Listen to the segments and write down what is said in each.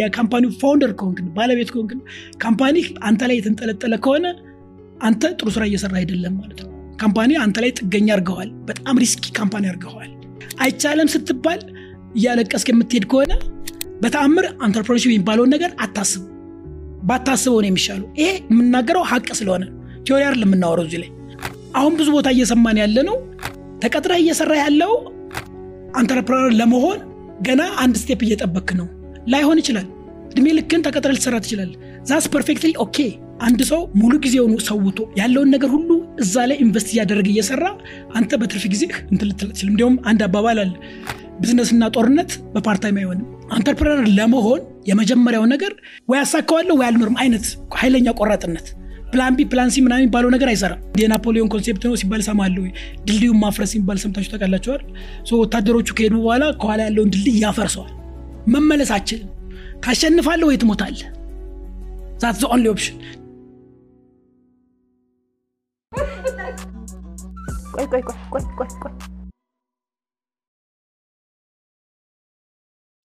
የ company ው founder ከሆንክ ባለቤት ከሆንክ company አንተ ላይ የተንጠለጠለ ከሆነ አንተ ጥሩ ስራ እየሰራ አይደለም ማለት ነው። company አንተ ላይ ጥገኛ አድርገዋል። በጣም risky company አድርገዋል። አይቻለም ስትባል እያለቀስክ የምትሄድ ከሆነ በተአምር entrepreneurship የሚባለውን ነገር አታስብ። ባታስበው ነው የሚሻለው። ይሄ የምናገረው ሀቅ ስለሆነ theory አይደለም የምናወረው እዚህ ላይ። አሁን ብዙ ቦታ እየሰማን ያለ ነው። ተቀጥረህ እየሰራ ያለው entrepreneur ለመሆን ገና አንድ step እየጠበክ ነው። ላይሆን ይችላል። እድሜ ልክህን ተቀጥረህ ልትሰራ ትችላል። that's perfectly okay። አንድ ሰው ሙሉ ጊዜውን ሰውቶ ያለውን ነገር ሁሉ እዛ ላይ invest እያደረገ እየሰራ አንተ በትርፍ ጊዜ እንትን ልትል አንድ አባባል አለ፣ ቢዝነስና ጦርነት በ part time አይሆንም። entrepreneur ለመሆን የመጀመሪያው ነገር ወይ አሳካዋለሁ ወይ አልኖርም አይነት ኃይለኛ ቆራጥነት plan B plan C ምናምን የሚባለው ነገር አይሰራም። የናፖሊዮን concept ነው ሲባል ሰማለሁ። ድልድዩን ማፍረስ የሚባል ሰምታችሁ ታውቃላችኋል። ወታደሮቹ ከሄዱ በኋላ ከኋላ ያለውን ድልድይ ያፈርሰዋል። መመለስ አትችልም። ታሸንፋለህ ወይ ትሞታለህ። that's the only option። ቆይ ቆይ ቆይ ቆይ ቆይ ቆይ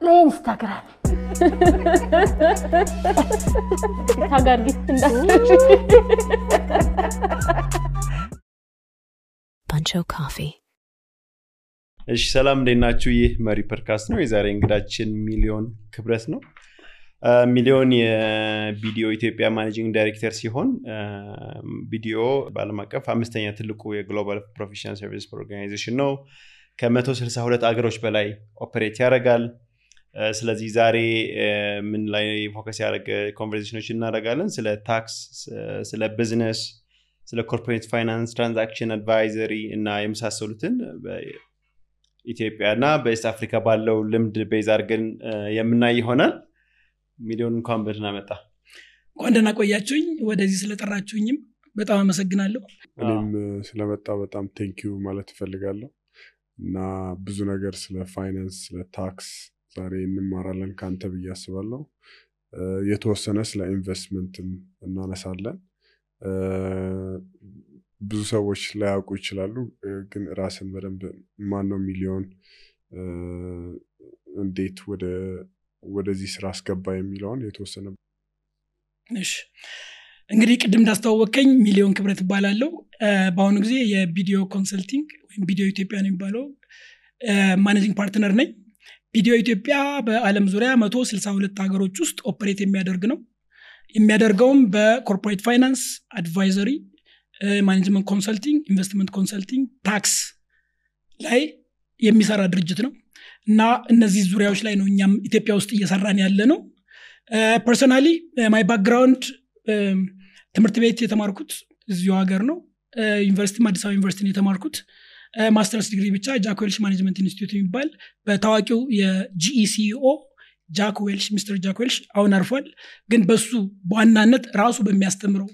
ለኢንስታግራም Buncho Coffee. እሺ ሰላም እንዴት ናችሁ? ይህ መሪ ፐድካስት ነው። የዛሬ እንግዳችን ሚሊዮን ክብረት ነው። ሚሊዮን የ BDO ኢትዮጵያ managing director ሲሆን BDO በዓለም አቀፍ አምስተኛ ትልቁ የ global professional service organization ነው። ከ162 አገሮች በላይ operate ያደርጋል። ስለዚህ ዛሬ ምን ላይ focus ያደረገ conversation ኦች እናደርጋለን? ስለ ታክስ፣ ስለ ቢዝነስ፣ ስለ corporate finance፣ transaction advisory እና የመሳሰሉትን ኢትዮጵያ እና በ East Africa ባለው ልምድ base አድርገን የምናይ ይሆናል። ሚሊዮን እንኳን በደህና መጣ። እንኳን ደህና ቆያችሁኝ። ወደዚህ ስለጠራችሁኝም በጣም አመሰግናለሁ። እኔም ስለመጣ በጣም thank you ማለት እፈልጋለሁ እና ብዙ ነገር ስለ ፋይናንስ፣ ስለ ታክስ ዛሬ እንማራለን ከአንተ ብዬ አስባለሁ። የተወሰነ ስለ ኢንቨስትመንትም እናነሳለን። ብዙ ሰዎች ላያውቁ ይችላሉ፣ ግን ራስን በደንብ ማን ነው ሚሊዮን እንዴት ወደ ወደዚህ ስራ አስገባ የሚለውን የተወሰነ እሺ እንግዲህ ቅድም እንዳስተዋወቀኝ ሚሊዮን ክብረት እባላለሁ። በአሁኑ ጊዜ የ BDO consulting ወይም BDO ኢትዮጵያ ነው የሚባለው managing partner ነኝ። BDO ኢትዮጵያ በዓለም ዙሪያ መቶ ስልሳ ሁለት ሀገሮች ውስጥ operate የሚያደርግ ነው። የሚያደርገውም በ corporate finance፣ advisory፣ management consulting፣ investment consulting፣ ታክስ ላይ የሚሰራ ድርጅት ነው እና እነዚህ ዙሪያዎች ላይ ነው እኛም ኢትዮጵያ ውስጥ እየሰራን ያለ ነው። personally my background ትምህርት ቤት የተማርኩት እዚሁ ሀገር ነው። ዩኒቨርሲቲም አዲስ አበባ ዩኒቨርሲቲ የተማርኩት። ማስተርስ ዲግሪ ብቻ Jack Welch Management Institute የሚባል በታዋቂው የ GE CEO ጃክ ዌልሽ ሚስተር ጃክ ዌልሽ አሁን አርፏል። ግን በሱ በዋናነት ራሱ በሚያስተምረው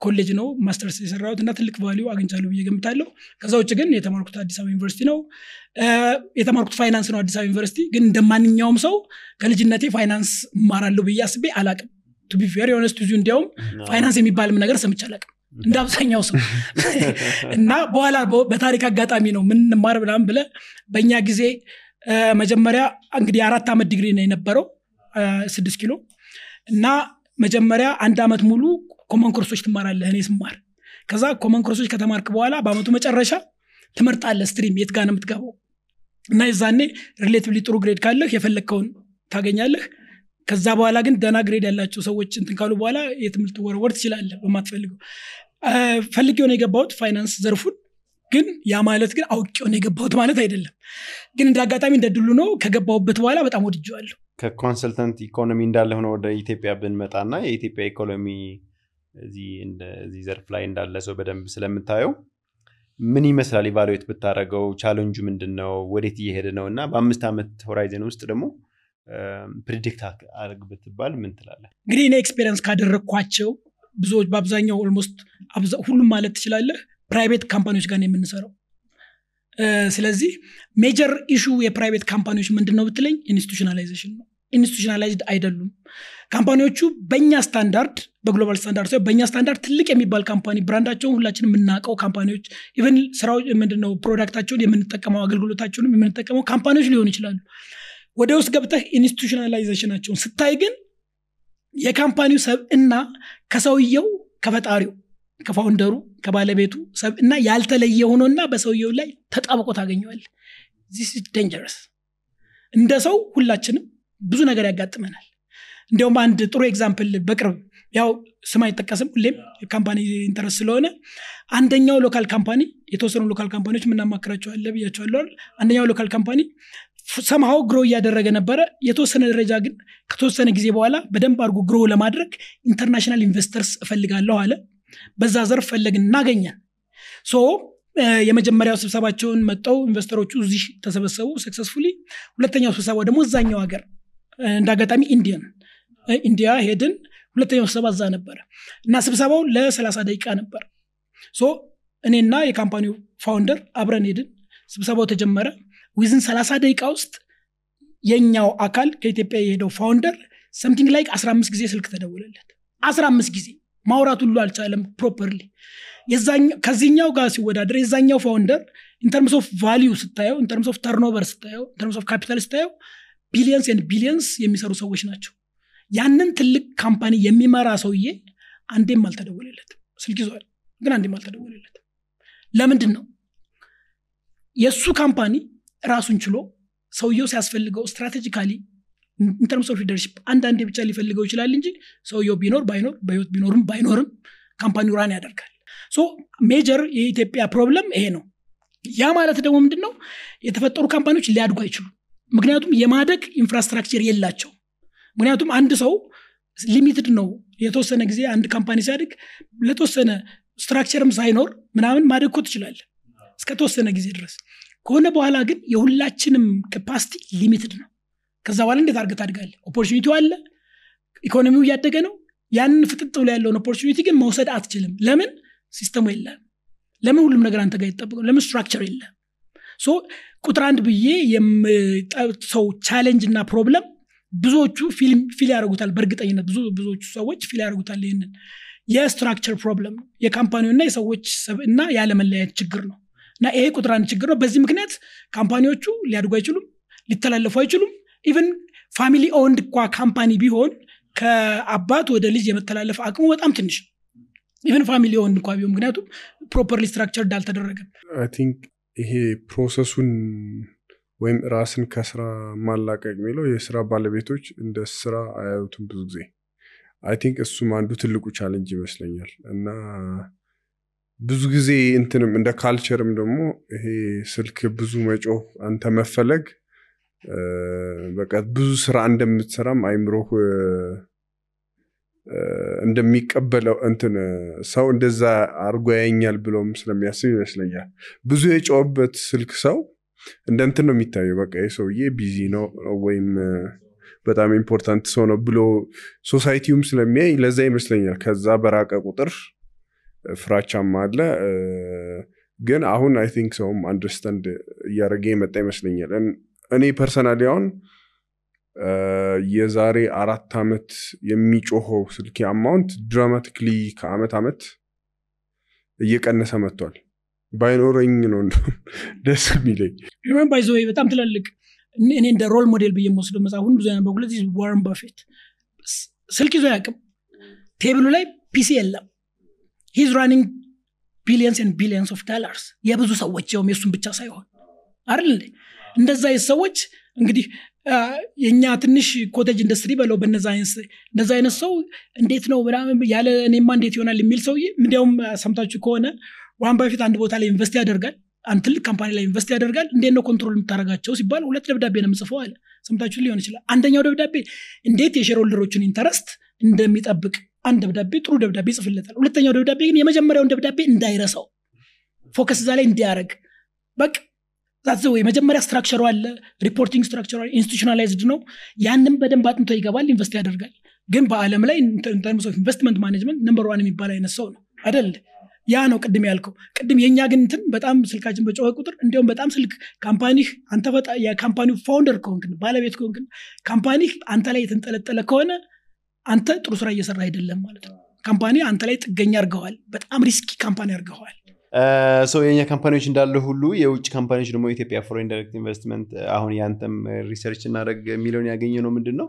ኮሌጅ ነው ማስተርስ የሰራሁት እና ትልቅ value አግኝቻለሁ ብዬ ገምታለሁ። ከዛ ውጭ ግን የተማርኩት አዲስ አበባ ዩኒቨርሲቲ ነው። የተማርኩት ፋይናንስ ነው አዲስ አበባ ዩኒቨርሲቲ። ግን እንደ ማንኛውም ሰው ከልጅነቴ ፋይናንስ እማራለሁ ብዬ አስቤ አላቅም። to be very honest to እንዲያውም ፋይናንስ የሚባልም ነገር ሰምቼ አላቅም እንደ አብዛኛው ሰው እና በኋላ በታሪክ አጋጣሚ ነው ምን እንማር ምናምን ብለ በእኛ ጊዜ መጀመሪያ እንግዲህ የአራት ዓመት ዲግሪ ነው የነበረው ስድስት ኪሎ እና መጀመሪያ አንድ ዓመት ሙሉ common ኮርሶች ትማራለህ። እኔ ስማር ከዛ common ኮርሶች ከተማርክ በኋላ በአመቱ መጨረሻ ትመርጣለህ stream የት ጋር የምትገባው እና የዛኔ relatively ጥሩ grade ካለህ የፈለግከውን ታገኛለህ። ከዛ በኋላ ግን ደና grade ያላቸው ሰዎች እንትን ካሉ በኋላ የትምህርት ወርወር ትችላለህ በማትፈልገው። አ፣ ፈልጌው ነው የገባሁት ፋይናንስ ዘርፉን ግን ያ ማለት ግን አውቄው ነው የገባሁት ማለት አይደለም። ግን እንደ አጋጣሚ እንደ ድሉ ነው ከገባሁበት በኋላ በጣም ወድጀዋለሁ። ከ consultant ኢኮኖሚ እንዳለ ሆነ ወደ ኢትዮጵያ ብንመጣና የኢትዮጵያ ኢኮኖሚ እዚህ ዘርፍ ላይ እንዳለ ሰው በደንብ ስለምታየው ምን ይመስላል? evaluate ብታደረገው ቻለንጁ ምንድን ነው? ወዴት እየሄደ ነው? እና በአምስት ዓመት horizon ውስጥ ደግሞ predict አድርግ ብትባል ምን ትላለህ? እንግዲህ እኔ experience ካደረግኳቸው ብዙዎች በአብዛኛው almost ሁሉም ማለት ትችላለህ private company ዎች ጋር የምንሰራው። ስለዚህ major issue ው የ private company ዎች ምንድን ነው ብትለኝ institutionalization ነው። institutionalized አይደሉም company ዎቹ በእኛ standard በ global standard ሳይሆን በእኛ ስታንዳርድ ትልቅ የሚባል company brand ኣቸውን ሁላችን የምናውቀው company ዎች even ስራው ምንድነው product ኣቸውን የምንጠቀመው አገልግሎታቸውንም የምንጠቀመው company ዎች ሊሆኑ ይችላሉ። ወደ ውስጥ ገብተህ institutionalization ኣቸውን ስታይ ግን የ company ው ሰብእና ከሰውየው ከፈጣሪው ከ founder ኡ ከባለቤቱ ሰብእና ያልተለየ ሆኖና በሰውየው ላይ ተጣብቆ ታገኘዋል this dangerous እንደ ሰው ሁላችንም ብዙ ነገር ያጋጥመናል እንዲያውም አንድ ጥሩ example በቅርብ ያው ስም አይጠቀስም ሁሌም company interest ስለሆነ አንደኛው local company የተወሰኑ local company ዎች የምናማክራቸው አለ ብያቸዋለሁ? አንደኛው local company somehow grow እያደረገ ነበረ። የተወሰነ ደረጃ ግን ከተወሰነ ጊዜ በኋላ በደንብ አድርጎ grow ለማድረግ international investors እፈልጋለሁ አለ። በዛ ዘርፍ ፈለግን እና አገኘን። so የመጀመሪያው ስብሰባቸውን መጥተው investor ኦቹ እዚህ ተሰበሰቡ successfully ሁለተኛው ስብሰባው ደግሞ እዛኛው ሀገር እንደ አጋጣሚ ኢንዲያን ኢንዲያ ሄድን። ሁለተኛው ስብሰባ እዛ ነበረ እና ስብሰባው ለ30 ደቂቃ ነበር። እኔና የ company ው founder አብረን ሄድን። ስብሰባው ተጀመረ። within 30 ደቂቃ ውስጥ የኛው አካል ከኢትዮጵያ የሄደው founder something ላይ 15 ጊዜ ስልክ ተደውለለት 15 ጊዜ ማውራት ሁሉ አልቻለም properly። ከዚህኛው ጋር ሲወዳደር የዛኛው founder in terms of value ስታየው in terms of turnover ስታየው in terms of capital ስታየው billions and billions የሚሰሩ ሰዎች ናቸው ያንን ትልቅ company የሚመራ ሰውዬ አንዴም አልተደወለለትም። ስልክ ይዟል ግን አንዴም አልተደወለለትም። ለምንድን ነው የእሱ company ራሱን ችሎ ሰውየው ሲያስፈልገው strategically in terms of leadership አንዳንዴ ብቻ ሊፈልገው ይችላል እንጂ ሰውየው ቢኖር ባይኖር በህይወት ቢኖርም ባይኖርም company ው run ያደርጋል። so major የኢትዮጵያ problem ይሄ ነው። ያ ማለት ደግሞ ምንድን ነው የተፈጠሩ company ዎች ሊያድጉ አይችሉም። ምክንያቱም የማደግ infrastructure የላቸው ምክንያቱም አንድ ሰው limited ነው። የተወሰነ ጊዜ አንድ company ሲያድግ ለተወሰነ structure ም ሳይኖር ምናምን ማደግ እኮ እስከተወሰነ ጊዜ ድረስ። ከሆነ በኋላ ግን የሁላችንም capacity limited ነው። ከዛ በኋላ እንዴት አድርገህ ታድጋለህ? opportunity ው አለ ኢኮኖሚው እያደገ ነው። ያንን ፍጥጥ ብሎ ያለውን opportunity ግን መውሰድ አትችልም። ለምን? system ኡ የለም። ለምን ሁሉም ነገር አንተ ጋር ይጠብቀው ለምን structure የለም? so ቁጥር አንድ ብዬ የምጠቅሰው challenge እና problem ብዙዎቹ feel ያደርጉታል። በእርግጠኝነት ብዙ ብዙዎቹ ሰዎች feel ያደርጉታል ይህንን። የ structure problem ነው የ company ውና የሰዎች እና ያለመለያየት ችግር ነው። እና ይሄ ቁጥር አንድ ችግር ነው። በዚህ ምክንያት company ዎቹ ሊያድጉ አይችሉም ሊተላለፉ አይችሉም። even family owned እንኳ company ቢሆን ከአባት ወደ ልጅ የመተላለፍ አቅሙ በጣም ትንሽ ነው። even family owned እንኳ ቢሆን ምክንያቱም properly structure think ይሄ process ኡን ወይም ራስን ከስራ ማላቀቅ የሚለው የስራ ባለቤቶች እንደ ስራ አያዩትም ብዙ ጊዜ። I think እሱም አንዱ ትልቁ challenge ይመስለኛል። እና ብዙ ጊዜ እንትንም እንደ culture ም ደግሞ ይሄ ስልክ ብዙ መጮህ አንተ መፈለግ በቃ ብዙ ስራ እንደምትሰራም አይምሮህ እንደሚቀበለው እንትን ሰው እንደዛ አርጎ ያየኛል ብሎም ስለሚያስብ ይመስለኛል። ብዙ የጮኸበት ስልክ ሰው እንደ እንትን ነው የሚታየው። በቃ ሰውዬ busy ነው ወይም በጣም important ሰው ነው ብሎ society ውም ስለሚያይ ለዛ ይመስለኛል። ከዛ በራቀ ቁጥር ፍራቻም አለ። ግን አሁን I think ሰውም understand እያደረገ የመጣ ይመስለኛል። እኔ personally አሁን የዛሬ አራት ዓመት የሚጮኸው ስልክ amount dramatically ከአመት ዓመት እየቀነሰ መጥቷል ባይኖረኝ ነው ደስ የሚለኝ። by the way በጣም ትላልቅ እኔ እንደ role model ብዬ የምወስደው መጽሐፉን ብዙ ያነበብኩለት ዋረን ባፌት ስልክ ይዞ አያውቅም table ኡ ላይ PC የለም። he's running billions and billions of dollars የብዙ ሰዎች ያውም የእሱን ብቻ ሳይሆን አይደል እንዴ? እንደዛ ሰዎች እንግዲህ የእኛ ትንሽ cottage industry በለው በነዛ አይነት ሰው እንዴት ነው ያለ እኔማ እንዴት ይሆናል የሚል ሰውዬ እንዲያውም ሰምታችሁ ከሆነ ዋረን በፊት አንድ ቦታ ላይ invest ያደርጋል አንድ ትልቅ company ላይ invest ያደርጋል። እንዴት ነው control የምታደረጋቸው ሲባል ሁለት ደብዳቤ ነው የምጽፈው አለ። ሰምታችሁ ሊሆን ይችላል። አንደኛው ደብዳቤ እንዴት የ shareholder ኦችን interest እንደሚጠብቅ አንድ ደብዳቤ ጥሩ ደብዳቤ ይጽፍለታል። ሁለተኛው ደብዳቤ ግን የመጀመሪያውን ደብዳቤ እንዳይረሳው focus እዛ ላይ እንዲያደረግ በቃ that way structure ኡ አለ reporting structure ኡ institutionalized ነው። ያንም በደንብ አጥንቶ ይገባል invest ያደርጋል። ግን በአለም ላይ terms of investment management number one የሚባል አይነት ሰው ነው። አደል ያ ነው ቅድም ያልከው። ቅድም የእኛ ግን እንትን በጣም ስልካችን በጮኸ ቁጥር እንዲሁም በጣም ስልክ company ህ አንተ የ company ው founder ከሆንክን ባለቤት ከሆንክን company ህ አንተ ላይ የተንጠለጠለ ከሆነ አንተ ጥሩ ስራ እየሰራ አይደለም ማለት ነው። company አንተ ላይ ጥገኛ አርገዋል በጣም risky company አርገዋል ሰው የኛ company ዎች እንዳለ ሁሉ የውጭ company ዎች ደግሞ የኢትዮጵያ foreign direct investment አሁን ያንተም research እናደረግ የሚለውን ያገኘ ነው ምንድን ነው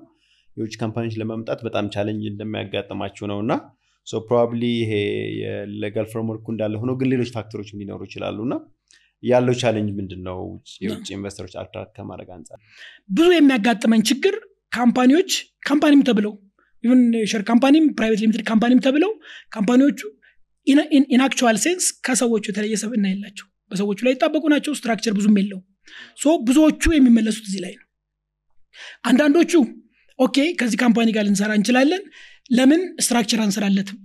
የውጭ company ዎች ለመምጣት በጣም challenge እንደሚያጋጥማቸው ነው። እና probably ይሄ የ legal framework ኡ እንዳለ ሆኖ ግን ሌሎች factor ኦች ሊኖሩ ይችላሉ። እና ያለው challenge ምንድን ነው የውጭ investor ኦች attract ከማድረግ አንጻር ብዙ የሚያጋጥመን ችግር ካምፓኒዎች ካምፓኒም ተብለው ኢቨን ሸር ካምፓኒም ፕራይቬት ሊሚትድ ካምፓኒም ተብለው ካምፓኒዎቹ ኢን አክቹዋል ሴንስ ከሰዎቹ የተለየ ሰብዕና የላቸውም። በሰዎቹ ላይ የተጣበቁ ናቸው structure ብዙም የለው so ብዙዎቹ የሚመለሱት እዚህ ላይ ነው። አንዳንዶቹ okay ከዚህ company ጋር ልንሰራ እንችላለን ለምን structure አንሰራለትም?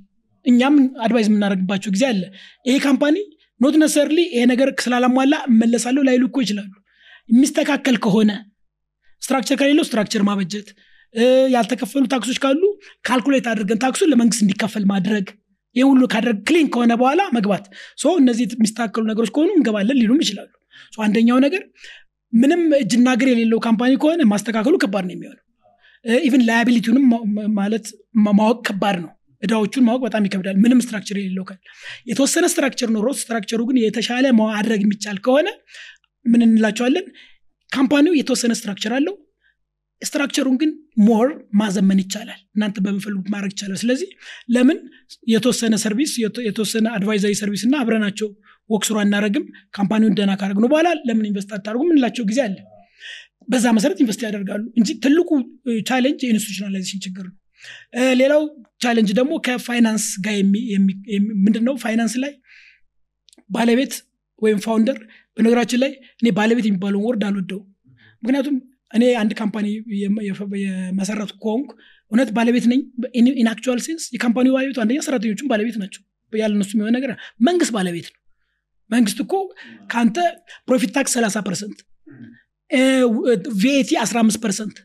እኛም advise የምናደርግባቸው ጊዜ አለ። ይሄ company not necessarily ይሄ ነገር ስላላሟላ እመለሳለሁ ላይሉ እኮ ይችላሉ። የሚስተካከል ከሆነ structure ከሌለው structure ማበጀት ያልተከፈሉ ታክሶች ካሉ calculate አድርገን ታክሱን ለመንግስት እንዲከፈል ማድረግ ይህ ሁሉ ካደረግ clean ከሆነ በኋላ መግባት። እነዚህ የሚስተካከሉ ነገሮች ከሆኑ እንገባለን ሊሉም ይችላሉ። አንደኛው ነገር ምንም እጅና እግር የሌለው company ከሆነ ማስተካከሉ ከባድ ነው የሚሆነው even liability ውንም ማለት ማወቅ ከባድ ነው። እዳዎቹን ማወቅ በጣም ይከብዳል። ምንም structure የሌለው ካል የተወሰነ structure ኖሮ structure ኡ ግን የተሻለ ማድረግ የሚቻል ከሆነ ምን እንላቸዋለን? company ው የተወሰነ structure አለው። structure ኡን ግን more ማዘመን ይቻላል። እናንተ በምትፈልጉት ማድረግ ይቻላል። ስለዚህ ለምን የተወሰነ service የተወሰነ advisory service እና አብረናቸው work ሰርተን አናደረግም company ውን ደና ካደረግነው በኋላ ለምን invest አታደርጉ ምንላቸው ጊዜ አለ በዛ መሰረት invest ያደርጋሉ እንጂ ትልቁ challenge የ institutionalization ችግር ነው። ሌላው challenge ደግሞ ከፋይናንስ ጋር ምንድነው? ፋይናንስ ላይ ባለቤት ወይም founder በነገራችን ላይ እኔ ባለቤት የሚባለውን word አልወደው ምክንያቱም እኔ አንድ company የመሰረትኩ ከሆንኩ እውነት ባለቤት ነኝ in actual sense የ company ው ባለቤቱ አንደኛ ሰራተኞቹም ባለቤት ናቸው። ያለነሱ የሚሆን ነገር መንግስት ባለቤት ነው። መንግስት እኮ ከአንተ profit tax 30 percent VAT 15 percent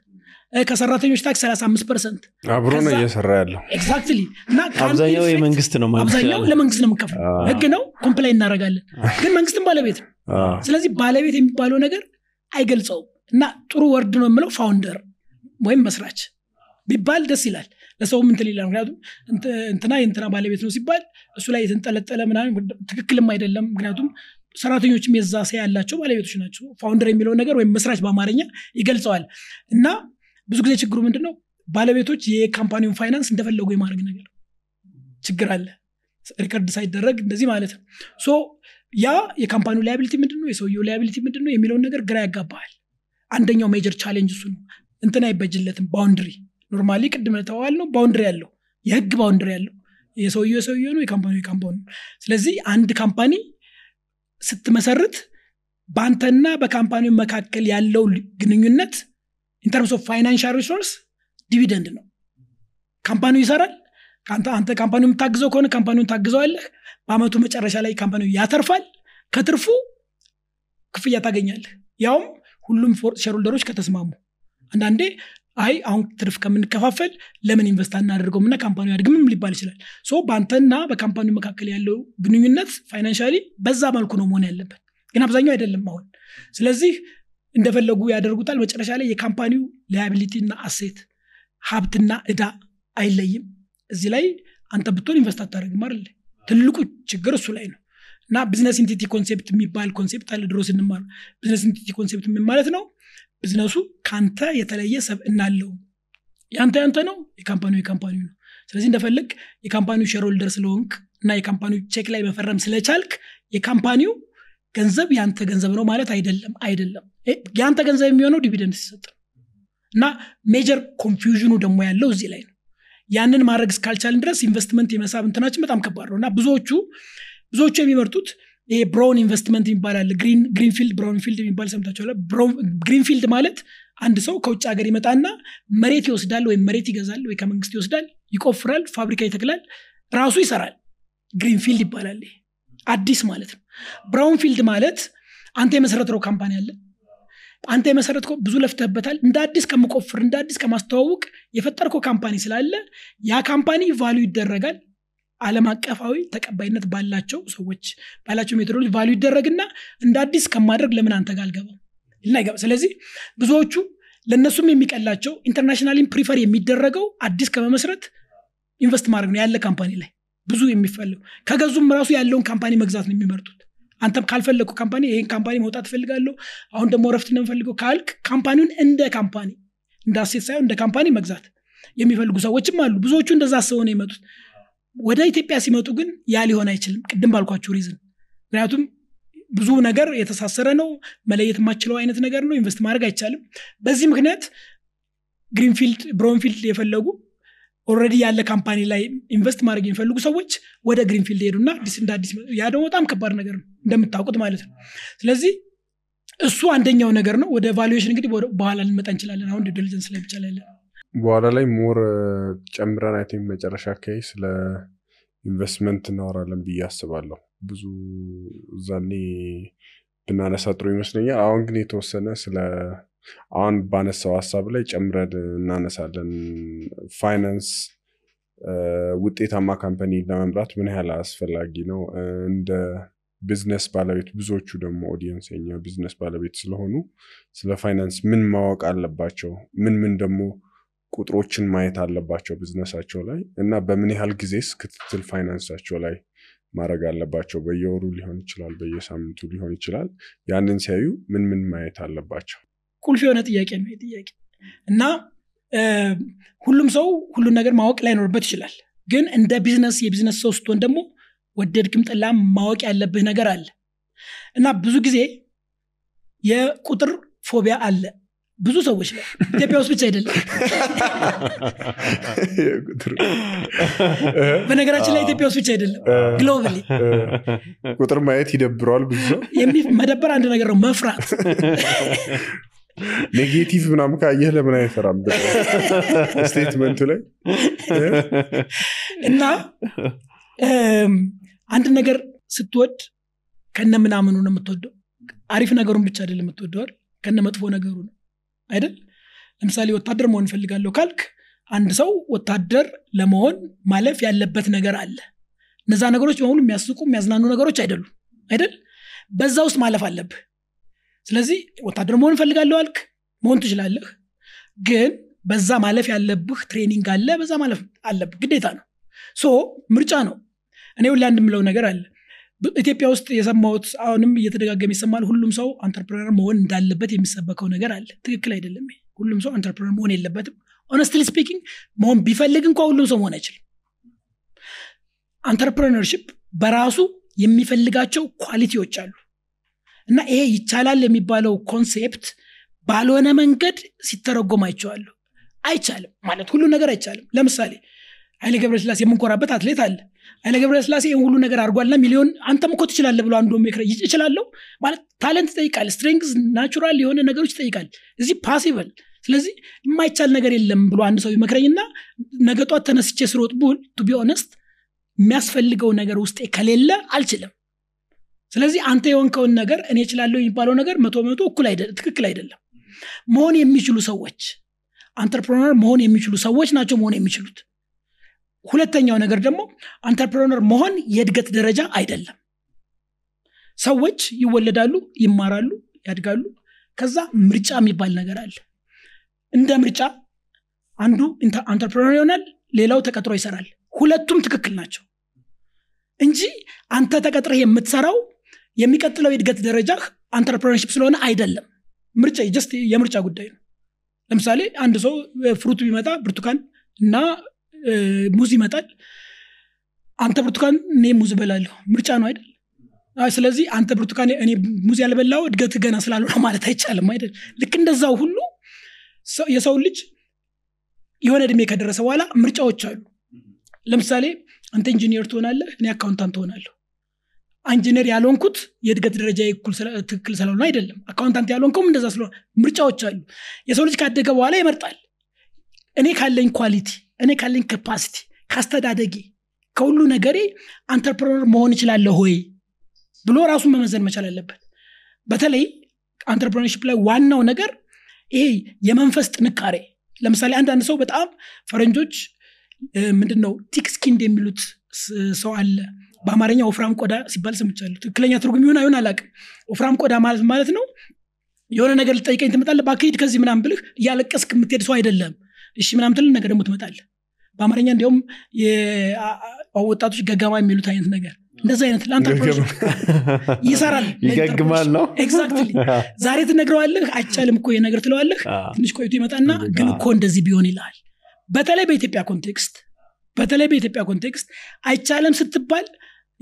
ከሰራተኞች ታክስ 35 percent አብሮ ነው እየሰራ ያለው። exactly እና አብዛኛው የመንግስት ነው አብዛኛው ለመንግስት ነው የምንከፍል ህግ ነው comply እናደረጋለን ግን መንግስትም ባለቤት ነው። ስለዚህ ባለቤት የሚባለው ነገር አይገልጸውም። እና ጥሩ word ነው የምለው founder ወይም መስራች ቢባል ደስ ይላል። ለሰውም እንትን ይላል። ምክንያቱም እንትና የእንትና ባለቤት ነው ሲባል እሱ ላይ የተንጠለጠለ ምናምን ትክክልም አይደለም። ምክንያቱም ሰራተኞችም የዛ ሰ ያላቸው ባለቤቶች ናቸው። founder የሚለውን ነገር ወይም መስራች በአማርኛ ይገልጸዋል። እና ብዙ ጊዜ ችግሩ ምንድን ነው ባለቤቶች የ company ውን ፋይናንስ እንደፈለጉ የማድረግ ነገር ችግር አለ። record ሳይደረግ እንደዚህ ማለት ነው። so ያ የ company ው liability ምንድን ነው የሰውየው liability ምንድን ነው የሚለውን ነገር ግራ ያጋባሃል። አንደኛው major challenge እሱ ነው። እንትን አይበጅለትም። boundary normally ቅድም ተዋል ነው boundary ያለው የህግ boundary ያለው የሰውየ የሰውየ ነው የ company የ company ስለዚህ አንድ company ስትመሰርት በአንተና በ company ው መካከል ያለው ግንኙነት in terms of financial resource dividend ነው። company ው ይሰራል። አንተ company ው የምታግዘው ከሆነ company ውን ታግዘዋለህ። በአመቱ መጨረሻ ላይ company ው ያተርፋል። ከትርፉ ክፍያ ታገኛለህ። ያውም ሁሉም shareholder ኦች ከተስማሙ። አንዳንዴ አይ አሁን ትርፍ ከምንከፋፈል ለምን invest አናደርገውም? እና company አድግምም ሊባል ይችላል። so በአንተና በ company መካከል ያለው ግንኙነት financially በዛ መልኩ ነው መሆን ያለበት። ግን አብዛኛው አይደለም አሁን። ስለዚህ እንደፈለጉ ያደርጉታል። መጨረሻ ላይ የ company ው liability እና asset ሀብትና እዳ አይለይም። እዚህ ላይ አንተ ብትሆን invest አታደርግም አይደለ ትልቁ ችግር እሱ ላይ ነው። እና business entity concept የሚባል concept አለ። ድሮ ስንማር business entity concept ማለት ነው ቢዝነሱ ከአንተ የተለየ ሰብዕና አለው ያንተ ያንተ ነው የካምፓኒው የካምፓኒው ነው። ስለዚህ እንደፈለግ የ company ው shareholder ስለሆንክ እና የ company ው ቼክ ላይ መፈረም ስለቻልክ የ company ው ገንዘብ ያንተ ገንዘብ ነው ማለት አይደለም አይደለም። የአንተ ገንዘብ የሚሆነው dividend ሲሰጥ እና major confusion ኡ ደግሞ ያለው እዚህ ላይ ነው። ያንን ማድረግ እስካልቻልን ድረስ ኢንቨስትመንት የመሳብ እንትናችን በጣም ከባድ ነው። እና ብዙዎቹ ብዙዎቹ የሚመርጡት ይሄ brown investment ይባላል greenfield brownfield የሚባል ሰምታችኋል greenfield ማለት አንድ ሰው ከውጭ ሀገር ይመጣና መሬት ይወስዳል ወይም መሬት ይገዛል ወይ ከመንግስት ይወስዳል ይቆፍራል ፋብሪካ ይተክላል ራሱ ይሰራል። greenfield ይባላል ይሄ። አዲስ ማለት ነው። brownfield ማለት አንተ የመሰረትከው company አለ። አንተ የመሰረትከው ብዙ ለፍተህበታል። እንደ አዲስ ከመቆፍር እንደ አዲስ ከማስተዋወቅ የፈጠርከው company ስላለ ያ company value ይደረጋል አለም አቀፋዊ ተቀባይነት ባላቸው ሰዎች ባላቸው methodology value ይደረግና እንደ አዲስ ከማድረግ ለምን አንተ ጋር አልገባም? ስለዚህ ብዙዎቹ ለእነሱም የሚቀላቸው internationally ን prefer የሚደረገው አዲስ ከመመስረት invest ማድረግ ነው ያለ company ላይ ብዙ የሚፈለጉ ከገዙም ራሱ ያለውን company መግዛት ነው የሚመርጡት። አንተም ካልፈለግኩ company ይህን company መውጣት እፈልጋለሁ አሁን ደግሞ ረፍት ነው ካልክ company ውን እንደ company እንደ asset ሳይሆን እንደ company መግዛት የሚፈልጉ ሰዎችም አሉ። ብዙዎቹ እንደዛ አስበው ነው የመጡት ወደ ኢትዮጵያ ሲመጡ ግን ያ ሊሆን አይችልም። ቅድም ባልኳቸው reason። ምክንያቱም ብዙ ነገር የተሳሰረ ነው። መለየት የማይቻለው አይነት ነገር ነው። invest ማድረግ አይቻልም። በዚህ ምክንያት greenfield brownfield የፈለጉ already ያለ company ላይ invest ማድረግ የሚፈልጉ ሰዎች ወደ greenfield ሄዱና አዲስ እንደ አዲስ ያ ደግሞ በጣም ከባድ ነገር ነው እንደምታውቁት ማለት ነው። ስለዚህ እሱ አንደኛው ነገር ነው። ወደ valuation እንግዲህ በኋላ ልንመጣ እንችላለን። አሁን diligence ላይ ብቻ ላይ በኋላ ላይ more ጨምረን አይ መጨረሻ አካባቢ ስለ ኢንቨስትመንት እናወራለን ብዬ አስባለሁ። ብዙ እዛኔ ብናነሳ ጥሩ ይመስለኛል። አሁን ግን የተወሰነ ስለ አሁን ባነሳው ሀሳብ ላይ ጨምረን እናነሳለን። ፋይናንስ ውጤታማ company ለመምራት ምን ያህል አስፈላጊ ነው? እንደ ቢዝነስ ባለቤት ብዙዎቹ ደግሞ audience የኛ ቢዝነስ ባለቤት ስለሆኑ ስለ ፋይናንስ ምን ማወቅ አለባቸው? ምን ምን ደግሞ ቁጥሮችን ማየት አለባቸው ቢዝነሳቸው ላይ እና በምን ያህል ጊዜስ ክትትል ፋይናንሳቸው ላይ ማድረግ አለባቸው? በየወሩ ሊሆን ይችላል በየሳምንቱ ሊሆን ይችላል። ያንን ሲያዩ ምን ምን ማየት አለባቸው? ቁልፍ የሆነ ጥያቄ ነው ይህ ጥያቄ። እና ሁሉም ሰው ሁሉን ነገር ማወቅ ላይኖርበት ይችላል። ግን እንደ business የ business ሰው ስትሆን ደግሞ ወደድክም ጠላም ማወቅ ያለብህ ነገር አለ። እና ብዙ ጊዜ የቁጥር phobia አለ ብዙ ሰዎች ላይ ኢትዮጵያ ውስጥ ብቻ አይደለም። በነገራችን ላይ ኢትዮጵያ ውስጥ ብቻ አይደለም globally ቁጥር ማየት ይደብረዋል ብዙ ሰው። መደበር አንድ ነገር ነው መፍራት። negative ምናምን ካየህ ለምን አይሰራም statement ኡ ላይ እና አንድ ነገር ስትወድ ከነ ምናምኑ ነው የምትወደው። አሪፍ ነገሩን ብቻ አይደለም የምትወደው ከነ መጥፎ ነገሩ ነው አይደል? ለምሳሌ ወታደር መሆን እፈልጋለሁ ካልክ አንድ ሰው ወታደር ለመሆን ማለፍ ያለበት ነገር አለ። እነዛ ነገሮች በሙሉ የሚያስቁ የሚያዝናኑ ነገሮች አይደሉም። አይደል? በዛ ውስጥ ማለፍ አለብህ። ስለዚህ ወታደር መሆን እፈልጋለሁ አልክ? መሆን ትችላለህ። ግን በዛ ማለፍ ያለብህ training አለ በዛ ማለፍ አለብህ። ግዴታ ነው። so ምርጫ ነው። እኔ ሁላ የምለው ነገር አለ ኢትዮጵያ ውስጥ የሰማሁት አሁንም እየተደጋገመ ይሰማል። ሁሉም ሰው entrepreneur መሆን እንዳለበት የሚሰበከው ነገር አለ። ትክክል አይደለም። ሁሉም ሰው entrepreneur መሆን የለበትም። honestly speaking መሆን ቢፈልግ እንኳ ሁሉም ሰው መሆን አይችልም። entrepreneurship በራሱ የሚፈልጋቸው quality ዎች አሉ። እና ይሄ ይቻላል የሚባለው concept ባልሆነ መንገድ ሲተረጎም አይቼዋለሁ። አይቻልም ማለት ሁሉ ነገር አይቻልም። ለምሳሌ ኃይሌ ገብረስላሴ የምንኮራበት አትሌት አለ። ኃይሌ ገብረስላሴ ይህን ሁሉ ነገር አድርጓልና ሚሊዮን አንተም እኮ ትችላለህ ብሎ አንዱ ምክረ ይችላለሁ ማለት ታለንት ይጠይቃል። ስትሬንግዝ ናቹራል የሆነ ነገሮች ይጠይቃል። እዚህ ፓሲብል ስለዚህ የማይቻል ነገር የለም ብሎ አንድ ሰው ይመክረኝና ነገ ተነስቼ ስሮጥ ቡል ቱ ቢ ኦነስት የሚያስፈልገው ነገር ውስጤ ከሌለ አልችልም። ስለዚህ አንተ የሆንከውን ነገር እኔ እችላለሁ የሚባለው ነገር መቶ በመቶ እኩል ትክክል አይደለም። መሆን የሚችሉ ሰዎች አንተርፕረነር መሆን የሚችሉ ሰዎች ናቸው መሆን የሚችሉት ሁለተኛው ነገር ደግሞ አንተርፕረነር መሆን የእድገት ደረጃ አይደለም። ሰዎች ይወለዳሉ ይማራሉ ያድጋሉ። ከዛ ምርጫ የሚባል ነገር አለ። እንደ ምርጫ አንዱ አንተርፕረነር ይሆናል ሌላው ተቀጥሮ ይሰራል። ሁለቱም ትክክል ናቸው እንጂ አንተ ተቀጥረህ የምትሰራው የሚቀጥለው የእድገት ደረጃ entrepreneurship ስለሆነ አይደለም። ምርጫ just የምርጫ ጉዳይ ነው። ለምሳሌ አንድ ሰው fruit ቢመጣ ብርቱካን እና ሙዝ ይመጣል። አንተ ብርቱካን እኔ ሙዝ እበላለሁ። ምርጫ ነው አይደል? አይ፣ ስለዚህ አንተ ብርቱካን እኔ ሙዝ ያልበላው እድገት ገና ስላልሆነ ማለት አይቻልም አይደል? ልክ እንደዛው ሁሉ ሰው- የሰው ልጅ የሆነ እድሜ ከደረሰ በኋላ ምርጫዎች አሉ። ለምሳሌ አንተ ኢንጂኒየር ትሆናለህ እኔ accountant ትሆናለሁ ኢንጂነር ያልሆንኩት የእድገት ደረጃ ትክክል ስላልሆነ አይደለም። accountant ያልሆንከውም እንደዛ ስለሆነ ምርጫዎች አሉ። የሰው ልጅ ካደገ በኋላ ይመርጣል። እኔ ካለኝ quality እኔ ካለኝ capacity ካስተዳደጌ ከሁሉ ነገሬ entrepreneur መሆን እችላለሁ ሆይ ብሎ ራሱን መመዘን መቻል አለበት። በተለይ entrepreneurship ላይ ዋናው ነገር ይሄ የመንፈስ ጥንካሬ። ለምሳሌ አንዳንድ ሰው በጣም ፈረንጆች ምንድን ነው thick የሚሉት ሰው አለ። በአማርኛ ወፍራም ቆዳ ሲባል ሰምቻለሁ። ትክክለኛ ትርጉም ይሆን አይሆን አላውቅም። ወፍራም ቆዳ ማለት ማለት ነው የሆነ ነገር ልጠይቀኝ ትመጣለህ በአካሄድ ከዚህ ምናምን ብልህ እያለቀስክ የምትሄድ ሰው አይደለም። እሺ ምናምን ትል ነገር ደግሞ ትመጣለህ በአማርኛ አ- ወጣቶች ገገማ የሚሉት አይነት ነገር እንደዚህ አይነት ለ entrepreneurship ይሰራል ይገግማል ነው? exactly ዛሬ ትነግረዋለህ አይቻልም እኮ ነገር ትለዋለህ። ትንሽ ቆይቶ ይመጣና ግን እኮ እንደዚህ ቢሆን ይልሃል። በተለይ በኢትዮጵያ context በተለይ በኢትዮጵያ context አይቻልም ስትባል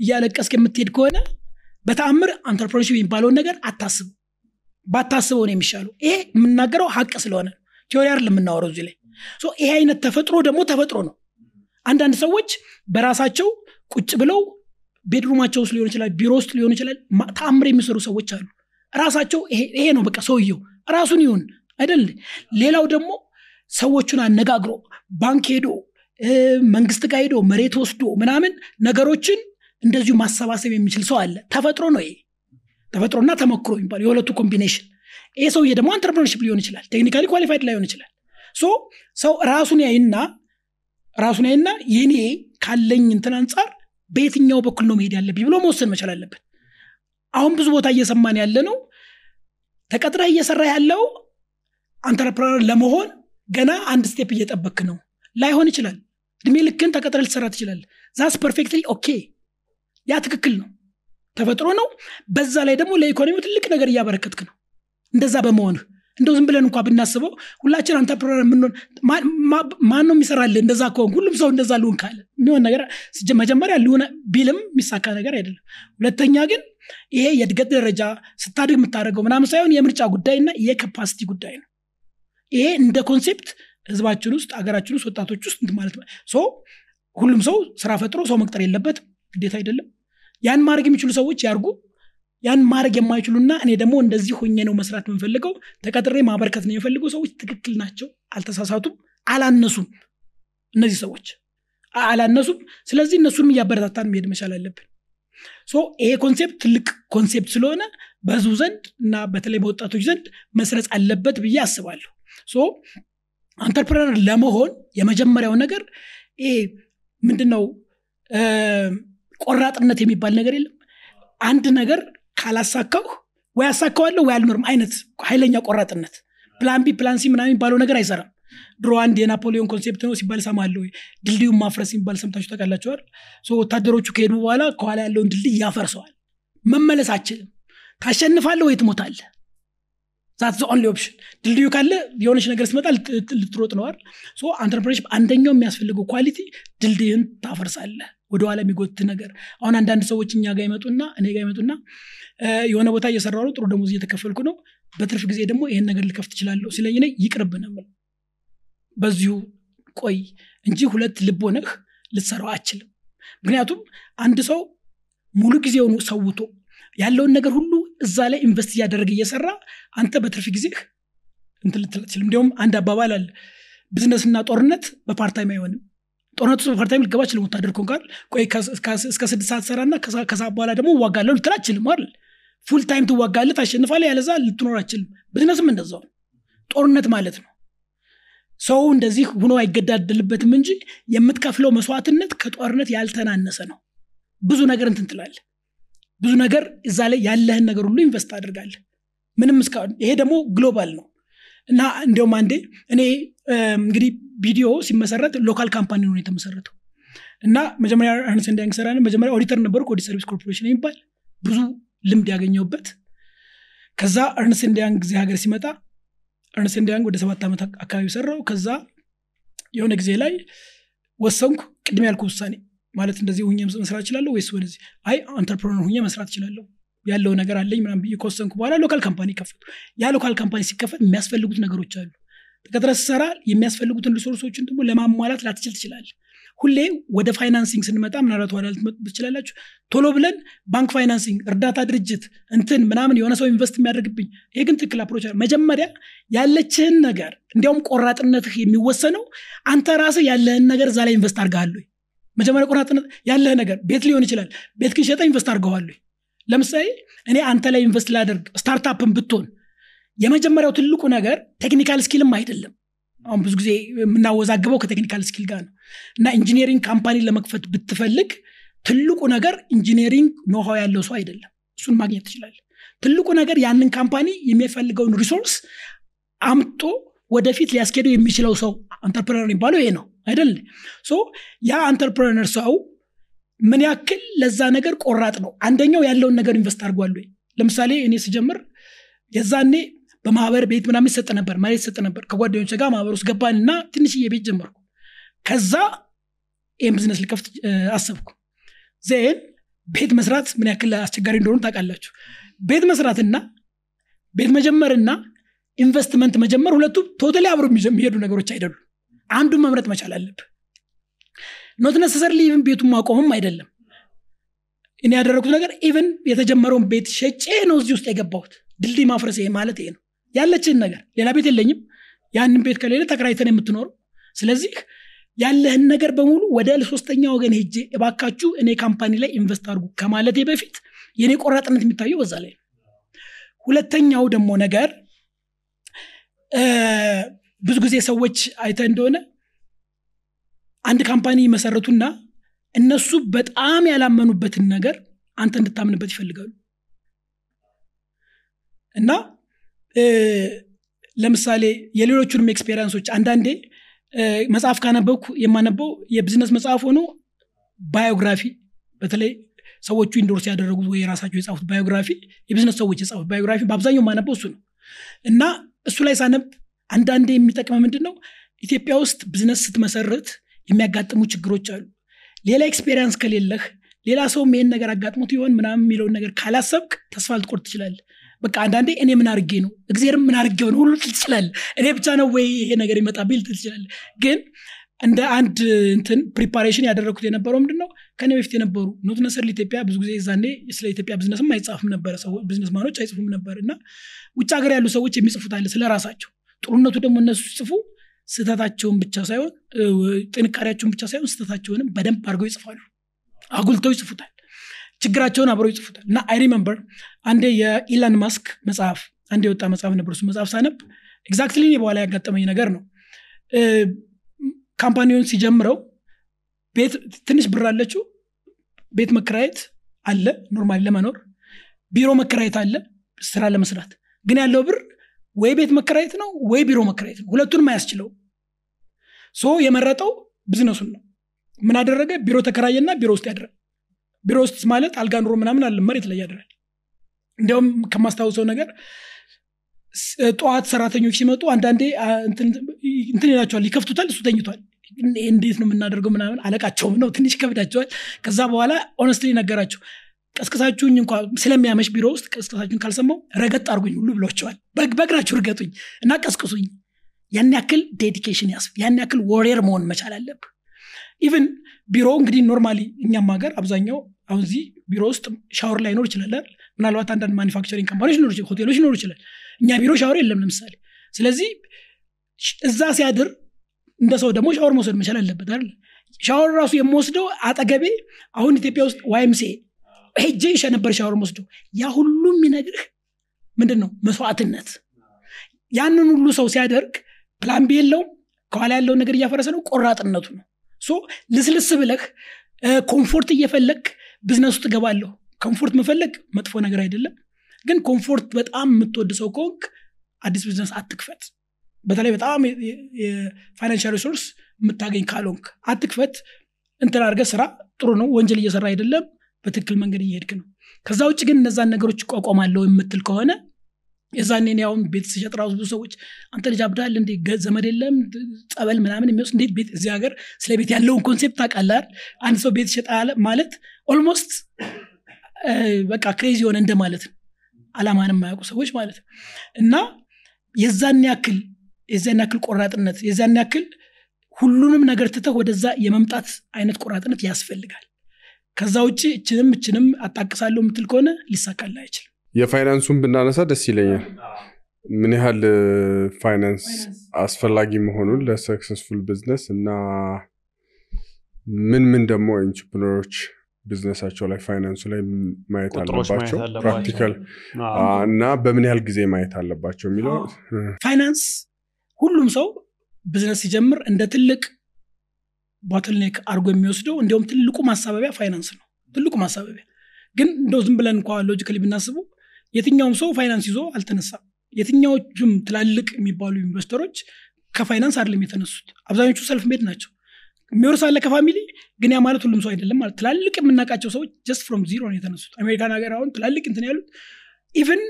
እያለቀስክ የምትሄድ ከሆነ በተአምር entrepreneurship የሚባለውን ነገር አታስብ። ባታስበው ነው የሚሻለው። ይሄ የምናገረው ሀቅ ስለሆነ theory አይደለም የምናወረው እዚህ ላይ ይሄ አይነት ተፈጥሮ ደግሞ ተፈጥሮ ነው። አንዳንድ ሰዎች በራሳቸው ቁጭ ብለው bedroom ኣቸው ውስጥ ሊሆን ይችላል ቢሮ ውስጥ ሊሆን ይችላል ተአምር የሚሰሩ ሰዎች አሉ። ራሳቸው ይሄ ነው በቃ ሰውየው ራሱን ይሁን አይደል? ሌላው ደግሞ ሰዎቹን አነጋግሮ ባንክ ሄዶ መንግስት ጋር ሄዶ መሬት ወስዶ ምናምን ነገሮችን እንደዚሁ ማሰባሰብ የሚችል ሰው አለ። ተፈጥሮ ነው ይሄ። ተፈጥሮና ተሞክሮ የሚባለው የሁለቱ combination። ይሄ ሰውዬ ደግሞ entrepreneurship ሊሆን ይችላል technically qualified ላይሆን ይችላል so ሰው ራሱን ያይና ራሱን ያይና የኔ ካለኝ እንትን አንጻር በየትኛው በኩል ነው መሄድ ያለብኝ ብሎ መወሰን መቻል አለበት። አሁን ብዙ ቦታ እየሰማን ያለ ነው ተቀጥረህ እየሰራ ያለው entrepreneur ለመሆን ገና አንድ step እየጠበክ ነው። ላይሆን ይችላል። እድሜ ልክን ተቀጥረ ልትሰራ ትችላል that's perfectly okay። ያ ትክክል ነው። ተፈጥሮ ነው። በዛ ላይ ደግሞ ለኢኮኖሚው ትልቅ ነገር እያበረከትክ ነው። እንደዛ በመሆንህ እንደው ዝም ብለን እንኳ ብናስበው ሁላችን entrepreneur የምንሆን ማን ነው የሚሰራልህ? እንደዛ ከሆን ሁሉም ሰው እንደዛ ልሆን ካለ የሚሆን ነገር መጀመሪያ ልሁን ቢልም የሚሳካ ነገር አይደለም። ሁለተኛ ግን ይሄ የእድገት ደረጃ ስታድግ የምታደርገው ምናምን ሳይሆን የምርጫ ጉዳይና የ capacity ጉዳይ ነው። ይሄ እንደ concept ህዝባችን ውስጥ ሀገራችን ውስጥ ወጣቶች ውስጥ ማለት ሁሉም ሰው ስራ ፈጥሮ ሰው መቅጠር የለበትም ግዴታ አይደለም። ያን ማድረግ የሚችሉ ሰዎች ያርጉ ያን ማድረግ የማይችሉና እኔ ደግሞ እንደዚህ ሆኜ ነው መስራት የምፈልገው። ተቀጥሬ ማበርከት ነው የሚፈልጉ ሰዎች ትክክል ናቸው። አልተሳሳቱም አላነሱም እነዚህ ሰዎች። አላነሱም። ስለዚህ እነሱንም እያበረታታን መሄድ መቻል አለብን። ይሄ concept ትልቅ concept ስለሆነ በህዝቡ ዘንድ እና በተለይ በወጣቶች ዘንድ መስረጽ አለበት ብዬ አስባለሁ። so entrepreneur ለመሆን የመጀመሪያው ነገር ይሄ ምንድነው? ቆራጥነት የሚባል ነገር የለም። አንድ ነገር ካላሳካው ወይ አሳካዋለሁ ወይ አልኖርም አይነት ኃይለኛ ቆራጥነት። plan B plan C ምናምን የሚባለው ነገር አይሰራም። ድሮ አንድ የናፖሊዮን concept ነው ሲባል ሰማለሁ ድልድዩን ማፍረስ የሚባል ሰምታችሁ ታውቃላችኋል ወታደሮቹ ከሄዱ በኋላ ከኋላ ያለውን ድልድይ ያፈርሰዋል። መመለስ አትችልም ታሸንፋለህ ወይ ትሞታለህ? that only option ድልድዩ ካለ የሆነች ነገር ልት- ልትሮጥ ነዋል so አንደኛው የሚያስፈልገው quality ድልድይን ታፈርሳለህ። ወደኋላ የሚጎትት ነገር። አሁን አንዳንድ ሰዎች እኛ ጋር ይመጡና እኔ ጋር ይመጡና የሆነ ቦታ እየሰራሁ ነው ጥሩ ደሞዝ እየተከፈልኩ ነው። በትርፍ ጊዜ ደግሞ ይህን ነገር ልከፍት እችላለሁ ሲለኝ እኔ ይቅርብ ነው የምለው። በዚሁ ቆይ እንጂ ሁለት ልብ ሆነህ ልትሰራው አትችልም ምክንያቱም አንድ ሰው ሙሉ ጊዜውን ሰውቶ ያለውን ነገር ሁሉ እዛ ላይ invest እያደረገ እየሰራ አንተ በትርፍ ጊዜህ እንትን ልትል አንድ አባባል አለ ቢዝነስና ጦርነት በ part time አይሆንም። ጦርነቱ በ part time ልትገባ አትችልም ወታደር ቆይ እስከ ስድስት ሰዓት ሰራና ከሰዓት በኋላ ደግሞ እዋጋለሁ ልትል አትችልም አይደል full time ትዋጋለህ ታሸንፋለህ ያለዛ ልትኖር አችልም ቢዝነስም እንደዛው። ጦርነት ማለት ነው። ሰው እንደዚህ ሆኖ አይገዳደልበትም እንጂ የምትከፍለው መስዋዕትነት ከጦርነት ያልተናነሰ ነው። ብዙ ነገር እንትን ብዙ ነገር እዛ ላይ ያለህን ነገር ሁሉ invest አድርጋለህ ምንም እስካሁን ይሄ ደግሞ global ነው። እና እንዲያውም አንዴ እኔ እንግዲህ ቪዲዮ ሲመሰረት local company ነው የተመሰረተው። እና መጀመሪያ Ernst and Young ሰራሁ መጀመሪያ ኦዲተር ነበርኩ Audit Service Corporation የሚባል ብዙ ልምድ ያገኘሁበት። ከዛ Ernst and Young ጊዜ ሀገር ሲመጣ Ernst and Young ወደ ሰባት ዓመት አካባቢ ሰራሁ። ከዛ የሆነ ጊዜ ላይ ወሰንኩ። ቅድም ያልኩ ውሳኔ ማለት እንደዚህ ሁኜ መስራት እችላለሁ ወይስ ወደዚህ? አይ entrepreneur ሁኜ መስራት እችላለሁ። ያለው ነገር አለኝ ምናምን ብዬ ከወሰንኩ በኋላ local company ከፈትኩ ያ local company ሲከፈት የሚያስፈልጉት ነገሮች አሉ። ተቀጥረ ስሰራ የሚያስፈልጉትን resource ኦችን ደግሞ ለማሟላት ላትችል ትችላል ሁሌ ወደ financing ስንመጣ ምናልባት ኋላ ልትመጡ ትችላላችሁ ቶሎ ብለን ባንክ financing እርዳታ ድርጅት እንትን ምናምን የሆነ ሰው invest የሚያደርግብኝ ይሄ ግን ትክክል approach መጀመሪያ ያለችህን ነገር እንዲያውም ቆራጥነትህ የሚወሰነው አንተ ራስህ ያለህን ነገር እዛ ላይ invest አድርገሃል? መጀመሪያ ቆራጥነት ያለህ ነገር ቤት ሊሆን ይችላል ቤትህን ሸጠህ invest አድርገሃል? ለምሳሌ እኔ አንተ ላይ invest ላደርግ startup ን ብትሆን የመጀመሪያው ትልቁ ነገር technical skill ም አይደለም አሁን ብዙ ጊዜ የምናወዛግበው ከ technical skill ጋር ነው። እና engineering company ለመክፈት ብትፈልግ ትልቁ ነገር engineering know-how ያለው ሰው አይደለም። እሱን ማግኘት ትችላል ትልቁ ነገር ያንን company የሚፈልገውን resource አምጦ ወደፊት ሊያስኬደው የሚችለው ሰው entrepreneur የሚባለው ይሄ ነው አይደል? so ያ entrepreneur ሰው ምን ያክል ለዛ ነገር ቆራጥ ነው? አንደኛው ያለውን ነገር invest አድርጓል ለምሳሌ እኔ ስጀምር የዛኔ በማህበር ቤት ምናምን ይሰጥ ነበር መሬት ይሰጥ ነበር። ከጓደኞች ጋር ማህበር ውስጥ ገባንና ትንሽዬ ቤት ጀመርኩ። ከዛ ይህን ቢዝነስ ልከፍት አሰብኩ። then ቤት መስራት ምን ያክል አስቸጋሪ እንደሆኑ ታውቃላችሁ? ቤት መስራትና ቤት መጀመርና ኢንቨስትመንት መጀመር ሁለቱ totally አብሮ የሚሄዱ ነገሮች አይደሉም። አንዱን መምረጥ መቻል አለብህ not necessarily even ቤቱን ማቆምም አይደለም። እኔ ያደረግኩት ነገር even የተጀመረውን ቤት ሸጬ ነው እዚህ ውስጥ የገባሁት። ድልድይ ማፍረስ ማለት ይሄ ነው ያለችን ነገር ሌላ ቤት የለኝም። ያንን ቤት ከሌለ ተከራይተን የምትኖረው። ስለዚህ ያለህን ነገር በሙሉ ወደ ሶስተኛ ወገን ሄጄ እባካችሁ እኔ company ላይ invest አድርጉ ከማለቴ በፊት የእኔ ቆራጥነት የሚታየው በዛ ላይ ነው። ሁለተኛው ደግሞ ነገር ብዙ ጊዜ ሰዎች አይተ እንደሆነ አንድ company መሰረቱና እነሱ በጣም ያላመኑበትን ነገር አንተ እንድታምንበት ይፈልጋሉ። እና ለምሳሌ የሌሎቹንም experience ኦች አንዳንዴ መጽሐፍ ካነበብኩ የማነበው የቢዝነስ መጽሐፍ ሆኖ biography በተለይ ሰዎቹ endorse ያደረጉት ወይ የራሳቸው የጻፉት biography የቢዝነስ ሰዎች የጻፉት biography በአብዛኛው የማነበው እሱ ነው። እና እሱ ላይ ሳነብ አንዳንዴ የሚጠቅመው ምንድን ነው ኢትዮጵያ ውስጥ ቢዝነስ ስትመሰርት የሚያጋጥሙ ችግሮች አሉ። ሌላ experience ከሌለህ ሌላ ሰውም ይሄን ነገር አጋጥሞት ይሆን ምናምን የሚለውን ነገር ካላሰብክ ተስፋ ልትቆርጥ ትችላለህ በቃ አንዳንዴ እኔ ምን አድርጌ ነው? እግዚአብሔር ምን አድርጌ ሆነ ሁሉ ትል ትችላለህ። እኔ ብቻ ነው ወይ ይሄ ነገር ይመጣብኝ ልትል ትችላለህ። ግን እንደ አንድ እንትን preparation ያደረግኩት የነበረው ምንድን ነው ከኔ በፊት የነበሩ not necessarily ኢትዮጵያ ብዙ ጊዜ ዛኔ ስለ ኢትዮጵያ ቢዝነስም አይጻፍም ነበረ business man ኦች አይጽፉም ነበር። እና ውጭ ሀገር ያሉ ሰዎች የሚጽፉት አለ ስለ ራሳቸው ጥሩነቱ ደግሞ እነሱ ሲጽፉ ስህተታቸውን ብቻ ሳይሆን ጥንካሬያቸውን ብቻ ሳይሆን ስህተታቸውንም በደንብ አድርገው ይጽፋሉ። አጉልተው ይጽፉታል ችግራቸውን አብረው ይጽፉታል። እና I remember አንዴ የኢሎን ማስክ መጽሐፍ አንድ የወጣ መጽሐፍ ነበር። እሱ መጽሐፍ ሳነብ exactly በኋላ ያጋጠመኝ ነገር ነው። company ውን ሲጀምረው ቤት ትንሽ ብር አለችው። ቤት መከራየት አለ normally ለመኖር። ቢሮ መከራየት አለ ስራ ለመስራት። ግን ያለው ብር ወይ ቤት መከራየት ነው ወይ ቢሮ መከራየት ነው። ሁለቱንም አያስችለው። so የመረጠው ቢዝነሱን ነው። ምን አደረገ? ቢሮ ተከራየና ቢሮ ውስጥ ያድራል ቢሮ ውስጥ ማለት አልጋ ኑሮ ምናምን አለ መሬት ላይ ያድራል። እንዲያውም ከማስታውሰው ነገር ጠዋት ሰራተኞች ሲመጡ አንዳንዴ እንትን ይላቸዋል ይከፍቱታል እሱ ተኝቷል። እንዴት ነው የምናደርገው ምናምን አለቃቸውም ነው ትንሽ ይከብዳቸዋል። ከዛ በኋላ honestly ነገራቸው ቀስቅሳችሁኝ እንኳ ስለሚያመሽ ቢሮ ውስጥ ቀስቅሳችሁኝ ካልሰማው ረገጥ አርጉኝ ሁሉ ብሏቸዋል። በእግራችሁ ርገጡኝ እና ቀስቅሱኝ። ያን ያክል dedication ያስ ያን ያክል warrior መሆን መቻል አለብህ even ቢሮ እንግዲህ normally እኛም ሀገር አብዛኛው አሁን እዚህ ቢሮ ውስጥ ሻወር ላይኖር ይችላል? ምናልባት አንዳንድ manufacturing company ዎች ሊኖር ይችላል ሆቴሎች ሊኖር ይችላል። እኛ ቢሮ ሻወር የለም ለምሳሌ። ስለዚህ እዛ ሲያድር እንደ ሰው ደግሞ ሻወር መውሰድ መቻል አለበት አይደል? ሻወር ራሱ የምወስደው አጠገቤ አሁን ኢትዮጵያ ውስጥ YMCA ሄጄ ነበር ሻወር ወስደው ያ ሁሉ የሚነግርህ ምንድን ነው መስዋዕትነት። ያንን ሁሉ ሰው ሲያደርግ plan B የለውም ከኋላ ያለውን ነገር እያፈረሰ ነው ቆራጥነቱ ነው ልስልስ ብለህ comfort እየፈለግህ ቢዝነስ ውስጥ እገባለሁ። comfort መፈለግ መጥፎ ነገር አይደለም። ግን comfort በጣም የምትወድ ሰው ከሆንክ አዲስ ቢዝነስ አትክፈት። በተለይ በጣም የ financial resource የምታገኝ ካልሆንክ አትክፈት። እንትን አድርገህ ስራ ጥሩ ነው። ወንጀል እየሰራ አይደለም። በትክክል መንገድ እየሄድክ ነው። ከዛ ውጭ ግን እነዛን ነገሮች እቋቋማለሁ የምትል ከሆነ የዛኔ እኔ አሁን ቤት ስሸጥ ራሱ ብዙ ሰዎች አንተ ልጅ አብዳል እንዴ? ዘመድ የለም ጸበል ምናምን የሚወስድ እንዴት ቤት እዚህ ሀገር ስለ ቤት ያለውን concept ታውቃለህ? አንድ ሰው ቤት ይሸጣል ማለት almost በቃ crazy የሆነ እንደማለት ነው። አላማን የማያውቁ ሰዎች ማለት እና የዛን ያክል የዛን ያክል ቆራጥነት የዛን ያክል ሁሉንም ነገር ትተህ ወደዛ የመምጣት አይነት ቆራጥነት ያስፈልጋል። ከዛ ውጭ እችንም እችንም አጣቅሳለሁ የምትል ከሆነ ሊሳካል አይችልም የፋይናንሱን ብናነሳ ደስ ይለኛል። ምን ያህል ፋይናንስ አስፈላጊ መሆኑን ለ successful business እና ምን ምን ደግሞ entrepreneur ኦች ቢዝነሳቸው ላይ ፋይናንሱ ላይ ማየት አለባቸው? practical እና በምን ያህል ጊዜ ማየት አለባቸው የሚለው? ፋይናንስ ሁሉም ሰው ቢዝነስ ሲጀምር እንደ ትልቅ bottleneck አድርጎ የሚወስደው እንዲሁም ትልቁ ማሳበቢያ ፋይናንስ ነው። ትልቁ ማሳበቢያ። ግን እንደው ዝም ብለን እንኳ logically ብናስብ የትኛውም ሰው ፋይናንስ ይዞ አልተነሳም። የትኛዎቹም ትላልቅ የሚባሉ investor ኦች ከፋይናንስ አይደለም የተነሱት። አብዛኞቹ self made ናቸው። የሚወርስ አለ ከ family ግን ያ ማለት ሁሉም ሰው አይደለም ማለት። ትላልቅ የምናውቃቸው ሰዎች just from zero ነው የተነሱት። አሜሪካን ሀገር አሁን ትላልቅ እንትን ያሉት even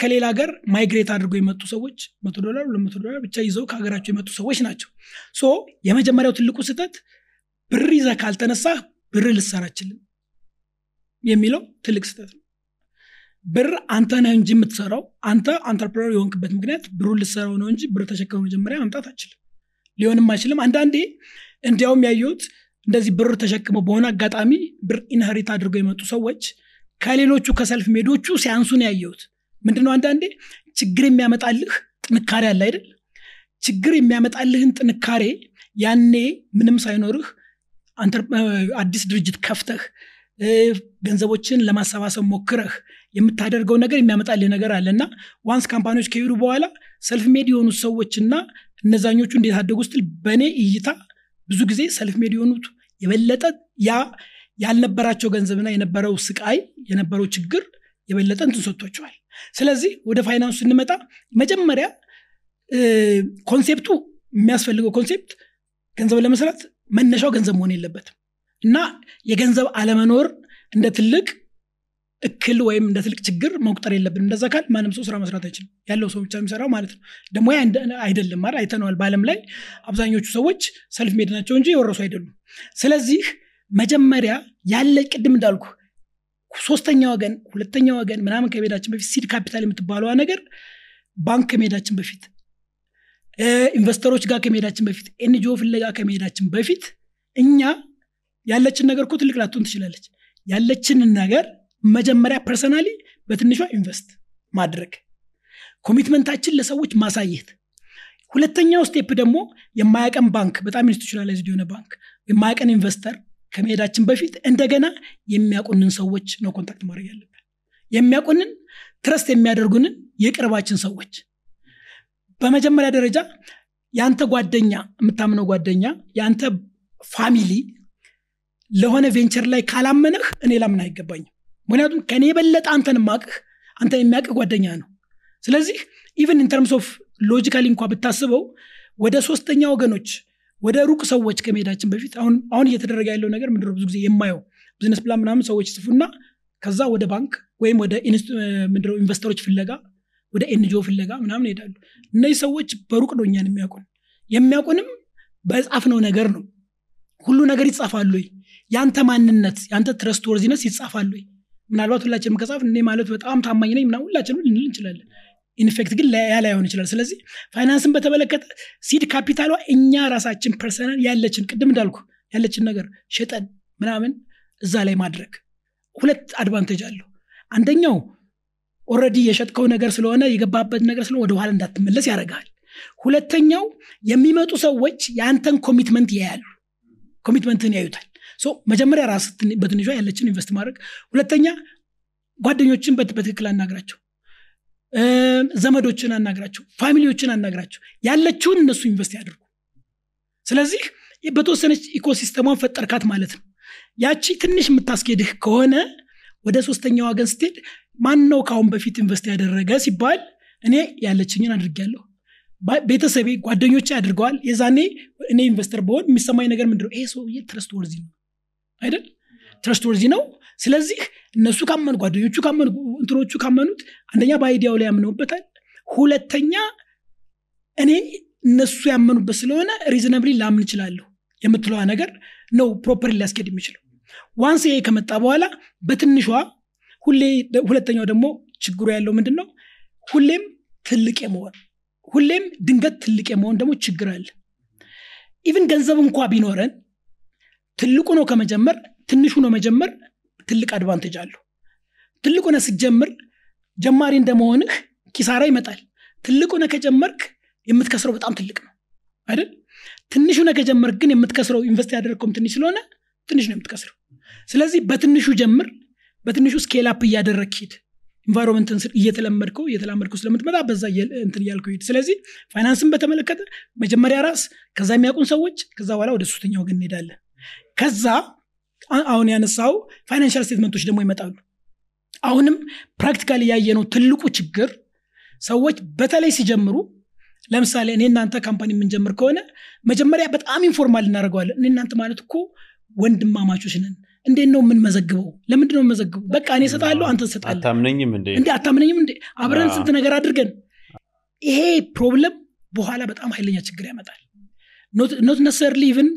ከሌላ ሀገር migrate አድርገው የመጡ ሰዎች መቶ ዶላር ሁለት መቶ ዶላር ብቻ ይዘው ከሀገራቸው የመጡ ሰዎች ናቸው። so የመጀመሪያው ትልቁ ስህተት ብር ይዘህ ካልተነሳ ብር ልሰራ አችልም የሚለው ትልቅ ስህተት ብር አንተ ነህ እንጂ የምትሰራው አንተ አንተርፕረነር የሆንክበት ምክንያት ብሩን ልሰራው ነው እንጂ ብር ተሸክመው መጀመሪያ ማምጣት አችልም ሊሆንም አይችልም። አንዳንዴ እንዲያውም ያየሁት እንደዚህ ብር ተሸክመው በሆነ አጋጣሚ ብር ኢንሄሪት አድርገው የመጡ ሰዎች ከሌሎቹ ከሰልፍ ሜዶቹ ሲያንሱን ያየሁት። ምንድነው አንዳንዴ ችግር የሚያመጣልህ ጥንካሬ አለ አይደል? ችግር የሚያመጣልህን ጥንካሬ ያኔ ምንም ሳይኖርህ አዲስ ድርጅት ከፍተህ ገንዘቦችን ለማሰባሰብ ሞክረህ የምታደርገው ነገር የሚያመጣልህ ነገር አለ እና once company ዎች ከሄዱ በኋላ self made የሆኑ ሰዎችና እነዛኞቹ እንዴት አደጉ ስትል በእኔ እይታ ብዙ ጊዜ self made የሆኑት የበለጠ ያ ያልነበራቸው ገንዘብና የነበረው ስቃይ የነበረው ችግር የበለጠ እንትን ሰጥቷቸዋል። ስለዚህ ወደ ፋይናንሱ ስንመጣ መጀመሪያ concept ኡ የሚያስፈልገው concept ገንዘብ ለመስራት መነሻው ገንዘብ መሆን የለበትም። እና የገንዘብ አለመኖር እንደ ትልቅ እክል ወይም እንደ ትልቅ ችግር መቁጠር የለብንም እንደዛ ካልን ማንም ሰው ስራ መስራት አይችልም። ያለው ሰው ብቻ የሚሰራው ማለት ነው። ደግሞ አይደለም ማለት አይተነዋል። በአለም ላይ አብዛኞቹ ሰዎች self made ናቸው እንጂ የወረሱ አይደሉም። ስለዚህ መጀመሪያ ያለ ቅድም እንዳልኩ ሶስተኛ ወገን ሁለተኛ ወገን ምናምን ከመሄዳችን በፊት seed capital የምትባለዋ ነገር ባንክ ከመሄዳችን በፊት investor ኦች ጋር ከመሄዳችን በፊት NGO ፍለጋ ከመሄዳችን በፊት እኛ ያለችን ነገር እኮ ትልቅ ላትሆን ትችላለች። ያለችንን ነገር መጀመሪያ personally በትንሿ invest ማድረግ commitment አችን ለሰዎች ማሳየት። ሁለተኛው step ደግሞ የማያቀን ባንክ በጣም institutionalized የሆነ ባንክ የማያቀን investor ከመሄዳችን በፊት እንደገና የሚያውቁንን ሰዎች ነው contact ማድረግ ያለብን። የሚያውቁንን trust የሚያደርጉንን የቅርባችን ሰዎች። በመጀመሪያ ደረጃ የአንተ ጓደኛ የምታምነው ጓደኛ የአንተ family ለሆነ venture ላይ ካላመነህ እኔ ላምን አይገባኝም ምክንያቱም ከእኔ የበለጠ አንተን የሚያቅህ አንተ የሚያቅህ ጓደኛ ነው። ስለዚህ even in terms of logically እንኳ ብታስበው ወደ ሶስተኛ ወገኖች ወደ ሩቅ ሰዎች ከመሄዳችን በፊት አሁን አሁን እየተደረገ ያለው ነገር ምንድነው? ብዙ ጊዜ የማየው business plan ምናምን ሰዎች ጽፉና ከዛ ወደ ባንክ ወይም ወደ ምንድነው? investor ኦች ፍለጋ ወደ NGO ፍለጋ ምናምን ይሄዳሉ። እነዚህ ሰዎች በሩቅ ነው እኛን የሚያውቁን። የሚያውቁንም በጻፍነው ነገር ነው። ሁሉ ነገር ይጻፋሉ ያንተ ማንነት ያንተ trustworthiness ይጻፋሉ ምናልባት ሁላችንም ከጻፍን እኔ ማለት በጣም ታማኝ ነኝ ምናምን ሁላችንም ልንል እንችላለን። in fact ግን ያ ላይሆን ይችላል። ስለዚህ ፋይናንስን በተመለከተ seed capital ኧሏ እኛ ራሳችን personal ያለችን ቅድም እንዳልኩ ያለችን ነገር ሸጠን ምናምን እዛ ላይ ማድረግ ሁለት advantage አለው። አንደኛው already የሸጥከው ነገር ስለሆነ የገባበት ነገር ስለሆነ ወደኋላ እንዳትመለስ ያደርጋል ሁለተኛው የሚመጡ ሰዎች የአንተን commitment ያያሉ። commitment ን ያዩታል መጀመሪያ ራስ በትንሿ ያለችን invest ማድረግ ሁለተኛ ጓደኞችን በትክክል አናግራቸው ዘመዶችን አናግራቸው family ዎችን አናግራቸው ያለችውን እነሱ invest ያደርጉ ስለዚህ በተወሰነች ecosystem ኧሟን ፈጠርካት ማለት ነው። ያቺ ትንሽ የምታስኬድህ ከሆነ ወደ ሶስተኛ ወገን ስትሄድ ማን ነው ከአሁን በፊት invest ያደረገ ሲባል እኔ ያለችኝን አድርጌያለሁ። ቤተሰቤ ጓደኞቼ አድርገዋል። የዛኔ እኔ investor ብሆን የሚሰማኝ ነገር ምንድነው? ይሄ ሰውዬ trustworthy ነው አይደል? trust ነው። ስለዚህ እነሱ ካመኑ ጓደኞቹ ካመኑ እንትኖቹ ካመኑት አንደኛ በ idea ው ላይ ያምነውበታል። ሁለተኛ እኔ እነሱ ያመኑበት ስለሆነ reasonably ላምን እችላለሁ የምትለዋ ነገር ነው proper ሊያስኬድ የሚችለው። once ይሄ ከመጣ በኋላ በትንሿ ሁሌ ሁለተኛው ደግሞ ችግሩ ያለው ምንድን ነው ሁሌም ትልቅ የመሆን ሁሌም ድንገት ትልቅ የመሆን ደግሞ ችግር አለ። even ገንዘብ እንኳ ቢኖረን ትልቁ ነው ከመጀመር ትንሹ ነው መጀመር ትልቅ advantage አለው። ትልቁ ነ ስትጀምር ጀማሪ እንደመሆንህ ኪሳራ ይመጣል። ትልቁ ነ ከጀመርክ የምትከስረው በጣም ትልቅ ነው አይደል? ትንሹ ነ ከጀመርክ ግን የምትከስረው invest ያደረግከውም ትንሽ ስለሆነ ትንሽ ነው የምትከስረው። ስለዚህ በትንሹ ጀምር በትንሹ scale up እያደረግክ ሂድ። environment ን እየተለመድከው እየተላመድከው ስለምትመጣ በዛ እንትን እያልከው ሂድ። ስለዚህ ፋይናንስን በተመለከተ መጀመሪያ ራስ ከዛ የሚያውቁን ሰዎች ከዛ በኋላ ወደ ሶስተኛ ወገን እንሄዳለን ከዛ አሁን ያነሳው financial statement ኦች ደግሞ ይመጣሉ። አሁንም practically ያየነው ትልቁ ችግር ሰዎች በተለይ ሲጀምሩ ለምሳሌ እኔ እናንተ company የምንጀምር ከሆነ መጀመሪያ በጣም informal እናደርገዋለን። እኔ እናንተ ማለት እኮ ወንድማማቾች ነን። እንዴት ነው የምንመዘግበው? ለምንድን ነው የምንመዘግበው? በቃ እኔ እሰጥሃለሁ አንተ ትሰጣለህ አታምነኝም እንዴ? አታምነኝም እንዴ? አብረን ስንት ነገር አድርገን ይሄ problem በኋላ በጣም ኃይለኛ ችግር ያመጣል። not necessarily even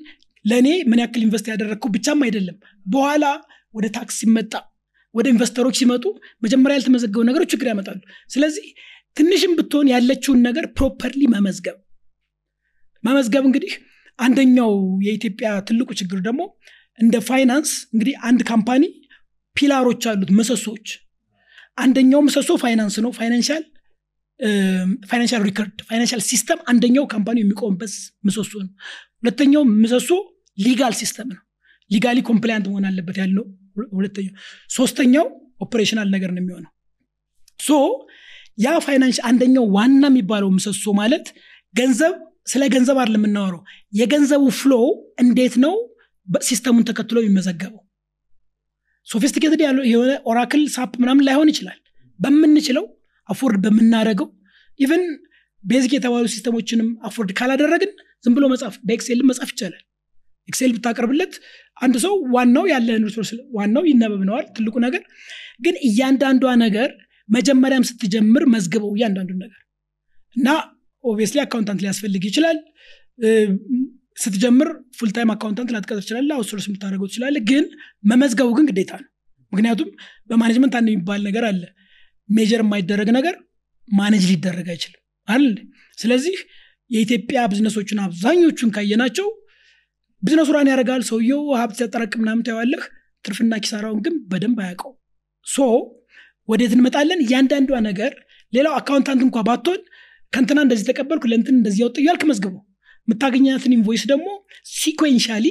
ለእኔ ምን ያክል invest ያደረግኩ ብቻም አይደለም። በኋላ ወደ ታክስ ሲመጣ ወደ investor ኦች ሲመጡ መጀመሪያ ያልተመዘገቡ ነገሮች ችግር ያመጣሉ። ስለዚህ ትንሽም ብትሆን ያለችውን ነገር properly መመዝገብ። መመዝገብ እንግዲህ አንደኛው የኢትዮጵያ ትልቁ ችግር ደግሞ እንደ ፋይናንስ እንግዲህ አንድ company pillar ኦች አሉት ምሰሶች አንደኛው ምሰሶ ፋይናንስ ነው። financial financial record financial system አንደኛው company ው የሚቆምበት ምሰሶ ነው። ሁለተኛው ምሰሶ legal system ነው። legally compliant መሆን አለበት ያልነው ሁለተኛው። ሶስተኛው operational ነገር ነው የሚሆነው። so ያ ፋይናንስ አንደኛው ዋና የሚባለው ምሰሶ ማለት ገንዘብ ስለ ገንዘብ አይደለም የምናወራው። የገንዘቡ flow እንዴት ነው system ኡን ተከትሎ የሚመዘገበው? sophisticated የሆነ Oracle SAP ምናምን ላይሆን ይችላል። በምንችለው afford በምናደርገው even basic የተባሉ system ኦችንም afford ካላደረግን ዝም ብሎ መጻፍ በ Excel ም መጻፍ ይቻላል Excel ብታቀርብለት አንድ ሰው ዋናው ያለህን resource ዋናው ይነበብነዋል ትልቁ ነገር። ግን እያንዳንዷ ነገር መጀመሪያም ስትጀምር መዝግበው እያንዳንዱ ነገር። እና obviously accountant ሊያስፈልግ ይችላል። ስትጀምር full-time accountant ላትቀጥር ትችላለህ outsource የምታደርገው ትችላለህ ግን መመዝገቡ ግን ግዴታ ነው። ምክንያቱም በ management አንድ የሚባል ነገር አለ። measure የማይደረግ ነገር manage ሊደረግ አይችልም። አይደል ስለዚህ የኢትዮጵያ ቢዝነሶችን አብዛኞቹን ካየናቸው ቢዝነሱ run ያደርጋል። ሰውየው ሀብት ሲያጠራቅም ምናምን ታየዋለህ። ትርፍና ኪሳራውን ግን በደንብ አያውቀው so ወዴት እንመጣለን? እያንዳንዷ ነገር ሌላው accountant እንኳ ባትሆን ከንትና እንደዚህ ተቀበልኩ ለእንትን እንደዚህ አወጣሁ እያልክ መዝግበው። የምታገኛትን invoice ደግሞ sequentially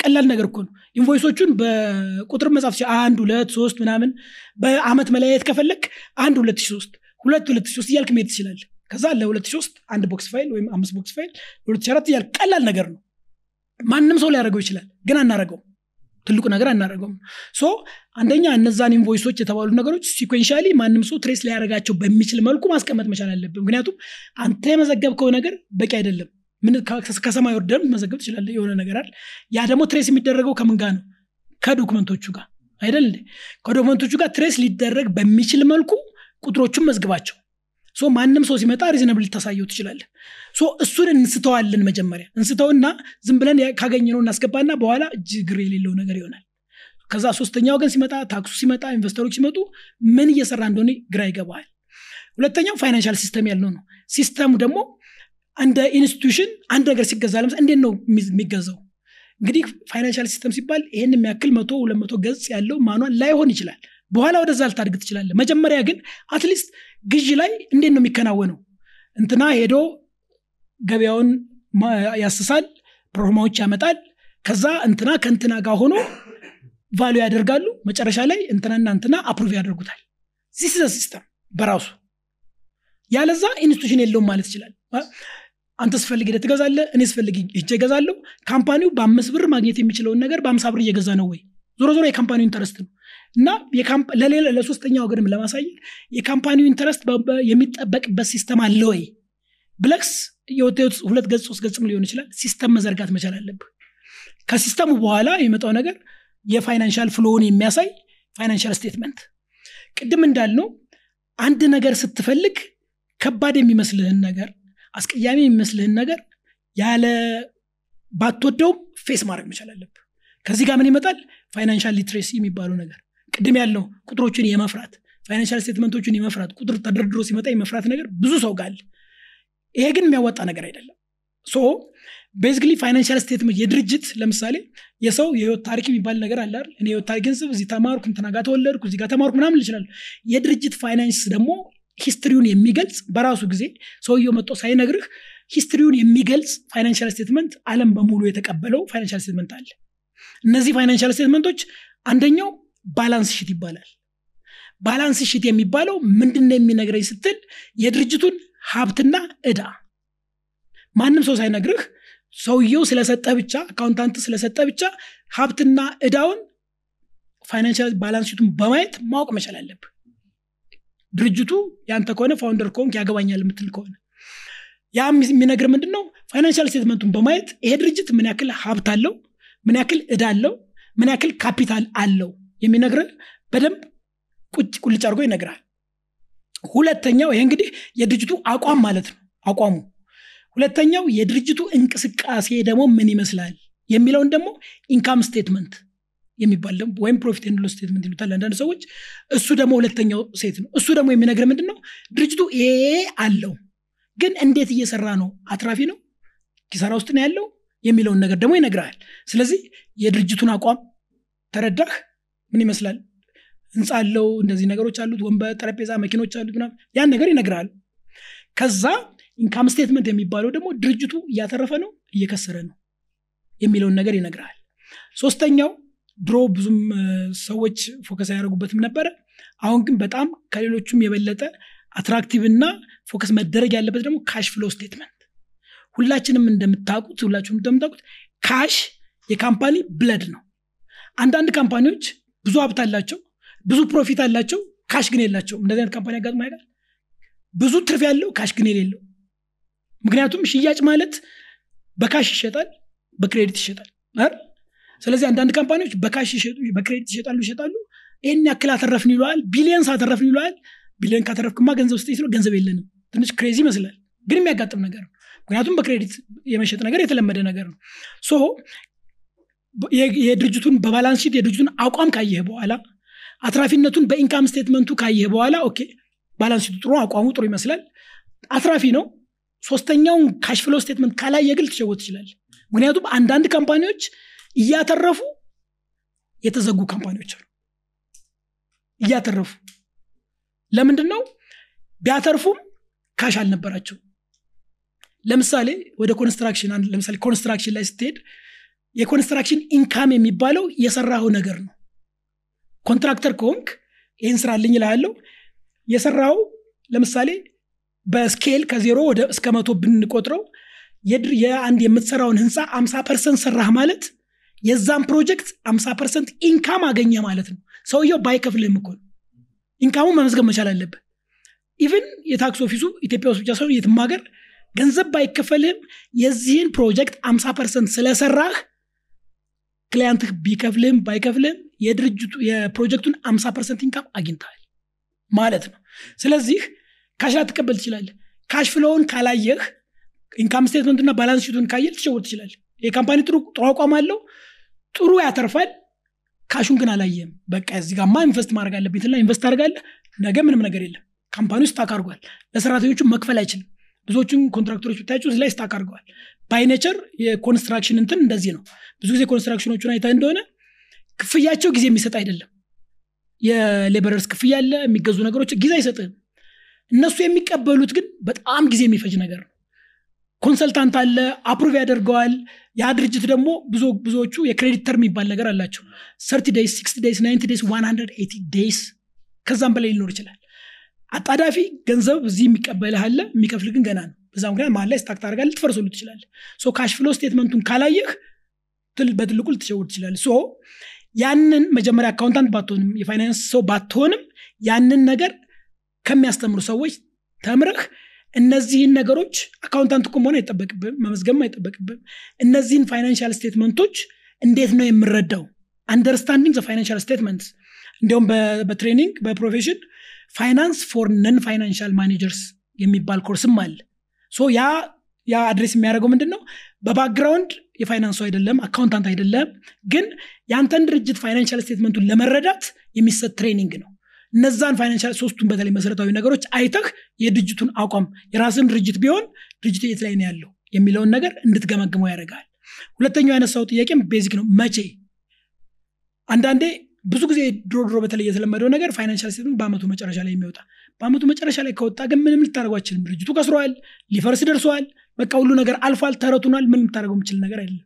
ቀላል ነገር እኮ ነው። invoice ኦቹን በቁጥር መጻፍ አንድ ሁለት ሶስት ምናምን በአመት መለያየት ከፈለግ አንድ ሁለት ሺህ ሶስት ሁለት ሁለት ሶስት እያልክ መሄድ ትችላል ከዛ ለሁለት ሺህ ሶስት አንድ box file ወይም አምስት box file ለሁለት ሺህ አራት እያልክ ቀላል ነገር ነው ማንም ሰው ሊያደርገው ይችላል ግን አናረገው ትልቁ ነገር አናረገውም so አንደኛ እነዛን invoice ኦች የተባሉ ነገሮች sequentially ማንም ሰው trace ሊያደርጋቸው በሚችል መልኩ ማስቀመጥ መቻል አለብን። ምክንያቱም አንተ የመዘገብከው ነገር በቂ አይደለም። ምን ከሰማይ ወርደን መዘገብ ትችላለ የሆነ ነገር አለ ያ ደግሞ trace የሚደረገው ከምን ጋር ነው? ከ document ኦቹ ጋር አይደል? ከ document ኦቹ ጋር trace ሊደረግ በሚችል መልኩ ቁጥሮቹን መዝግባቸው። ማንም ሰው ሲመጣ reasonable ልታሳየው ትችላለን ሶ እሱን እንስተዋለን መጀመሪያ። እንስተውና ዝም ብለን ካገኘነው እናስገባና በኋላ እጅ እግር የሌለው ነገር ይሆናል። ከዛ ሶስተኛ ወገን ሲመጣ ታክሱ ሲመጣ investor ኦች ሲመጡ ምን እየሰራ እንደሆነ ግራ ይገባል። ሁለተኛው financial system ያልነው ነው። system ኡ ደግሞ እንደ institution አንድ ነገር ሲገዛ ለምሳሌ እንዴት ነው የሚገዛው? እንግዲህ financial system ሲባል ይህን የሚያክል መቶ ሁለት መቶ ገጽ ያለው manual ላይሆን ይችላል። በኋላ ወደዛ ልታድግ ትችላለ መጀመሪያ ግን at least ግዢ ላይ እንዴት ነው የሚከናወነው? እንትና ሄዶ ገበያውን ያስሳል ፕሮግራማዎች ያመጣል። ከዛ እንትና ከእንትና ጋር ሆኖ value ያደርጋሉ። መጨረሻ ላይ እንትናና እንትና approve ያደርጉታል። this system በራሱ። ያለዛ institution የለውም ማለት ይችላል። አንተ ስፈልግ ሄደህ ትገዛለህ እኔ ስፈልግ ሄጄ እገዛለሁ። company ው በአምስት ብር ማግኘት የሚችለውን ነገር በአምሳ ብር እየገዛ ነው ወይ? ዞሮ ዞሮ የ company ው interest ነው። እና ለሌላ ለሶስተኛ ወገንም ለማሳየት የ company ው interest የሚጠበቅበት system አለ ወይ? ብለህ ስታወጣው ሁለት ገጽ ሶስት ገጽም ሊሆን ይችላል። system መዘርጋት መቻል አለብህ። ከ system ኡ በኋላ የሚመጣው ነገር የ financial flow ውን የሚያሳይ financial statement። ቅድም እንዳልነው አንድ ነገር ስትፈልግ ከባድ የሚመስልህን ነገር አስቀያሚ የሚመስልህን ነገር ያለ ባትወደውም face ማድረግ መቻል አለብህ። ከዚህ ጋር ምን ይመጣል? financial literacy የሚባለው ነገር። ቅድም ያለው ቁጥሮችን የመፍራት financial statement ኦችን የመፍራት ቁጥር ተደርድሮ ሲመጣ የመፍራት ነገር ብዙ ሰው ጋር አለ ይሄ ግን የሚያወጣ ነገር አይደለም። so basically financial statement የድርጅት ለምሳሌ የሰው የህይወት ታሪክ የሚባል ነገር አለ አይደል? እኔ የህይወት ታሪክን ስብ እዚህ ተማርኩ እንትና ጋር ተወለድኩ እዚህ ጋር ተማርኩ ምናምን ይችላል የድርጅት ፋይናንስ ደግሞ history ውን የሚገልጽ በራሱ ጊዜ ሰውየው መጥቶ ሳይነግርህ history ውን የሚገልጽ financial statement አለም በሙሉ የተቀበለው financial statement አለ። እነዚህ financial statement ኦች አንደኛው balance sheet ይባላል። balance sheet የሚባለው ምንድን የሚነግረኝ ስትል የድርጅቱን ሀብትና እዳ። ማንም ሰው ሳይነግርህ ሰውየው ስለሰጠ ብቻ accountant ስለሰጠ ብቻ ሀብትና እዳውን financial balance በማየት ማወቅ መቻል አለብህ። ድርጅቱ ያንተ ከሆነ founder ከሆንክ ያገባኛል የምትል ከሆነ። ያ የሚነግር ምንድን ነው financial statement ኡን በማየት ይሄ ድርጅት ምን ያክል ሀብት አለው ምን ያክል እዳ አለው ምን ያክል ካፒታል አለው የሚነግር በደንብ ቁጭ ቁልጭ አድርጎ ይነግራል ሁለተኛው ይሄ እንግዲህ የድርጅቱ አቋም ማለት ነው አቋሙ። ሁለተኛው የድርጅቱ እንቅስቃሴ ደግሞ ምን ይመስላል የሚለውን ደግሞ income statement የሚባል ወይም profit and statement ይሉታል አንዳንድ ሰዎች። እሱ ደግሞ ሁለተኛው set ነው። እሱ ደግሞ የሚነግር ምንድን ነው ድርጅቱ ይሄ አለው ግን እንዴት እየሰራ ነው? አትራፊ ነው? ኪሳራ ውስጥ ነው ያለው? የሚለውን ነገር ደግሞ ይነግራል። ስለዚህ የድርጅቱን አቋም ተረዳህ? ምን ይመስላል ህንፃ አለው እንደዚህ ነገሮች አሉት ወንበር ጠረጴዛ መኪኖች አሉት ምናምን ያን ነገር ይነግራል። ከዛ income statement የሚባለው ደግሞ ድርጅቱ እያተረፈ ነው እየከሰረ ነው የሚለውን ነገር ይነግራል። ሶስተኛው ድሮ ብዙም ሰዎች focus አያደርጉበትም ነበረ። አሁን ግን በጣም ከሌሎቹም የበለጠ attractive እና focus መደረግ ያለበት ደግሞ cash flow statement ሁላችንም እንደምታውቁት ሁላችሁም እንደምታውቁት cash የ company blood ነው። አንዳንድ company ዎች ብዙ ሀብት አላቸው ብዙ profit አላቸው cash ግን የላቸውም። እንደዚህ አይነት company አጋጥሞ ያውቃል ብዙ ትርፍ ያለው cash ግን የሌለው። ምክንያቱም ሽያጭ ማለት በ cash ይሸጣል በ credit ይሸጣል? ስለዚህ አንዳንድ company ዎች በ cash ይሸጡ በ credit ይሸጣሉ ይሸጣሉ። ይህን ያክል አተረፍን ይለዋል billions አተረፍን ይለዋል። ቢሊየን ካተረፍክማ ገንዘብ ስጠኝ ሲለው ገንዘብ የለንም። ትንሽ crazy ይመስላል ግን የሚያጋጥም ነገር ነው። ምክንያቱም በ credit የመሸጥ ነገር የተለመደ ነገር ነው። so የድርጅቱን በ balance sheet የድርጅቱን አቋም ካየህ በኋላ አትራፊነቱን በ income statement ኡ ካየህ በኋላ okay balance ጥሩ አቋሙ ጥሩ ይመስላል። አትራፊ ነው። ሶስተኛውን cash flow statement ካላየህ ግን ትሸወት ትችላል ምክንያቱም አንዳንድ company ዎች እያተረፉ የተዘጉ company ዎች አሉ። እያተረፉ ለምንድን ነው ቢያተርፉም cash አልነበራቸው ለምሳሌ ወደ construction ለምሳሌ construction ላይ ስትሄድ የ construction income የሚባለው የሰራኸው ነገር ነው contractor ከሆንክ ይህን ስራልኝ እልሃለሁ። የሰራው ለምሳሌ በ scale ከዜሮ ወደ እስከ መቶ ብንቆጥረው የአንድ የምትሰራውን ህንፃ አምሳ percent ሰራህ ማለት የዛን ፕሮጀክት አምሳ percent income አገኘ ማለት ነው። ሰውየው ባይከፍልህም እኮ income ኡ መመዝገብ መቻል አለብህ። even የ tax office ኡ ኢትዮጵያ ውስጥ ብቻ ሳይሆን የትም ሀገር ገንዘብ ባይከፈልህም የዚህን ፕሮጀክት አምሳ percent ስለሰራህ client ህ ቢከፍልህም ባይከፍልህም የድርጅቱ የፕሮጀክቱን አምሳ percent income አግኝተሃል ማለት ነው። ስለዚህ cash ላትቀበል ትችላለህ። cash flow ውን ካላየህ income statement ኡና balance sheet ኡን ካየህ ልትሸወር ትችላለህ። የ company ጥሩ አቋም አለው። ጥሩ ያተርፋል። cash ኡን ግን አላየም በቃ እዚህ ጋማ invest ማድረግ አለብኝ ትልና invest ታደርጋለህ። ነገ ምንም ነገር የለም። company ውስጥ stuck አድርጓል። ለሰራተኞቹ መክፈል አይችልም። ብዙዎቹን contractor ኦች ብታያቸው እዚህ ላይ stuck አድርገዋል። የ construction እንትን እንደዚህ ነው። ብዙ ጊዜ construction ኦቹን አይታ እንደሆነ ክፍያቸው ጊዜ የሚሰጥ አይደለም። የ laborers ክፍያ አለ የሚገዙ ነገሮች ጊዜ አይሰጥህም። እነሱ የሚቀበሉት ግን በጣም ጊዜ የሚፈጅ ነገር ነው። consultant አለ approve ያደርገዋል። ያ ድርጅት ደግሞ ብዙ ብዙዎቹ የ credit term የሚባል ነገር አላቸው። thirty days sixty days ninety days one hundred ከዛም በላይ ሊኖር ይችላል። አጣዳፊ ገንዘብ እዚህ የሚቀበልህ አለ የሚከፍል ግን ገና ነው። በዛ ምክንያት መሀል ላይ stuck ታደርጋለህ ልትፈርስ ሁሉ ትችላለህ so cash flow statement ኡን ካላየህ ትል- በትልቁ ልትሸውድ ትችላለህ so ያንን መጀመሪያ accountant ባትሆንም የፋይናንስ ሰው ባትሆንም ያንን ነገር ከሚያስተምሩ ሰዎች ተምረህ እነዚህን ነገሮች accountant እኮ መሆን አይጠበቅብም መመዝገብም አይጠበቅብም እነዚህን financial statement ኦች እንዴት ነው የምረዳው? understanding financial statement እንዲሁም በ training በ profession finance for non financial managers የሚባል ኮርስም አለ። ያ ያ address የሚያደርገው ምንድን ነው በ background የ finance ኡ አይደለም accountant አይደለም ግን የአንተን ድርጅት financial statement ኡን ለመረዳት የሚሰጥ training ነው። እነዛን financial ሶስቱን በተለይ መሰረታዊ ነገሮች አይተህ የድርጅቱን አቋም የራስን ድርጅት ቢሆን ድርጅቱ የት ላይ ነው ያለው የሚለውን ነገር እንድትገመግመው ያደርጋል ሁለተኛው ያነሳው ጥያቄም basic ነው መቼ? አንዳንዴ ብዙ ጊዜ ድሮ ድሮ በተለይ የተለመደው ነገር financial statement በአመቱ መጨረሻ ላይ የሚወጣ። በአመቱ መጨረሻ ላይ ከወጣ ግን ምንም ልታደርገው ድርጅቱ ከስሯል ሊፈርስ ደርሰዋል በቃ ሁሉ ነገር አልፏል ተረቱኗል ምን ልታደርገው የምችል ነገር አይደለም።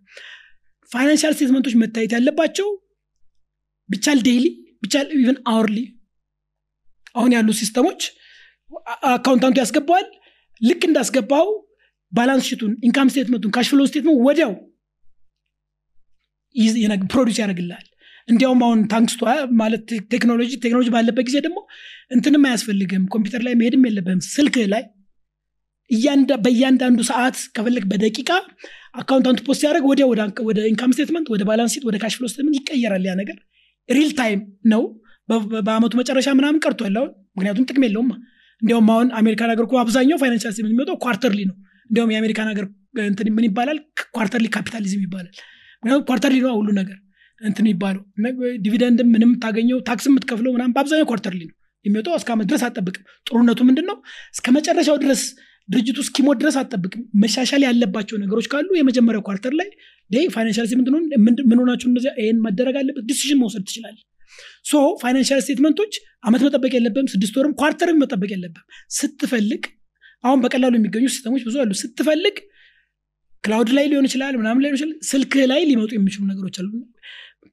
financial statement ኦች መታየት ያለባቸው ቢቻል daily ቢቻል even hourly። አሁን ያሉ system ኦች accountant ኡ ያስገባዋል። ልክ እንዳስገባው balance sheet ኡን income statement ኡን cash flow statement ወዲያው produce ያደርግልሃል እንዲያውም አሁን thanks to ማለት ቴክኖሎጂ ቴክኖሎጂ ባለበት ጊዜ ደግሞ እንትንም አያስፈልግም። ኮምፒውተር ላይ መሄድም የለብህም። ስልክ ላይ እያንዳ- በእያንዳንዱ ሰዓት ከፈለግ በደቂቃ accountant ኡ post ሲያደርግ ወዲያ ወደ income statement ወደ balance sheet ወደ cash flow statement ይቀየራል ያ ነገር። real time ነው። በአመቱ መጨረሻ ምናምን ቀርቷል አሁን። ምክንያቱም ጥቅም የለውም። እንዲያውም አሁን አሜሪካን ሀገር አብዛኛው financial statement የሚወጣው quarterly ነው። እንዲያውም የአሜሪካን ሀገር ምን ይባላል? quarterly capitalism ይባላል። ምክንያቱም quarterly ነው ሁሉ ነገር እንትን ይባለው dividend ምንም ታገኘው tax የምትከፍለው ምናምን በአብዛኛው quarterly ነው። የሚወጣው እስከ ዓመት ድረስ አጠብቅም ጥሩነቱ ምንድን ነው እስከ መጨረሻው ድረስ ድርጅቱ እስኪሞት ድረስ አጠብቅም መሻሻል ያለባቸው ነገሮች ካሉ የመጀመሪያው quarter ላይ financial statement ምን ሆናችሁ እነዚያ ይህን መደረግ አለበት። decision መውሰድ ትችላለህ so financial statement ኦች አመት መጠበቅ የለብም ስድስት ወርም quarter ም መጠበቅ የለብም ስትፈልግ አሁን በቀላሉ የሚገኙ system ኦች ብዙ አሉ። ስትፈልግ cloud ላይ ሊሆን ይችላል ምናምን ላይ ስልክ ላይ ሊመጡ የሚችሉ ነገሮች አሉ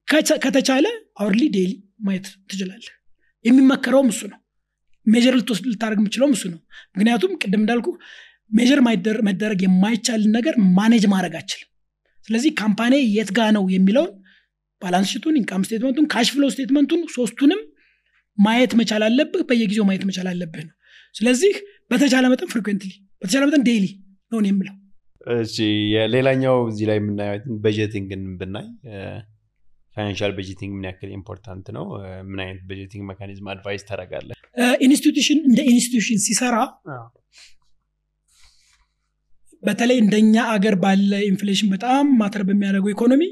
ከተቻለ hourly daily ማየት ትችላለህ። የሚመከረውም እሱ ነው። measure ልትወስድ ልታደርግ የምችለውም እሱ ነው። ምክንያቱም ቅድም እንዳልኩ measure መደረግ የማይቻልን ነገር manage ማድረግ አችልም ስለዚህ company የት ጋ ነው የሚለውን balance sheet ኡን income statement ኡን cash flow statement ኡን ሶስቱንም ማየት መቻል አለብህ። በየጊዜው ማየት መቻል አለብህ ነው። ስለዚህ በተቻለ መጠን frequently በተቻለ መጠን daily ነው የምለው። እሺ የሌላኛው እዚህ ላይ የምናየው budgeting ን ብናይ financial budgeting ምን ያክል important ነው? ምን አይነት budgeting mechanism advice ታደርጋለህ? institution እንደ institution ሲሰራ በተለይ እንደኛ አገር ባለ inflation በጣም matter በሚያደርገው ኢኮኖሚ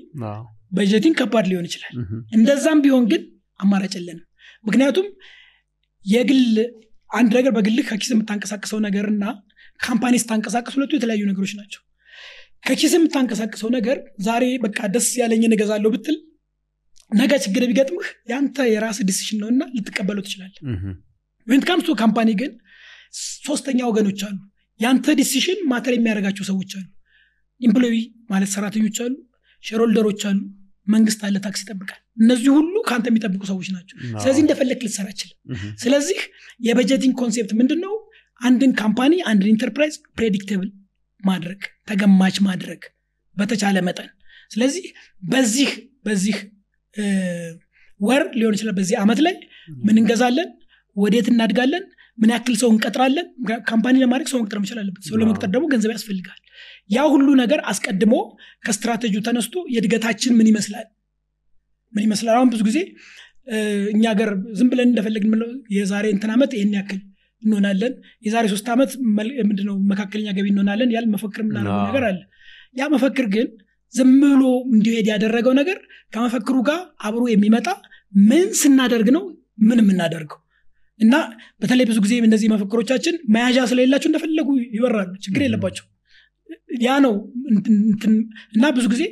budgeting ከባድ ሊሆን ይችላል። እንደዛም ቢሆን ግን አማራጭ የለንም። ምክንያቱም የግል አንድ ነገር በግልህ ከኪስ የምታንቀሳቅሰው ነገር እና company ስታንቀሳቀስ ሁለቱ የተለያዩ ነገሮች ናቸው። ከኪስ የምታንቀሳቅሰው ነገር ዛሬ በቃ ደስ ያለኝን እገዛለሁ ብትል ነገ ችግር ቢገጥምህ ያንተ የራስ decision ነውና ልትቀበለው ትችላለህ። ምሁም። when comes company ግን ሶስተኛ ወገኖች አሉ። ያንተ decision matter የሚያደርጋቸው ሰዎች አሉ። employee ማለት ሰራተኞች አሉ። shareholder ኦች አሉ። መንግስት አለ tax ይጠብቃል። እነዚህ ሁሉ ከአንተ የሚጠብቁ ሰዎች ናቸው። ስለዚህ እንደፈለግ ልትሰራ ምሁም። ስለዚህ የ budgeting concept ምንድን ነው አንድን company አንድን enterprise predictable ማድረግ ተገማች ማድረግ በተቻለ መጠን። ስለዚህ በዚህ በዚህ ወር ሊሆን ይችላል በዚህ አመት ላይ ምን እንገዛለን ወዴት እናድጋለን ምን ያክል ሰው እንቀጥራለን ካምፓኒ ለማድረግ ሰው መቅጠር መቻል አለበት። ሰው ለመቅጠር ደግሞ ገንዘብ ያስፈልጋል። ያ ሁሉ ነገር አስቀድሞ ከስትራቴጂው ተነስቶ የእድገታችን ምን ይመስላል? ምን ይመስላል? አሁን ብዙ ጊዜ እኛ ሀገር ዝም ብለን እንደፈለግን የምንለው የዛሬ እንትን ዓመት ይህን ያክል እንሆናለን የዛሬ ሶስት ዓመት ምንድነው መካከለኛ ገቢ እንሆናለን ያል መፈክር የምናደርገው ነገር አለ። ያ መፈክር ግን ዝም ብሎ እንዲሄድ ያደረገው ነገር ከመፈክሩ ጋር አብሮ የሚመጣ ምን ስናደርግ ነው ምን የምናደርገው? እና በተለይ ብዙ ጊዜ እነዚህ መፈክሮቻችን መያዣ ስለሌላቸው እንደፈለጉ ይበራሉ። ችግር. የለባቸው። ያ ነው እና ብዙ ጊዜ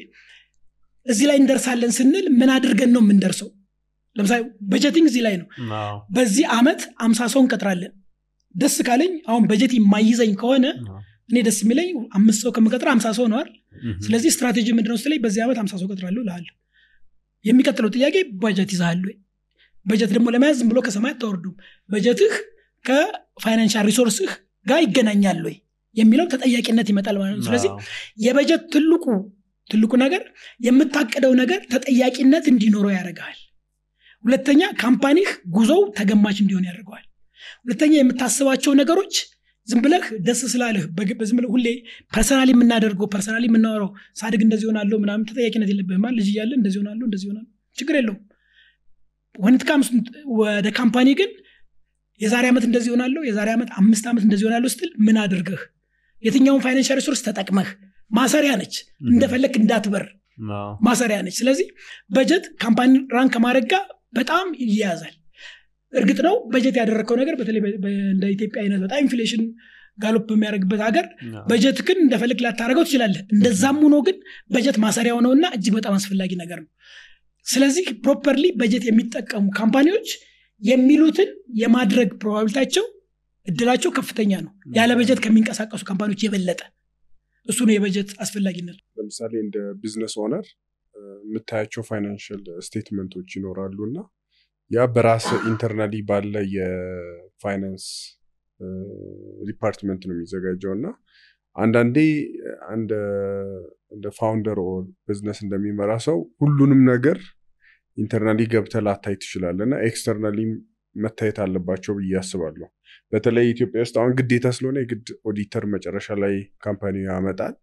እዚህ ላይ እንደርሳለን ስንል ምን አድርገን ነው የምንደርሰው? ለምሳሌ በጀቲንግ እዚህ ላይ ነው። በዚህ አመት አምሳ ሰው እንቀጥራለን። ደስ ካለኝ አሁን በጀት የማይዘኝ ከሆነ እኔ ደስ የሚለኝ አምስት ሰው ከምቀጥር አምሳ ሰው ነዋል ስለዚህ ስትራቴጂ ምንድነው ስትለኝ በዚህ ዓመት አምሳ ሰው ቀጥራለሁ እልሃለሁ። የሚቀጥለው ጥያቄ በጀት ይዛሃል ወይ? በጀት ደግሞ ለመያዝ ዝም ብሎ ከሰማይ አታወርዱም። በጀትህ ከ financial resource ህ ጋር ይገናኛል ወይ? የሚለው ተጠያቂነት ይመጣል ማለት ነው። ስለዚህ የበጀት ትልቁ ትልቁ ነገር የምታቅደው ነገር ተጠያቂነት እንዲኖረው ያደርገዋል ሁለተኛ company ህ ጉዞው ተገማች እንዲሆን ያደርገዋል። ሁለተኛ የምታስባቸው ነገሮች ዝም ብለህ ደስ ስላለህ ዝም ብለህ ሁሌ personally የምናደርገው personally የምናወራው ሳድግ እንደዚህ ሆናለሁ ምናምን ተጠያቂነት የለብህማ ልጅ እያለ እንደዚህ ሆናለሁ እንደዚህ ሆናለሁ ችግር የለውም። ወደ company ግን የዛሬ ዓመት እንደዚህ ሆናለሁ የዛሬ ዓመት አምስት ዓመት እንደዚህ ሆናለሁ ስትል ምን አድርገህ? የትኛውን financial resource ተጠቅመህ? ማሰሪያ ነች። እንደፈለግ እንዳትበር። ማሰሪያ ነች። ስለዚህ በጀት company run ከማድረግ ጋር በጣም ይያያዛል እርግጥ ነው በጀት ያደረግከው ነገር በተለይ እንደ ኢትዮጵያ አይነት በጣም inflation gallop በሚያደርግበት ሀገር በጀት ግን እንደፈለግ ላታደርገው ትችላለህ። እንደዛም ሆኖ ግን በጀት ማሰሪያው ነውና እጅግ በጣም አስፈላጊ ነገር ነው። ስለዚህ properly በጀት የሚጠቀሙ company ዎች የሚሉትን የማድረግ probability ያቸው እድላቸው ከፍተኛ ነው። ያለ በጀት ከሚንቀሳቀሱ company ዎች የበለጠ እሱ ነው የበጀት አስፈላጊነቱ። ለምሳሌ እንደ business owner የምታያቸው financial statement ኦች ይኖራሉ እና ያ በራስ internally ባለ የ finance department ነው የሚዘጋጀው እና አንዳንዴ እንደ founder or business እንደሚመራ ሰው ሁሉንም ነገር internally ገብተህ ላታይ ትችላለህ እና externally መታየት አለባቸው ብዬ አስባለሁ። በተለይ ኢትዮጵያ ውስጥ አሁን ግዴታ ስለሆነ የግድ ኦዲተር መጨረሻ ላይ company ያመጣል።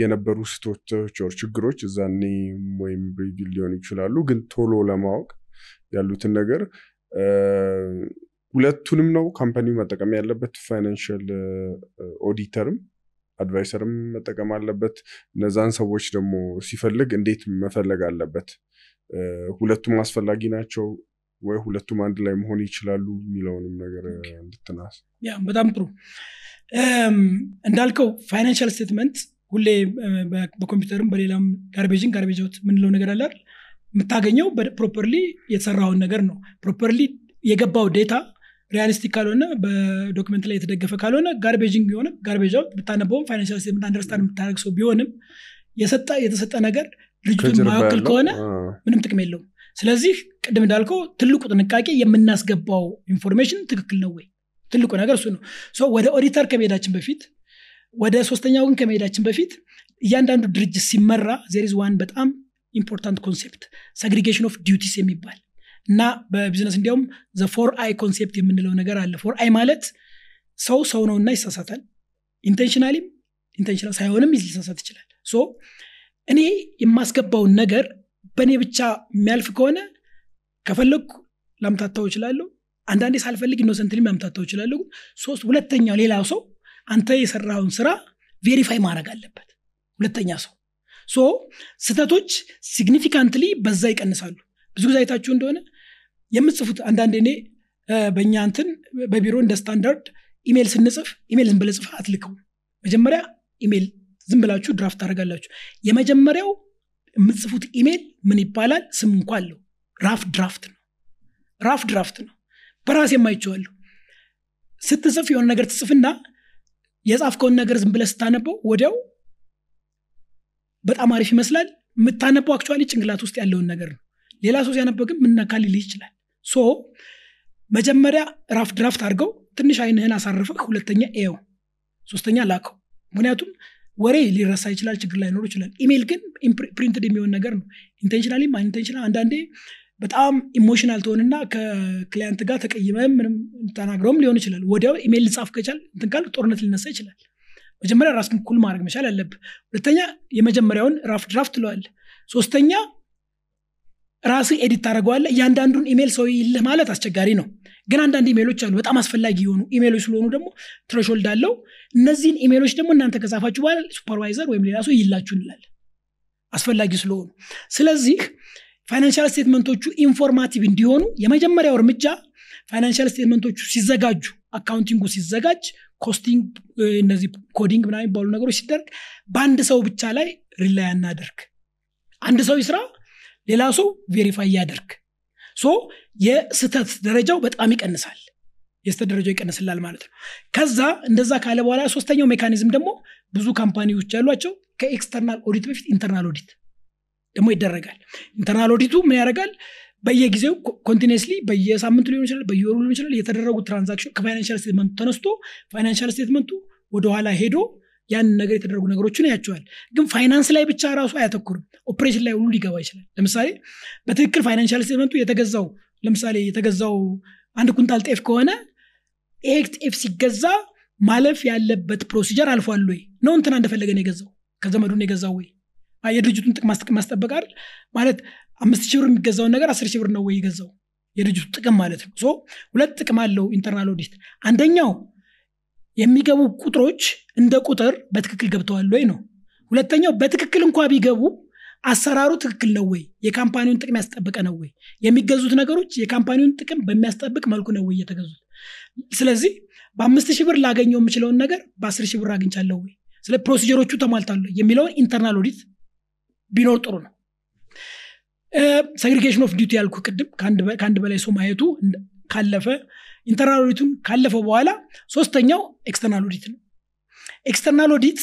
የነበሩ ስህተቶች or ችግሮች እዛኔ ወይም reveal ሊሆኑ ይችላሉ። ግን ቶሎ ለማወቅ ያሉትን ነገር ሁለቱንም ነው company ው መጠቀም ያለበት። financial auditor ም advisor ም መጠቀም አለበት። እነዛን ሰዎች ደግሞ ሲፈልግ እንዴት መፈለግ አለበት? ሁለቱም አስፈላጊ ናቸው ወይ ሁለቱም አንድ ላይ መሆን ይችላሉ የሚለውንም ነገር እንድታነሳ በጣም ጥሩ እንዳልከው financial statement ሁሌ በኮምፒውተርም በሌላም garbage in garbage out የምንለው ነገር አለ? የምታገኘው properly የተሰራውን ነገር ነው። properly የገባው data realistic ካልሆነ በ document ላይ የተደገፈ ካልሆነ garbage in ቢሆንም garbage out ብታነበውም financial statement understand የምታደርግ ሰው ቢሆንም የሰጠ የተሰጠ ነገር ድርጅቱን ከጀርባ ማወክ ከሆነ ምንም ጥቅም የለውም። ስለዚህ ቅድም እንዳልከው ትልቁ ጥንቃቄ የምናስገባው information ትክክል ነው ወይ ትልቁ ነገር እሱ ነው። ወደ ኦዲተር ከመሄዳችን በፊት ወደ ሶስተኛ ወገን ከመሄዳችን በፊት እያንዳንዱ ድርጅት ሲመራ there is one በጣም important concept segregation of duties የሚባል እና በቢዝነስ እንዲያውም the four eye concept የምንለው ነገር አለ። four eye ማለት ሰው ሰው ነውና ይሳሳታል። intentionally ም intentional ሳይሆንም ሊሳሳት ይችላል። so እኔ የማስገባውን ነገር በእኔ ብቻ የሚያልፍ ከሆነ ከፈለግኩ ላምታታው እችላለሁ አንዳንዴ ሳልፈልግ innocently ላምታታው እችላለሁ ግን ሶስት ሁለተኛው ሌላ ሰው አንተ የሰራውን ስራ verify ማድረግ አለበት። ሁለተኛ ሰው so ስህተቶች significantly በዛ ይቀንሳሉ። ብዙ ጊዜ አይታችሁ እንደሆነ የምትጽፉት አንዳንዴ እኔ በእኛ እንትን በቢሮ እንደ standard email ስንጽፍ ኢሜል ዝም ብለህ ጽፈህ አትልከው መጀመሪያ ኢሜል ዝም draft ታደርጋላችሁ። የመጀመሪያው የምትጽፉት ኢሜል ምን ይባላል? ስም እንኳ አለው። rough draft ነው። rough draft ነው በራሴ የማየው አለሁ ስትጽፍ የሆነ ነገር ትጽፍና የጻፍከውን ነገር ዝም ብለህ ስታነበው ወዲያው በጣም አሪፍ ይመስላል። የምታነበው actually ጭንቅላት ውስጥ ያለውን ነገር ነው። ሌላ ሰው ሲያነበው ግን ምንአካ ሊልህ ይችላል። so መጀመሪያ rough draft አድርገው ትንሽ አይንህን አሳርፈህ ሁለተኛ ኤው ሶስተኛ ላከው። ምክንያቱም ወሬ ሊረሳ ይችላል ችግር ላይኖሩ ይችላል። ኢሜይል ግን printed የሚሆን ነገር ነው። intentionally ም intentional አንዳንዴ በጣም emotional ትሆንና ከ client ጋር ተቀይመም ምንም ተናግረውም ሊሆን ይችላል። ወዲያው ኢሜይል ልጻፍ ከቻል እንትን ጦርነት ሊነሳ ይችላል። መጀመሪያ ራስን cool ማድረግ መቻል አለብህ። ሁለተኛ የመጀመሪያውን rough draft ትለዋል ሶስተኛ ራስህ edit ታደርገዋለህ እያንዳንዱን ኢሜይል ሰው ይይልህ ማለት አስቸጋሪ ነው። ግን አንዳንድ ኢሜይሎች አሉ በጣም አስፈላጊ የሆኑ ኢሜይሎች ስለሆኑ ደግሞ threshold አለው። እነዚህን ኢሜይሎች ደግሞ እናንተ ከጻፋችሁ በኋላ supervisor ወይም ሌላ ሰው ይይላችሁ እንላለን አስፈላጊ ስለሆኑ። ስለዚህ financial statement ኦቹ informative እንዲሆኑ የመጀመሪያው እርምጃ financial statement ኦቹ ሲዘጋጁ accounting ኡ ሲዘጋጅ costing እነዚህ coding ምናምን የሚባሉ ነገሮች ሲደረግ በአንድ ሰው ብቻ ላይ rely አናደርግ። አንድ ሰው ይስራ ሌላ ሰው verify ያደርግ። so የስህተት ደረጃው በጣም ይቀንሳል። የስህተት ደረጃው ይቀንስላል ማለት ነው። ከዛ እንደዛ ካለ በኋላ ሶስተኛው mechanism ደግሞ ብዙ company ዎች ያሏቸው ከ external audit በፊት internal audit ደግሞ ይደረጋል። internal audit ኡ ምን ያደርጋል? በየጊዜው continuously በየሳምንቱ ሊሆን ይችላል በየወሩ ሊሆን ይችላል የተደረጉ transaction ከ financial statement ኡ ተነስቶ financial statement ኡ ወደኋላ ሄዶ ያንን ነገር የተደረጉ ነገሮችን ያያቸዋል ግን ፋይናንስ ላይ ብቻ ራሱ አያተኩርም። ኦፕሬሽን ላይ ሁሉ ሊገባ ይችላል። ለምሳሌ በትክክል financial statement ኡ የተገዛው ለምሳሌ የተገዛው አንድ ኩንታል ጤፍ ከሆነ ይሄ ሲገዛ ማለፍ ያለበት procedure አልፏል ወይ? ነው እንትና እንደፈለገ የገዛው? ከዘመዱ ነው የገዛው ወይ የድርጅቱን ጥቅም ማስጠበቅ አይደል? ማለት አምስት ሺህ ብር የሚገዛውን ነገር አስር ሺህ ብር ነው ወይ የገዛው? የድርጅቱ ጥቅም ማለት ነው። so ሁለት ጥቅም አለው internal audit አንደኛው የሚገቡ ቁጥሮች እንደ ቁጥር በትክክል ገብተዋል ወይ ነው። ሁለተኛው በትክክል እንኳ ቢገቡ አሰራሩ ትክክል ነው ወይ? የ company ውን ጥቅም ያስጠበቀ ነው ወይ? የሚገዙት ነገሮች የ company ውን ጥቅም በሚያስጠብቅ መልኩ ነው ወይ የተገዙት? ስለዚህ በአምስት ሺህ ብር ላገኘው የምችለውን ነገር በአስር ሺህ ብር አግኝቻለሁ ወይ? ስለ procedure ኦቹ ተሟልተዋል የሚለውን internal audit ቢኖር ጥሩ ነው። segregation of duty ያልኩ ቅድም ከአንድ በላይ ሰው ማየቱ ካለፈ internal audit ኡን ካለፈው በኋላ ሶስተኛው external audit ነው። external audit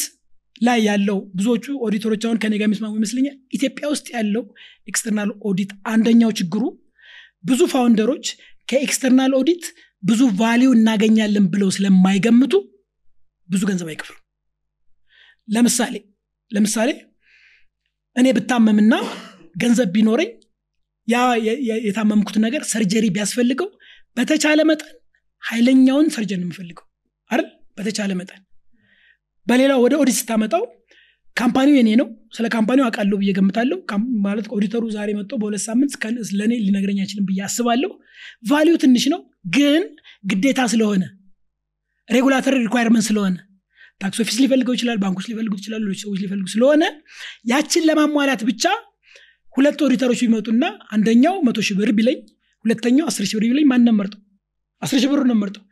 ላይ ያለው ብዙዎቹ ኦዲተሮች አሁን ከኔ ጋር የሚስማሙ ይመስለኛል ኢትዮጵያ ውስጥ ያለው external audit አንደኛው ችግሩ ብዙ founder ኦች ከ external audit ብዙ value እናገኛለን ብለው ስለማይገምቱ ብዙ ገንዘብ አይከፍሉም ለምሳሌ ለምሳሌ እኔ ብታመምና ገንዘብ ቢኖረኝ ያ የታመምኩት ነገር surgery ቢያስፈልገው በተቻለ መጠን ኃይለኛውን surgeon ነው የምፈልገው አይደል? በተቻለ መጠን። በሌላው ወደ ኦዲት ስታመጣው company ው የኔ ነው። ስለ company ው አውቃለሁ ብዬ ገምታለሁ ማለት ኦዲተሩ ዛሬ መጥቶ በሁለት ሳምንት ለእኔ ሊነግረኝ አይችልም ብዬ አስባለሁ። value ው ትንሽ ነው ግን ግዴታ ስለሆነ regulatory requirement ስለሆነ tax office ሊፈልገው ይችላል ባንኮች ሊፈልጉት ይችላሉ ሌሎች ሰዎች ሊፈልጉ ስለሆነ ያችን ለማሟላት ብቻ ሁለት ኦዲተሮች ቢመጡና አንደኛው መቶ ሺህ ብር ቢለኝ ሁለተኛው አስር ሺህ ብር ቢለኝ ማን ነው አስር ሺህ ብር ነው መርጠው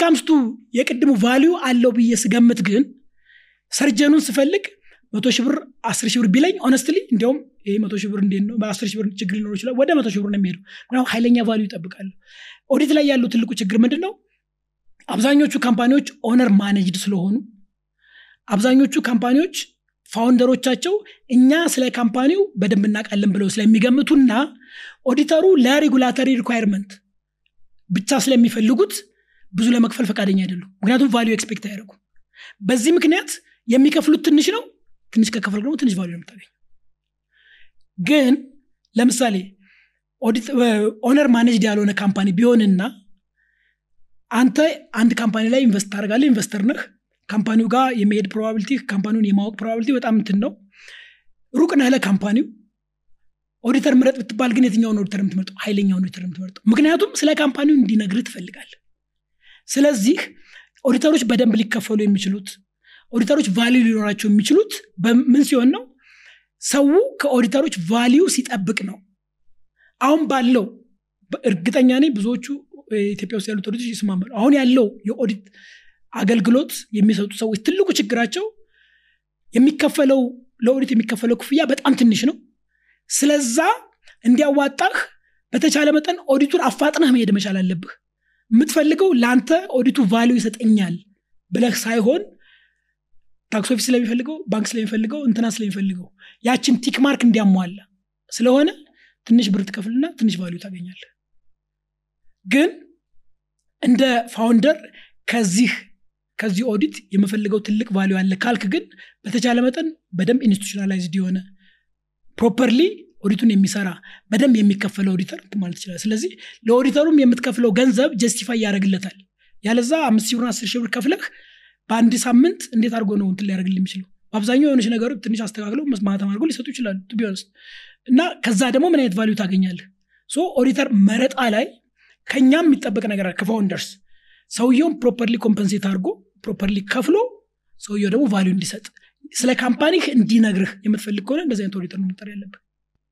ካምስቱ የቅድሙ value አለው ብዬ ስገምት ግን surgeon ኡን ስፈልግ መቶ ሺህ ብር አስር ሺህ ብር ቢለኝ honestly እንዲያውም ይሄ መቶ ሺህ ብር እንዴት ነው በአስር ሺህ ብር ችግር ሊኖር ይችላል ወደ መቶ ሺህ ብር ነው የሚሄዱ ምክንያቱም ኃይለኛ value ይጠብቃሉ ኦዲት ላይ ያለው ትልቁ ችግር ምንድን ነው አብዛኞቹ company ዎች owner managed ስለሆኑ አብዛኞቹ company ዎች founder ኦቻቸው እኛ ስለ company ው በደንብ እናውቃለን ብለው ስለሚገምቱና ኦዲተሩ ለ regulatory requirement ብቻ ስለሚፈልጉት ብዙ ለመክፈል ፈቃደኛ አይደሉም። ምክንያቱም value expect አያደርጉም በዚህ ምክንያት የሚከፍሉት ትንሽ ነው ትንሽ ከከፈል ደግሞ ትንሽ value ነው የምታገኝ ግን ለምሳሌ owner managed ያልሆነ company ቢሆንና አንተ አንድ company ላይ invest ታደርጋለህ? investor ነህ። company ው ጋር የመሄድ probability company ውን የማወቅ probability በጣም እንትን ነው። ሩቅ ነህ ለ company ው። ኦዲተር ምረጥ ብትባል ግን የትኛውን ኦዲተር የምትመርጠው? ኃይለኛውን ኦዲተር የምትመርጠው? ምክንያቱም ስለ company ው እንዲነግርህ ትፈልጋለህ። ስለዚህ ኦዲተሮች በደንብ ሊከፈሉ የሚችሉት ኦዲተሮች value ሊኖራቸው የሚችሉት በምን ሲሆን ነው? ሰው ከኦዲተሮች value ሲጠብቅ ነው። አሁን ባለው እርግጠኛ ነኝ ብዙዎቹ ኢትዮጵያ ውስጥ ያሉት ኦዲቶች ይስማማሉ። አሁን ያለው የኦዲት አገልግሎት የሚሰጡ ሰዎች ትልቁ ችግራቸው የሚከፈለው ለኦዲት የሚከፈለው ክፍያ በጣም ትንሽ ነው። ስለዛ እንዲያዋጣህ በተቻለ መጠን ኦዲቱን አፋጥነህ መሄድ መቻል አለብህ። የምትፈልገው ለአንተ ኦዲቱ value ይሰጠኛል ብለህ ሳይሆን tax office ስለሚፈልገው ባንክ ስለሚፈልገው እንትና ስለሚፈልገው ያችን tick mark እንዲያሟላ ስለሆነ ትንሽ ብር ትከፍልና ትንሽ value ታገኛለህ ግን እንደ founder ከዚህ ከዚህ ኦዲት የምፈልገው ትልቅ value አለ ካልክ ግን በተቻለ መጠን በደንብ institutionalized የሆነ properly ኦዲቱን የሚሰራ በደንብ የሚከፈለው ኦዲተር ማለት ይችላል። ስለዚህ ለኦዲተሩም የምትከፍለው ገንዘብ justify ያደረግለታል ያለዛ አምስት ሺህ ብር አስር ሺህ ብር ከፍለህ በአንድ ሳምንት እንዴት አድርጎ ነው እንትን ሊያደርግልህ የሚችለው? በአብዛኛው የሆነች ነገሮች ትንሽ አስተካክለው ማህተም አድርጎ ሊሰጡ ይችላሉ ቢሆንስ እና ከዛ ደግሞ ምን አይነት value ታገኛለህ? ኦዲተር መረጣ ላይ ከኛም የሚጠበቅ ነገር አለ ከ founders። ሰውየውን properly compensate አድርጎ properly ከፍሎ ሰውየው ደግሞ value እንዲሰጥ ስለ company ህ እንዲነግርህ የምትፈልግ ከሆነ እንደዚህ አይነት ኦዲተር ነው መቅጠር ያለብህ።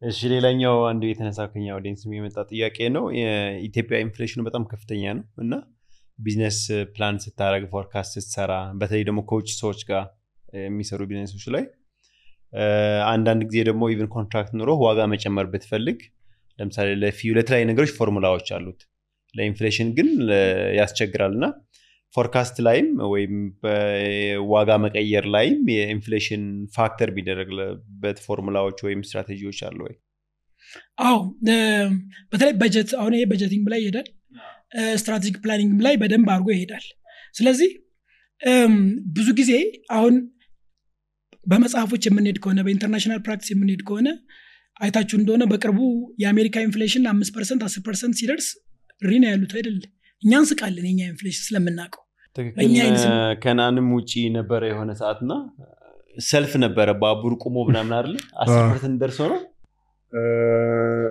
እሺ ሌላኛው አንዱ የተነሳ ከኛ audience የመጣ ጥያቄ ነው። የኢትዮጵያ inflation ኡ በጣም ከፍተኛ ነው እና business plan ስታደርግ forecast ስትሰራ በተለይ ደግሞ ከውጭ ሰዎች ጋር የሚሰሩ ቢዝነሶች ላይ አንዳንድ ጊዜ ደግሞ even contract ኑሮ ዋጋ መጨመር ብትፈልግ ለምሳሌ ለ fuel ለተለያዩ ነገሮች ፎርሙላዎች አሉት ለ inflation ግን ያስቸግራል። እና forecast ላይም ወይም በዋጋ መቀየር ላይም የ inflation factor ቢደረግበት ፎርሙላዎች ወይም ስትራቴጂዎች አሉ ወይ? አዎ በተለይ በጀት አሁን ይሄ budgeting ላይ ይሄዳል። strategic planning ላይ በደንብ አድርጎ ይሄዳል። ስለዚህ ብዙ ጊዜ አሁን በመጽሐፎች የምንሄድ ከሆነ በ international practice የምንሄድ ከሆነ አይታችሁ እንደሆነ በቅርቡ የአሜሪካ inflation አምስት percent አስር percent ሲደርስ ሪና ያሉት አይደል? እኛ እንስቃለን የኛ ኢንፍሌሽን ስለምናውቀው። ትክክል ከናንም ውጭ ነበረ የሆነ ሰዓት እና ሰልፍ ነበረ ባቡር ቁሞ ምናምን አለ አስር ፐርሰንት ደርሶ ነው?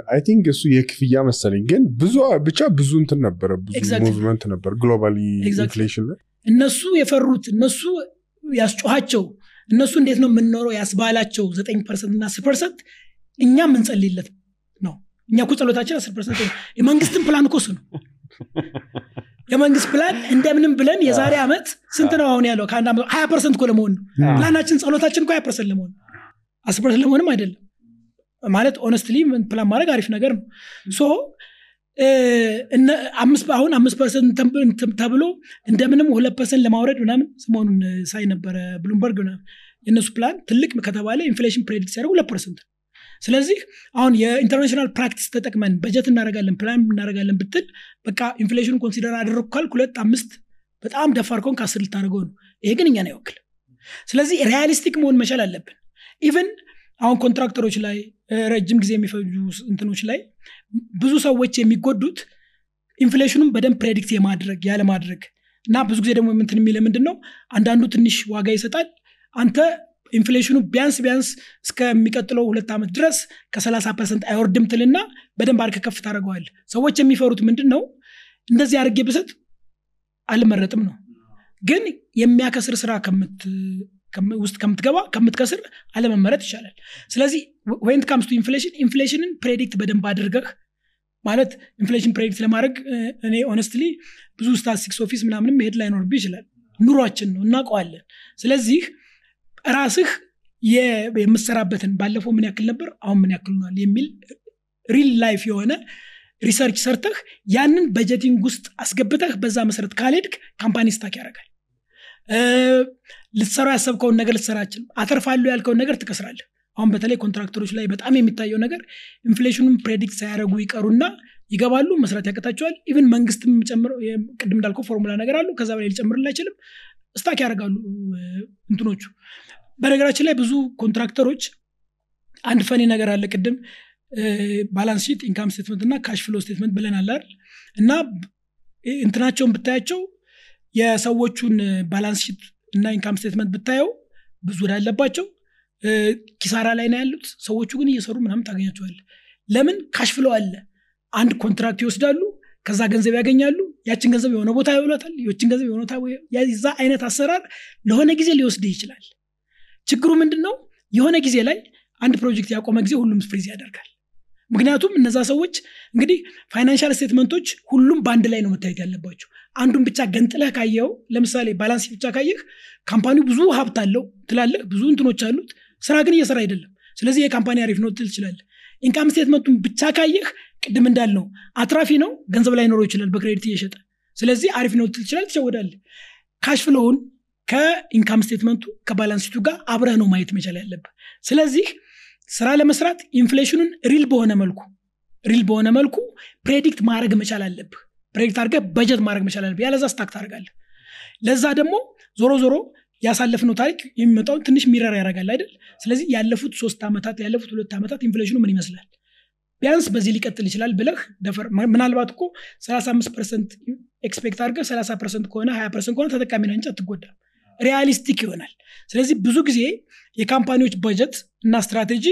አይ ቲንክ እሱ የክፍያ መሰለኝ ግን ብዙ ብቻ ብዙ እንትን ነበረ ብዙ. ሙቭመንት ነበር ግሎባሊ. ኢንፍሌሽን ላይ። እነሱ የፈሩት እነሱ ያስጮኋቸው እነሱ እንዴት ነው የምንኖረው ያስባላቸው ዘጠኝ ፐርሰንት እና አስር ፐርሰንት እኛ የምንጸልይለት ነው እኛ እኮ ጸሎታችን አስር percent የመንግስትን ፕላን እኮ እሱ ነው። የመንግስት ፕላን እንደምንም ብለን የዛሬ ዓመት ስንት ነው አሁን ያለው? ከአንድ ዓመት ሀያ percent እኮ ለመሆን ነው። ፕላናችን ጸሎታችን እኮ ሀያ percent ለመሆን ነው። አስር percent ለመሆንም አይደለም። ማለት honestly plan ማድረግ አሪፍ ነገር ነው። so አሁን አምስት percent ተብሎ እንደምንም ሁለት percent ለማውረድ ምናምን ሰሞኑን ሳይ ነበረ ብሉምበርግ የእነሱ ፕላን ትልቅ ከተባለ inflation predict ሲያደርጉ ሁለት percent ነው። ስለዚህ አሁን የ international practice ተጠቅመን በጀት እናደርጋለን ፕላን እናደርጋለን ብትል በቃ inflation consider አደረግኩ ካልክ ሁለት አምስት በጣም ደፋር ከሆንክ አስር ልታደርገው ነው። ይሄ ግን እኛን አይወክልም። ስለዚህ realistic መሆን መቻል አለብን። even አሁን contractor ኦች ላይ ረጅም ጊዜ የሚፈጁ እንትኖች ላይ ብዙ ሰዎች የሚጎዱት inflation ኡን በደንብ predict የማድረግ ያለማድረግ እና ብዙ ጊዜ ደግሞ ምንትን የሚለ ምንድን ነው አንዳንዱ ትንሽ ዋጋ ይሰጣል አንተ inflation ኡ ቢያንስ ቢያንስ እስከሚቀጥለው ሁለት ዓመት ድረስ ከ30 percent አይወርድም ትልና በደንብ አድርገህ ከፍ ታደርገዋል ሰዎች የሚፈሩት ምንድን ነው እንደዚህ አድርጌ ብሰጥ አልመረጥም ነው። ግን የሚያከስር ስራ ውስጥ ከምትገባ ከምትከስር አለመመረጥ ይቻላል ስለዚህ when it comes to inflation inflation ን predict በደንብ አድርገህ ማለት inflation predict ለማድረግ እኔ honestly ብዙ statistics office ምናምንም መሄድ ላይኖርብህ ይችላል። ኑሯችን ነው እናውቀዋለን። ስለዚህ ራስህ የምትሰራበትን ባለፈው ምን ያክል ነበር? አሁን ምን ያክል ሆኗል? የሚል real life የሆነ research ሰርተህ ያንን budgeting ውስጥ አስገብተህ በዛ መሰረት ካልሄድክ company stuck ያደርጋል። እ፣ ልትሰራው ያሰብከውን ነገር ልትሰራ አትችልም። አተርፋለሁ ያልከውን ነገር ትከስራለህ። አሁን በተለይ contractor ኦች ላይ በጣም የሚታየው ነገር inflation ኡን predict ሳያደርጉ ይቀሩና ይገባሉ መስራት ያቅታቸዋል even መንግስትም ጨምረው ቅድም እንዳልከው ፎርሙላ ነገር አሉ ከዛ በላይ ሊጨምርላቸው አይችልም። stuck ያደርጋሉ እንትኖቹ በነገራችን ላይ ብዙ contractor ኦች አንድ funny ነገር አለ ቅድም balance sheet income statement እና cash flow statement ብለናል አይደል? እና እንትናቸውን ብታያቸው የሰዎቹን balance sheet እና income statement ብታየው ብዙ ዕዳ ኪሳራ ላይ ነው ያሉት። ሰዎቹ ግን እየሰሩ ምናምን ታገኛቸዋለህ ለምን? cash flow አለ። አንድ contract ይወስዳሉ ከዛ ገንዘብ ያገኛሉ። ያችን ገንዘብ የሆነ ቦታ ይውላታል ያችን ገንዘብ የሆነ ቦታ አይነት አሰራር ለሆነ ጊዜ ሊወስድህ ይችላል ችግሩ ምንድን ነው የሆነ ጊዜ ላይ አንድ ፕሮጀክት ያቆመ ጊዜ ሁሉም freeze ያደርጋል። ምክንያቱም እነዛ ሰዎች እንግዲህ financial statement ኦች ሁሉም በአንድ ላይ ነው መታየት ያለባቸው። አንዱን ብቻ ገንጥለህ ካየኸው ለምሳሌ balance ብቻ ካየህ company ው ብዙ ሀብት አለው ትላለህ ብዙ እንትኖች አሉት። ስራ ግን እየሰራ አይደለም። ስለዚህ የ company አሪፍ ነው ትል ትችላለህ። income statement ኡን ብቻ ካየህ ቅድም እንዳልነው አትራፊ ነው ገንዘብ ላይኖረው ይችላል በ credit እየሸጠ። ስለዚህ አሪፍ ነው ትል ትችላለህ ትሸወዳለህ። cash flow ውን ከ income statement ኡ ከ balance sheet ኡ ጋር አብረህ ነው ማየት መቻል ያለብህ። ስለዚህ ስራ ለመስራት inflation ኡን real በሆነ መልኩ real በሆነ መልኩ predict ማድረግ መቻል አለብህ። predict አድርገህ በጀት ማድረግ መቻል አለብህ። ያለዛ stuck ታደርጋለህ። ለዛ ደግሞ ዞሮ ዞሮ ያሳለፍነው ታሪክ የሚመጣውን ትንሽ mirror ያደርጋል አይደል? ስለዚህ ያለፉት ሶስት ዓመታት ያለፉት ሁለት ዓመታት inflation ኡ ምን ይመስላል? ቢያንስ በዚህ ሊቀጥል ይችላል ብለህ ደፈር ምናልባት እኮ 35 percent expect አድርገህ 30 percent ከሆነ 20 percent ከሆነ ተጠቃሚ ነህ እንጂ አትጎዳም realistic ይሆናል። ስለዚህ ብዙ ጊዜ የ company ዎች በጀት እና ስትራቴጂ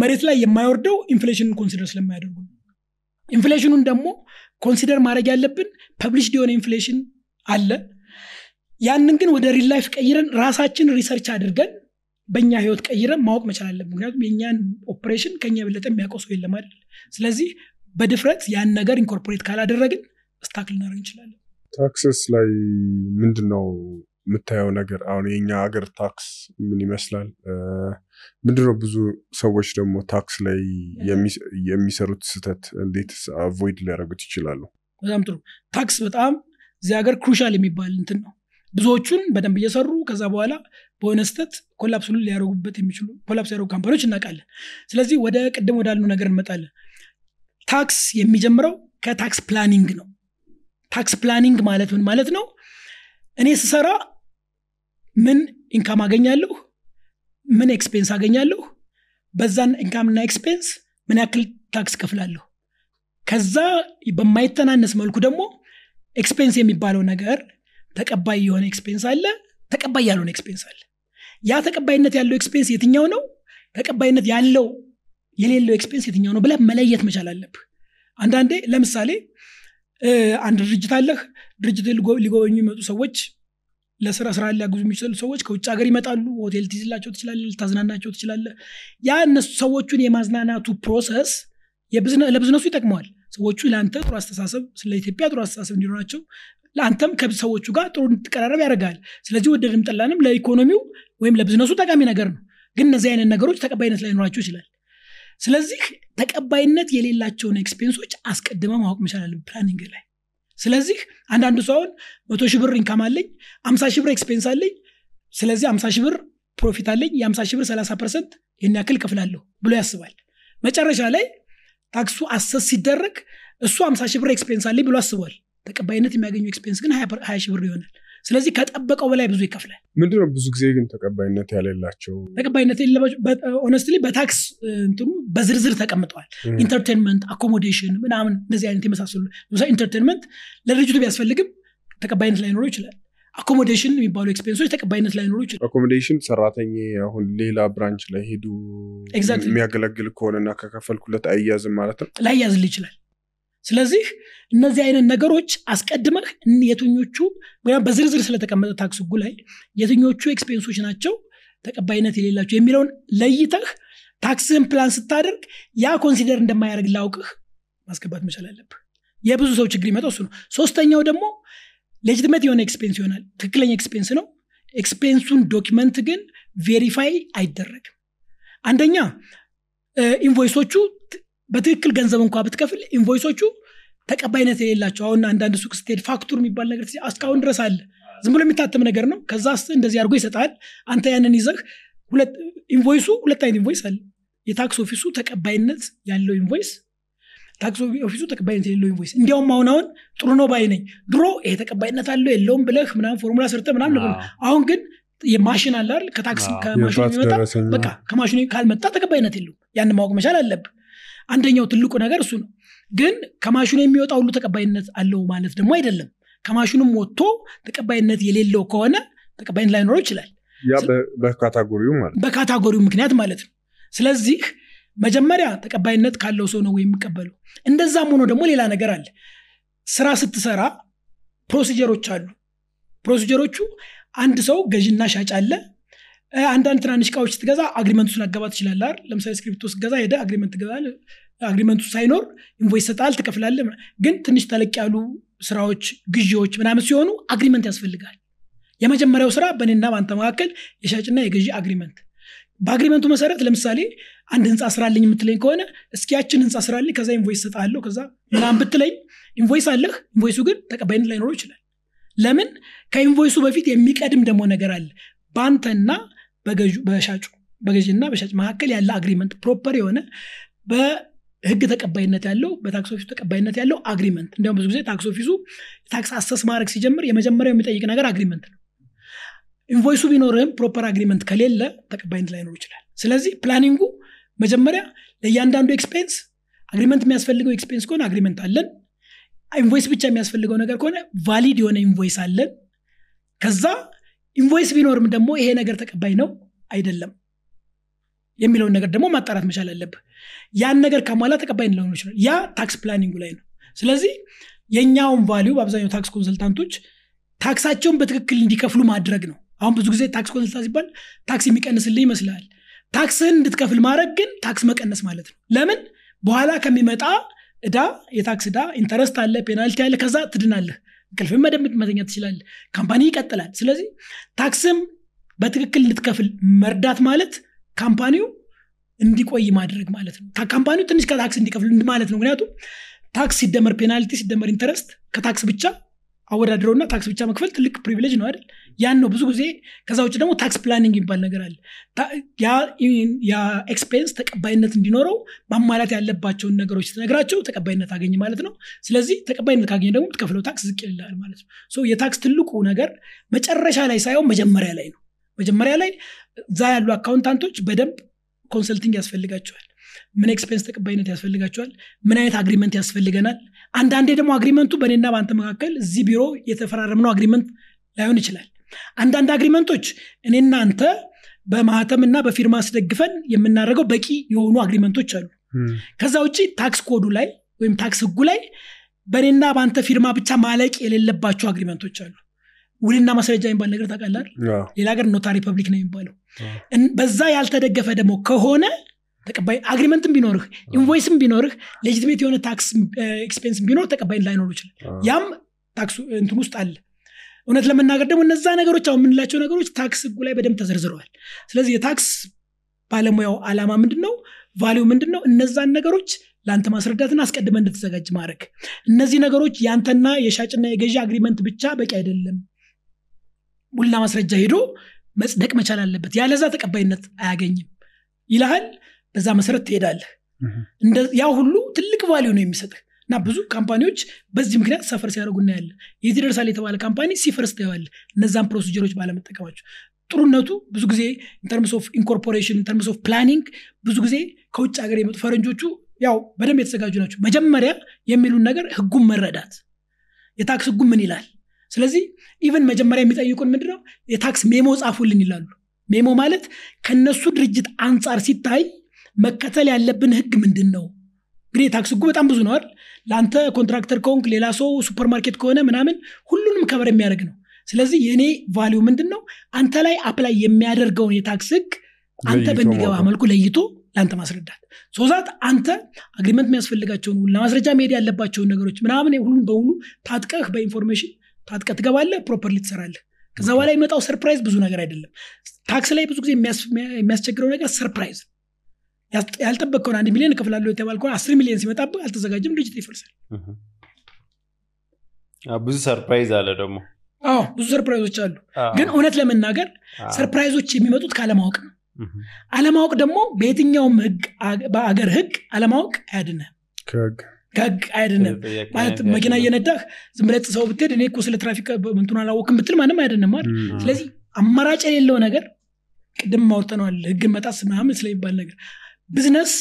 መሬት ላይ የማይወርደው inflation ን consider ስለማያደርጉ inflation ኡን ደግሞ consider ማድረግ ያለብን published የሆነ inflation አለ። ያንን ግን ወደ real life ቀይረን ራሳችን research አድርገን በእኛ ህይወት ቀይረን ማወቅ መቻል አለብን። ምክንያቱም የእኛን ኦፕሬሽን ከኛ የበለጠ የሚያውቀው ሰው የለም አይደል? ስለዚህ በድፍረት ያን ነገር incorporate ካላደረግን stuck ልናደርግ እንችላለን። taxes ላይ ምንድን ነው የምታየው ነገር አሁን የኛ ሀገር tax ምን ይመስላል? ምንድነው ብዙ ሰዎች ደግሞ tax ላይ የሚ- የሚሰሩት ስህተት እንዴት avoid ሊያደርጉት ይችላሉ? በጣም ጥሩ። tax በጣም እዚህ ሀገር crucial የሚባል እንትን ነው። ብዙዎቹን በደንብ እየሰሩ ከዛ በኋላ በሆነ ስህተት collapse ሁሉ ሊያደርጉበት የሚችሉ collapse ያደረጉ company ዎች እናውቃለን። ስለዚህ ወደ ቅድም ወዳልነው ነገር እንመጣለን። tax የሚጀምረው ከ tax planning ነው። tax planning ማለት ምን ማለት ነው? እኔ ስሰራ ምን income አገኛለሁ? ምን expense አገኛለሁ? በዛን income ና expense ምን ያክል tax ከፍላለሁ ከዛ በማይተናነስ መልኩ ደግሞ expense የሚባለው ነገር ተቀባይ የሆነ expense አለ ተቀባይ ያልሆነ expense አለ። ያ ተቀባይነት ያለው expense የትኛው ነው? ተቀባይነት ያለው የሌለው expense የትኛው ነው ብለህ መለየት መቻል አለብህ። አንዳንዴ ለምሳሌ አንድ ድርጅት አለህ ድርጅት ሊጎበኙ የሚመጡ ሰዎች ለስራ ስራ ሊያግዙ የሚችሉ ሰዎች ከውጭ ሀገር ይመጣሉ። ሆቴል ትይዝላቸው ትችላለህ ልታዝናናቸው ትችላለህ ያ እነሱ ሰዎቹን የማዝናናቱ process ለብዝነሱ ይጠቅመዋል። ሰዎቹ ለአንተ ጥሩ አስተሳሰብ ስለ ኢትዮጵያ ጥሩ አስተሳሰብ እንዲኖራቸው ለአንተም ከሰዎቹ ጋር ጥሩ እንድትቀራረብ ያደርጋል። ስለዚህ ወደድንም ጠላንም ለኢኮኖሚው ወይም ለብዝነሱ ጠቃሚ ነገር ነው። ግን እነዚህ አይነት ነገሮች ተቀባይነት ላይኖራቸው ይችላል። ስለዚህ ተቀባይነት የሌላቸውን expense ኦች አስቀድመ ማወቅ መቻል planning ላይ ስለዚህ አንዳንዱ ሰው አሁን መቶ ሺህ ብር income አምሳ ሺህ ብር expense አለኝ ስለዚህ አምሳ ሺህ ብር profit አለኝ የአምሳ ሺህ ብር ሰላሳ percent ይህን ያክል ከፍላለሁ ብሎ ያስባል። መጨረሻ ላይ tax ኡ assess ሲደረግ እሱ አምሳ ሺህ ብር expense አለኝ ብሎ አስቧል። ተቀባይነት የሚያገኙ expense ግን ሀያ ሺህ ብር ይሆናል ስለዚህ ከጠበቀው በላይ ብዙ ይከፍላል። ምንድነው? ብዙ ጊዜ ግን ተቀባይነት የሌላቸው ተቀባይነት honestly በታክስ እንትኑ በዝርዝር ተቀምጠዋል። entertainment accommodation ምናምን እንደዚህ አይነት የመሳሰሉ entertainment ለድርጅቱ ቢያስፈልግም ተቀባይነት ላይኖረው ይችላል። accommodation የሚባሉ expense ኦች ተቀባይነት ላይኖሩ ይችላል። accommodation ሰራተኛ አሁን ሌላ branch ላይ ሄዱ. የሚያገለግል ከሆነና ከከፈልኩለት አይያዝም ማለት ነው? ላይያዝልህ ይችላል ስለዚህ እነዚህ አይነት ነገሮች አስቀድመህ የትኞቹ በዝርዝር ስለተቀመጠ ታክስ ህጉ ላይ የትኞቹ expense ኦች ናቸው ተቀባይነት የሌላቸው የሚለውን ለይተህ ታክስህን ፕላን ስታደርግ ያ consider እንደማያደርግ አውቀህ ማስገባት መቻል አለብህ። የብዙ ሰው ችግር የሚመጣው እሱ ነው። ሶስተኛው ደግሞ legitimate የሆነ expense ይሆናል። ትክክለኛ expense ነው። expense ኡን document ግን verify አይደረግም። አንደኛ invoice ኦቹ በትክክል ገንዘብ እንኳ ብትከፍል invoice ኦቹ ተቀባይነት የሌላቸው። አሁን አንዳንድ ሱቅ ስትሄድ ፋክቱር የሚባል ነገር እስካሁን ድረስ አለ። ዝም ብሎ የሚታተም ነገር ነው። ከዛ ስ እንደዚህ አድርጎ ይሰጣል። አንተ ያንን ይዘህ invoice ኡ ሁለት አይነት invoice አለ። የ tax office ኡ ተቀባይነት ያለው invoice tax office ኡ ተቀባይነት የሌለው invoice። እንዲያውም አሁን አሁን ጥሩ ነው ባይ ነኝ። ድሮ ይሄ ተቀባይነት አለው የለውም ብለህ ምናምን ፎርሙላ ሰርተ ምናምን ነበር አሁን ግን የማሽን አለ አይደል? ከታክስ ከማሽኑ የሚመጣ በቃ ከማሽኑ ካልመጣ ተቀባይነት የለውም። ያን ማወቅ መቻል አለብህ አንደኛው ትልቁ ነገር እሱ ነው። ግን ከማሽኑ የሚወጣ ሁሉ ተቀባይነት አለው ማለት ደግሞ አይደለም። ከማሽኑም ወጥቶ ተቀባይነት የሌለው ከሆነ ተቀባይነት ላይኖረው ይችላል። በ category ው ምክንያት ማለት ነው። ስለዚህ መጀመሪያ ተቀባይነት ካለው ሰው ነው ወይ የሚቀበለው። እንደዛም ሆኖ ደግሞ ሌላ ነገር አለ። ስራ ስትሰራ procedure ኦች አሉ። procedure ኦቹ አንድ ሰው ገዥና ሻጭ አለ አንዳንድ ትናንሽ እቃዎች ስትገዛ agreement ኡ ላትገባ ትችላለ አይደል? ለምሳሌ ስክሪፕቶ ስትገዛ ሄደህ agreement ትገዛለህ። agreement ኡ ሳይኖር invoice ይሰጥሃል ትከፍላለህ ግን ትንሽ ተለቅ ያሉ ስራዎች ግዢዎች ምናምን ሲሆኑ agreement ያስፈልጋል። የመጀመሪያው ስራ በእኔና በአንተ መካከል የሻጭና የገዢ agreement። በ agreement ኡ መሰረት ለምሳሌ አንድ ህንፃ ስራልኝ የምትለኝ ከሆነ እስኪያችን ህንፃ ስራልኝ ከዛ invoice እሰጣለሁ ከዛ ምናምን ብትለኝ invoice አለህ። invoice ኡ ግን ተቀባይነት ላይኖረው ይችላል። ለምን? ከ invoice ኡ በፊት የሚቀድም ደግሞ ነገር አለ። በአንተና በሻጩ በገዥና በሻጭ መካከል ያለ agreement proper የሆነ በህግ ተቀባይነት ያለው በ tax office ኡ ተቀባይነት ያለው agreement እንዲሁም ብዙ ጊዜ tax office ኡ tax assess ማድረግ ሲጀምር የመጀመሪያው የሚጠይቅ ነገር agreement ነው። invoice ኡ ቢኖርህም proper agreement ከሌለ ተቀባይነት ላይኖር ይችላል። ስለዚህ planning ኡ መጀመሪያ ለእያንዳንዱ expense agreement የሚያስፈልገው expense ከሆነ agreement አለን። invoice ብቻ የሚያስፈልገው ነገር ከሆነ valid የሆነ invoice አለን። ከዛ invoice ቢኖርም ደግሞ ይሄ ነገር ተቀባይ ነው አይደለም የሚለውን ነገር ደግሞ ማጣራት መቻል አለብህ። ያን ነገር ከሟላ ተቀባይ ሊሆኑ ይችላል። ያ tax planning ኡ ላይ ነው። ስለዚህ የእኛውን value በአብዛኛው tax consultant ኦች ታክሳቸውን በትክክል እንዲከፍሉ ማድረግ ነው። አሁን ብዙ ጊዜ tax consultant ሲባል ታክስ የሚቀንስልህ ይመስላል። ታክስህን እንድትከፍል ማድረግ ግን ታክስ መቀነስ ማለት ነው። ለምን? በኋላ ከሚመጣ እዳ የታክስ እዳ interest አለ penalty አለ ከዛ ትድናለህ እንቅልፍህንም ደግሞ መተኛት ትችላለህ። company ይቀጥላል። ስለዚህ ታክስም በትክክል እንድትከፍል መርዳት ማለት company ው እንዲቆይ ማድረግ ማለት ነው። company ው ትንሽ ከታክስ እንዲከፍል ማለት ነው። ምክንያቱም ታክስ ሲደመር penalty ሲደመር interest ከታክስ ብቻ አወዳድረውና ታክስ ብቻ መክፈል ትልቅ privilege ነው አይደል? ያን ነው ብዙ ጊዜ ከዛ ውጭ ደግሞ tax planning የሚባል ነገር አለ። expense ተቀባይነት እንዲኖረው ማሟላት ያለባቸውን ነገሮች ስትነግራቸው ተቀባይነት አገኝ ማለት ነው። ስለዚህ ተቀባይነት ካገኘ ደግሞ የምትከፍለው ታክስ ዝቅ ይልላል ማለት ነው። የታክስ ትልቁ ነገር መጨረሻ ላይ ሳይሆን መጀመሪያ ላይ ነው። መጀመሪያ ላይ እዛ ያሉ accountant ኦች በደንብ consulting ያስፈልጋቸዋል ምን expense ተቀባይነት ያስፈልጋቸዋል? ምን አይነት agreement ያስፈልገናል? አንዳንዴ ደግሞ agreement ኡ በእኔና በአንተ መካከል እዚህ ቢሮ የተፈራረምነው agreement ላይሆን ይችላል። አንዳንድ agreement ኦች እኔና አንተ በማህተምና በፊርማ አስደግፈን የምናደርገው በቂ የሆኑ agreement ኦች አሉ። ከዛ ውጭ tax code ኡ ላይ ወይም ታክስ ህጉ ላይ በእኔና በአንተ ፊርማ ብቻ ማለቅ የሌለባቸው agreement ኦች አሉ። ውልና ማስረጃ የሚባል ነገር ታውቃለህ ሌላ ሀገር notary public ነው የሚባለው። በዛ ያልተደገፈ ደግሞ ከሆነ ተቀባይ agreement ም ቢኖርህ invoice ም ቢኖርህ legitimate የሆነ tax expense ቢኖር ተቀባይነት ላይኖሩ ይችላል። ያም ታክሱ እንትን ውስጥ አለ። እውነት ለመናገር ደግሞ እነዛ ነገሮች አሁን የምንላቸው ነገሮች ታክስ ህጉ ላይ በደንብ ተዘርዝረዋል። ስለዚህ የታክስ ባለሙያው አላማ ምንድን ነው value ምንድን ነው እነዛን ነገሮች ለአንተ ማስረዳትና አስቀድመህ እንድትዘጋጅ ማድረግ። እነዚህ ነገሮች የአንተና የሻጭና የገዢ agreement ብቻ በቂ አይደለም። ውልና ማስረጃ ሄዶ መጽደቅ መቻል አለበት። ያለዛ ተቀባይነት አያገኝም። ይልሃል በዛ መሰረት ትሄዳለህ። ያ ሁሉ ትልቅ value ነው የሚሰጥህ። እና ብዙ company ዎች በዚህ ምክንያት suffer ሲያደርጉ እናያለን። የት ይደርሳል የተባለ company ሲፈርስ ታየዋል እነዛን procedure ኦች ባለመጠቀማቸው። ጥሩነቱ ብዙ ጊዜ in terms of incorporation in terms of planning ብዙ ጊዜ ከውጭ ሀገር የመጡ ፈረንጆቹ ያው በደንብ የተዘጋጁ ናቸው። መጀመሪያ የሚሉን ነገር ህጉን መረዳት። የታክስ ህጉ ምን ይላል? ስለዚህ even መጀመሪያ የሚጠይቁን ምንድነው? የ tax memo ጻፉልን ይላሉ። memo ማለት ከነሱ ድርጅት አንጻር ሲታይ መከተል ያለብን ህግ ምንድን ነው እንግዲህ የታክስ ህጉ በጣም ብዙ ነዋል ለአንተ ኮንትራክተር ከሆንክ ሌላ ሰው ሱፐርማርኬት ከሆነ ምናምን ሁሉንም cover የሚያደርግ ነው። ስለዚህ የእኔ value ምንድን ነው አንተ ላይ apply የሚያደርገውን የታክስ ህግ አንተ በሚገባ መልኩ ለይቶ ለአንተ ማስረዳት። so that አንተ agreement የሚያስፈልጋቸውን ሁሉ ለማስረጃ መሄድ ያለባቸውን ነገሮች ምናምን ሁሉን በሙሉ ታጥቀህ በ information ታጥቀህ ትገባለህ properly ትሰራለህ። ከዛ በኋላ የመጣው surprise ብዙ ነገር አይደለም። ታክስ ላይ ብዙ ጊዜ የሚያስ- የሚያስቸግረው ነገር surprise ያልጠበቅከውን አንድ ሚሊዮን እከፍላለሁ የተባልከውን አስር ሚሊዮን ሲመጣብህ አልተዘጋጀም ድርጅት ይፈርሳል አዎ፣ ብዙ surprise አለ ደግሞ። አዎ ብዙ surprise ኦች አሉ። ግን እውነት ለመናገር surprise ኦች የሚመጡት ካለማወቅ ነው። አለማወቅ ደግሞ በየትኛውም ህግ አገ- በአገር ህግ አለማወቅ አያድንህም። ከህግ ተጠያቂ ማለት መኪና እየነዳህ ዝም ብለህ ጥሰው ብትሄድ እኔ እኮ ስለ ትራፊክ ምንትን አላወቅም ብትል ማንም አያድንም አይደል? ስለዚህ አማራጭ የሌለው ነገር ቅድም አውርተነዋል ህግን መጣስ ምናምን ስለሚባል ነገር ቢዝነስ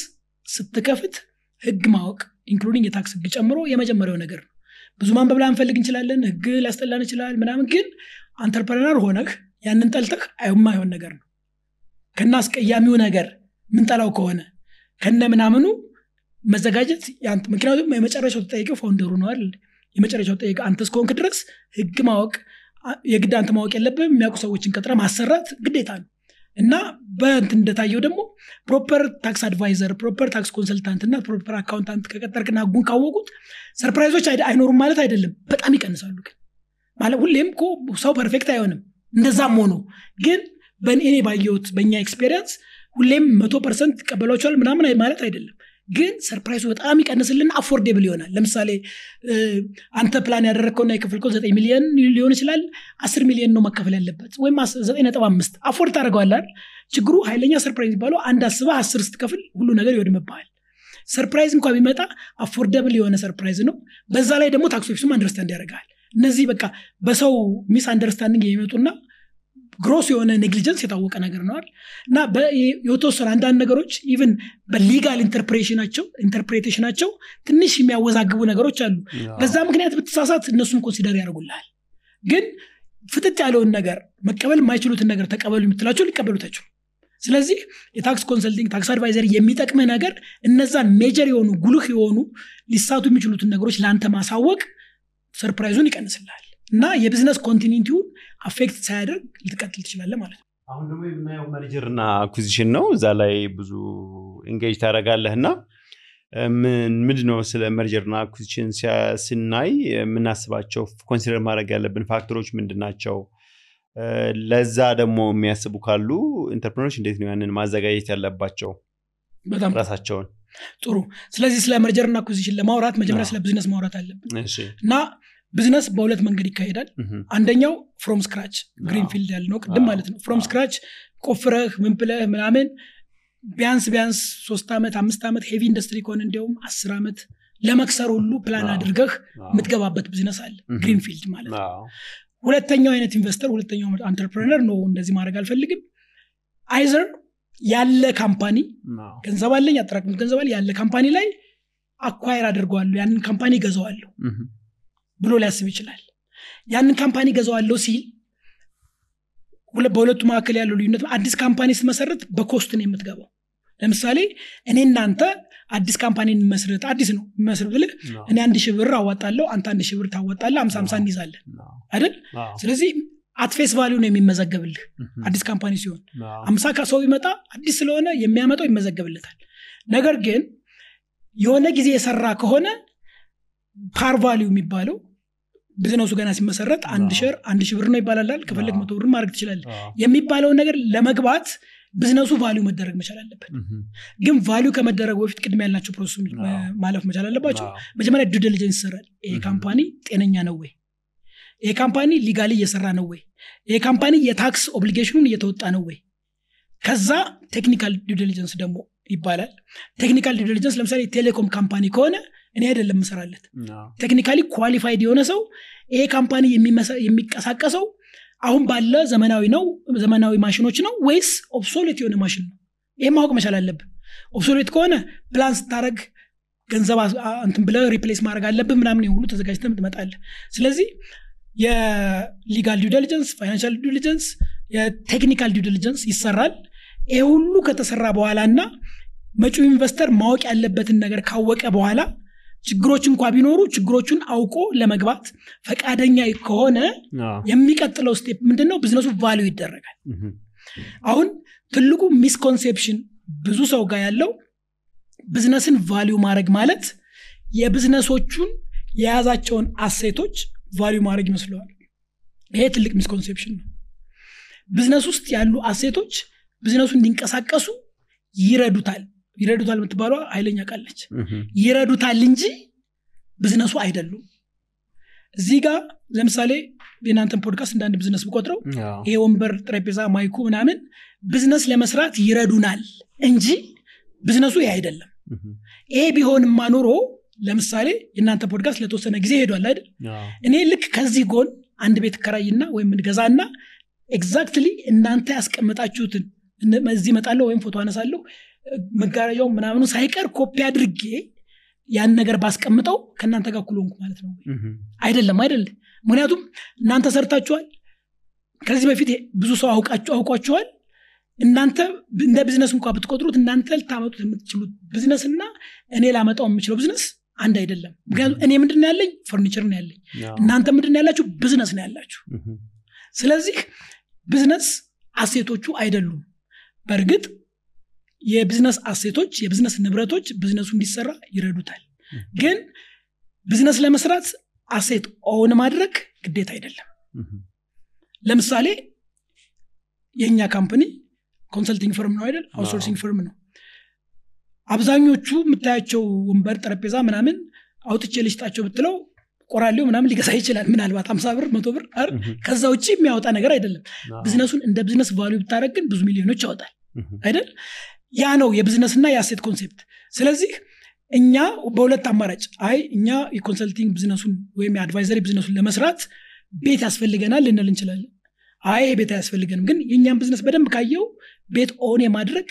ስትከፍት ህግ ማወቅ including የታክስ ህግ ጨምሮ የመጀመሪያው ነገር ነው። ብዙ ማንበብ ላንፈልግ እንችላለን ህግ ሊያስጠላን ይችላል ምናምን ግን entrepreneur ሆነህ ያንን ጠልተህ የማይሆን ነገር ነው። እና አስቀያሚው ነገር ምንጠላው ከሆነ ከነ ምናምኑ መዘጋጀት ምክንያቱም የመጨረሻው ተጠያቂው founder ኡ ነው የመጨረሻው ተጠያቂ አንተ እስከሆንክ ድረስ ህግ ማወቅ የግድ አንተ ማወቅ የለብም የሚያውቁ ሰዎችን ቀጥሮ ማሰራት ግዴታ ነው። እና በእንትን እንደታየው ደግሞ proper tax advisor proper tax consultant እና proper accountant ከቀጠርክና ህጉን ካወቁት surprise ኦች አይኖሩም ማለት አይደለም። በጣም ይቀንሳሉ ግን። ማለት ሁሌም እኮ ሰው perfect አይሆንም። እንደዛም ሆኖ ግን በእኔ እኔ ባየሁት በእኛ experience ሁሌም መቶ ፐርሰንት ይቀበሏቸዋል ምናምን ማለት አይደለም ግን surprise ኡ በጣም ይቀንስና affordable ይሆናል። ለምሳሌ አንተ ፕላን ያደረግከውና የከፈልከው ዘጠኝ ሚሊዮን ሊሆን ይችላል አስር ሚሊዮን ነው መከፈል ያለበት ወይም ዘጠኝ ነጥብ አምስት afford ታደርገዋለህ ችግሩ ኃይለኛ surprise የሚባለው አንድ አስበህ አስር ስትከፍል ሁሉ ነገር ይወድምብሃል። surprise እንኳ ቢመጣ affordable የሆነ surprise ነው። በዛ ላይ ደግሞ tax office ኡም understand ያደርጋል እነዚህ በቃ በሰው misunderstanding የሚመጡና gross የሆነ negligence የታወቀ ነገር ነዋል እና የተወሰኑ አንዳንድ ነገሮች even በ legal ኢንተርፕሬሽናቸው interpretation ኣቸው ትንሽ የሚያወዛግቡ ነገሮች አሉ። በዛ ምክንያት ብትሳሳት እነሱም consider ያደርጉልሃል። ግን ፍጥጥ ያለውን ነገር መቀበል የማይችሉትን ነገር ተቀበሉ የምትላቸው ሊቀበሉት አይችሉም። ስለዚህ የ tax consulting tax advisor የሚጠቅምህ ነገር እነዛን major የሆኑ ጉልህ የሆኑ ሊሳቱ የሚችሉትን ነገሮች ለአንተ ማሳወቅ surprise ኡን ይቀንስልሃል እና የ business continuity ውን affect ሳያደርግ ልትቀጥል ትችላለህ ማለት ነው። አሁን ደግሞ የምናየው merger እና acquisition ነው። እዛ ላይ ብዙ engage ታደርጋለህ እና ምንድነው ስለ merger እና acquisition ስናይ የምናስባቸው consider ማድረግ ያለብን factor ኦች ምንድን ናቸው? ለዛ ደግሞ የሚያስቡ ካሉ entrepreneur ኦች እንዴት ነው ያንን ማዘጋጀት ያለባቸው? በጣም ራሳቸውን ጥሩ። ስለዚህ ስለ merger እና acquisition ለማውራት መጀመሪያ ስለ ቢዝነስ ማውራት አለብን። እና ቢዝነስ በሁለት መንገድ ይካሄዳል። አንደኛው from scratch greenfield ያልነው ቅድም ማለት ነው። from scratch ቆፍረህ ምን ብለህ ምናምን ቢያንስ ቢያንስ ሶስት ዓመት አምስት ዓመት heavy industry ከሆነ እንዲያውም አስር ዓመት ለመክሰር ሁሉ ፕላን አድርገህ የምትገባበት ቢዝነስ አለ። greenfield ማለት ነው። ሁለተኛው አይነት ኢንቨስተር ሁለተኛው entrepreneur ነው። እንደዚህ ማድረግ አልፈልግም። either ያለ company ገንዘብ አለኝ ያጠራቀምኩት ገንዘብ አለ ያለ company ላይ acquire አድርገዋለሁ ያንን company ገዛዋለሁ ብሎ ሊያስብ ይችላል። ያንን company ገዛዋለሁ ሲል ሁለ- በሁለቱ መካከል ያለው ልዩነት አዲስ company ስትመሰረት በ cost ነው የምትገባው። ለምሳሌ እኔ እናንተ አዲስ company እንመስረት አዲስ ነው መስረት ብልህ እኔ አንድ ሺህ ብር አዋጣለሁ አንተ አንድ ሺህ ብር ታዋጣለህ አምሳ አምሳ እንይዛለን አይደል? ስለዚህ at face value ነው የሚመዘገብልህ አዲስ company ሲሆን። አምሳ ከሰው ቢመጣ አዲስ ስለሆነ የሚያመጣው ይመዘገብለታል። ነገር ግን የሆነ ጊዜ የሰራ ከሆነ par value የሚባለው ቢዝነሱ ገና ሲመሰረት አንድ share አንድ ሺህ ብር ነው ይባላል። ከፈለግክ መቶ ብር ማድረግ ትችላለህ። የሚባለውን ነገር ለመግባት ቢዝነሱ value መደረግ መቻል አለበት። ግን value ከመደረጉ በፊት ቅድም ያልናቸው process አዎ። ማለፍ መቻል አለባቸው። መጀመሪያ due diligence ይሰራል ይሄ. company ጤነኛ ነው ወይ? ይሄ company legally እየሰራ ነው ወይ? ይሄ company የ tax obligation ኡን እየተወጣ ነው ወይ? ከዛ technical due diligence ደግሞ ይባላል። technical diligence ለምሳሌ telecom company ከሆነ እኔ አይደለም ምሰራለት technically qualified የሆነ ሰው ይሄ company የሚንቀሳቀሰው አሁን ባለ ዘመናዊ ነው ዘመናዊ ማሽኖች ነው ወይስ obsolete የሆነ ማሽን ነው? ይህ ማወቅ መቻል አለብን። obsolete ከሆነ ፕላን ስታደረግ ገንዘብ እንትን ብለን replace ማድረግ አለብን ምናምን ሁሉ ተዘጋጅተ ትመጣለህ ስለዚህ የ legal due diligence financial due diligence የ technical due diligence ይሰራል። ይሄ ሁሉ ከተሰራ በኋላ እና መጪው ኢንቨስተር ማወቅ ያለበትን ነገር ካወቀ በኋላ ችግሮች እንኳ ቢኖሩ ችግሮቹን አውቆ ለመግባት ፈቃደኛ ከሆነ የሚቀጥለው step ምንድነው? ቢዝነሱ value ይደረጋል። አሁን ትልቁ misconception ብዙ ሰው ጋር ያለው ቢዝነስን value ማድረግ ማለት የቢዝነሶቹን የያዛቸውን asset ኦች value ማድረግ ይመስለዋል። ይሄ ትልቅ misconception ነው። ቢዝነስ ውስጥ ያሉ asset ኦች ቢዝነሱ እንዲንቀሳቀሱ ይረዱታል ይረዱታል የምትባለዋ ኃይለኛ ቃል አለች ይረዱታል እንጂ ቢዝነሱ አይደሉም። እዚህ ጋር ለምሳሌ የእናንተን ፖድካስት እንደ አንድ ቢዝነስ ብቆጥረው ይሄ ወንበር ጠረጴዛ mic ኡ ምናምን ቢዝነስ ለመስራት ይረዱናል እንጂ ቢዝነሱ ይሄ አይደለም። ይሄ ቢሆንማ ኖሮ ለምሳሌ የእናንተ ፖድካስት ለተወሰነ ጊዜ ሄዷል አይደል? እኔ ልክ ከዚህ ጎን አንድ ቤት ተከራይና ወይም ገዛና exactly እናንተ ያስቀመጣችሁትን እነ- እዚህ እመጣለሁ ወይም ፎቶ አነሳለሁ መጋረጃው ምናምኑ ሳይቀር ኮፒ አድርጌ ያን ነገር ባስቀምጠው ከእናንተ ጋር እኩል ሆንኩ ማለት ነው አይደለም አይደለም። ምክንያቱም እናንተ ሰርታችኋል። ከዚህ በፊት ብዙ ሰው አውቋችኋል። እናንተ እንደ ቢዝነስ እንኳ ብትቆጥሩት እናንተ ልታመጡት የምትችሉት ቢዝነስ እና እኔ ላመጣው የምችለው ቢዝነስ አንድ አይደለም። ምክንያቱም እኔ ምንድን ነው ያለኝ? ፈርኒቸር ነው ያለኝ። እናንተ ምንድን ነው ያላችሁ? ቢዝነስ ነው ያላችሁ። ስለዚህ ቢዝነስ asset ኦቹ አይደሉም። በእርግጥ የቢዝነስ asset ኦች የቢዝነስ ንብረቶች ቢዝነሱ እንዲሰራ ይረዱታል። ግን ቢዝነስ ለመስራት asset own ማድረግ ግዴታ አይደለም። ለምሳሌ የእኛ company consulting firm ነው አይደል? outsourcing firm ነው። አብዛኞቹ የምታያቸው ወንበር ጠረጴዛ ምናምን አውጥቼ ልሽጣቸው ብትለው ቆራሌው ምናምን ሊገዛ ይችላል። ምናልባት ሀምሳ ብር መቶ ብር አይደል? ከዛ ውጭ የሚያወጣ ነገር አይደለም። ቢዝነሱን እንደ ቢዝነስ value ብታደርግ ግን ብዙ ሚሊዮኖች ያወጣል። አይደል ያ ነው የቢዝነስና የ asset concept። ስለዚህ እኛ በሁለት አማራጭ አይ እኛ የ consulting ቢዝነሱን ወይም የ advisory ቢዝነሱን ለመስራት ቤት ያስፈልገናል ልንል እንችላለን። አይ ቤት አያስፈልገንም ግን የእኛም ቢዝነስ በደንብ ካየው ቤት own የማድረግ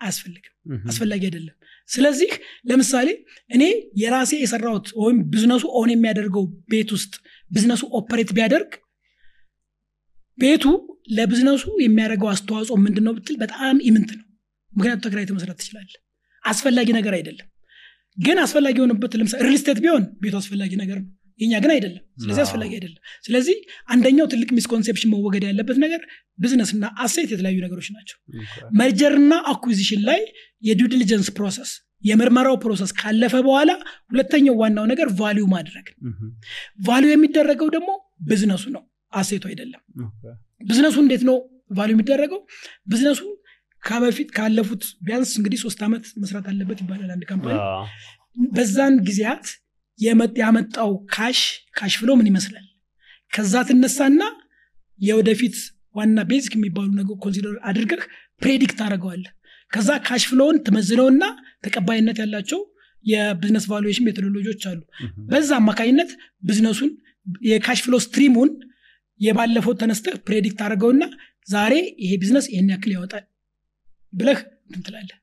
አያስፈልግም አስፈላጊ አይደለም። ስለዚህ ለምሳሌ እኔ የራሴ የሰራሁት ወይም ቢዝነሱ own የሚያደርገው ቤት ውስጥ ቢዝነሱ operate ቢያደርግ ቤቱ ለቢዝነሱ የሚያደርገው አስተዋጽኦ ምንድን ነው ብትል በጣም ኢምንት ነው ምክንያቱ ተከራይተህ መስራት ትችላለህ። አስፈላጊ ነገር አይደለም። ግን አስፈላጊ የሆነበት ለምሳሌ ሪል ስቴት ቢሆን ቤቱ አስፈላጊ ነገር ነው። የኛ ግን አይደለም። ስለዚህ አስፈላጊ አይደለም። ስለዚህ አንደኛው ትልቅ misconception መወገድ ያለበት ነገር ቢዝነስ እና asset የተለያዩ ነገሮች ናቸው። merger ና acquisition ላይ የ due diligence process የምርመራው process ካለፈ በኋላ ሁለተኛው ዋናው ነገር value ማድረግ value የሚደረገው ደግሞ ቢዝነሱ ነው። asset ኡ አይደለም። ቢዝነሱ እንዴት ነው value የሚደረገው? ቢዝነሱ ከበፊት ካለፉት ቢያንስ እንግዲህ ሶስት ዓመት መስራት አለበት ይባላል አንድ company። በዛን ጊዜያት ያመጣው cash cash flow ምን ይመስላል? ከዛ ትነሳና የወደፊት ዋና basic የሚባሉ ነገር consider አድርገህ predict ታደርገዋለህ ከዛ cash flow ውን ትመዝነውና ተቀባይነት ያላቸው የቢዝነስ valuation methodology ዎች አሉ። በዛ አማካኝነት ቢዝነሱን የ cash flow stream ኡን የባለፈው ተነስተህ predict አድርገውና ዛሬ ይሄ ቢዝነስ ይህን ያክል ያወጣል ብለህ ትላለህ።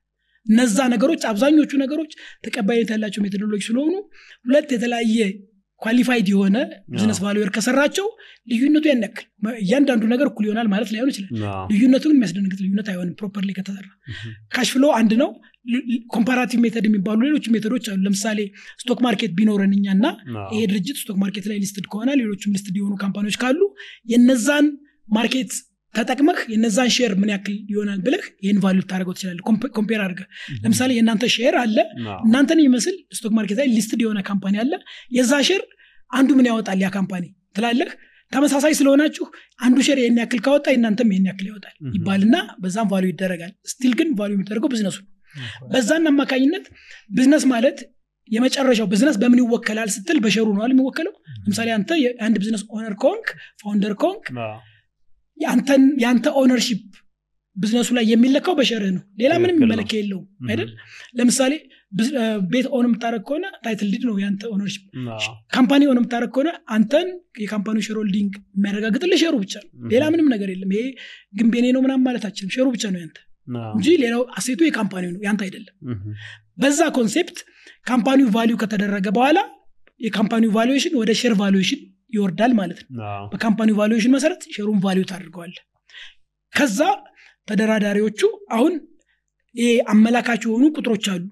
እነዛ ነገሮች አብዛኞቹ ነገሮች ተቀባይነት ያላቸው methodology ስለሆኑ ሁለት የተለያየ qualified የሆነ ቢዝነስ valuer ከሰራቸው ልዩነቱ ያን ያክል እያንዳንዱ ነገር እኩል ይሆናል ማለት ላይሆን ይችላል። ልዩነቱ ግን የሚያስደነግጥ ልዩነት አይሆንም properly ከተሰራ። cash flow አንድ ነው። comparative method የሚባሉ ሌሎች method ኦች አሉ። ለምሳሌ stock market ቢኖረን እኛ እና ይሄ ድርጅት stock market ላይ listed ከሆነ ሌሎችም listed የሆኑ company ዎች ካሉ የነዛን market ተጠቅመህ የነዛን share ምን ያክል ይሆናል ብለህ ይህን value ታደርገው ትችላለህ። compare አድርገህ ለምሳሌ የእናንተ share አለ። እናንተን የሚመስል stock market ላይ listed የሆነ company አለ። የዛ share አንዱ ምን ያወጣል? ያ company ትላለህ። ተመሳሳይ ስለሆናችሁ አንዱ share ይህን ያክል ካወጣ የእናንተም ይህን ያክል ያወጣል. ይባልና በዛም value ይደረጋል። still ግን value የሚደረገው ቢዝነሱ ነው። በዛን አማካኝነት ቢዝነስ ማለት የመጨረሻው ቢዝነስ በምን ይወከላል ስትል በ share ኡ ነዋ የሚወከለው? ለምሳሌ አንተ የአንድ ቢዝነስ owner ከሆንክ founder ከሆንክ የአንተን- የአንተ ownership ቢዝነሱ ላይ የሚለካው በ share ህ ነው። ሌላ ምንም መለኪያ የለውም አይደል? ለምሳሌ ቤት own የምታደርግ ከሆነ title deed ነው የአንተ ownership አዎ። company own የምታደርግ ከሆነ አንተን የ company ው shareholding የሚያረጋግጥልህ share ኡ ብቻ ነው። ሌላ ምንም ነገር የለም። ይሄ ግንብ የኔ ነው ምናምን ማለት አትችልም share ኡ ብቻ ነው ያንተ እንጂ ሌላው asset ኡ የ company ው ነው ያንተ አይደለም። በዛ concept company ው value ከተደረገ በኋላ የ company ው valuation ወደ share valuation ይወርዳል ማለት ነው። በ company ው valuation መሰረት share ኡን value ታደርገዋለህ ከዛ ተደራዳሪዎቹ አሁን ይሄ አመላካች የሆኑ ቁጥሮች አሉ።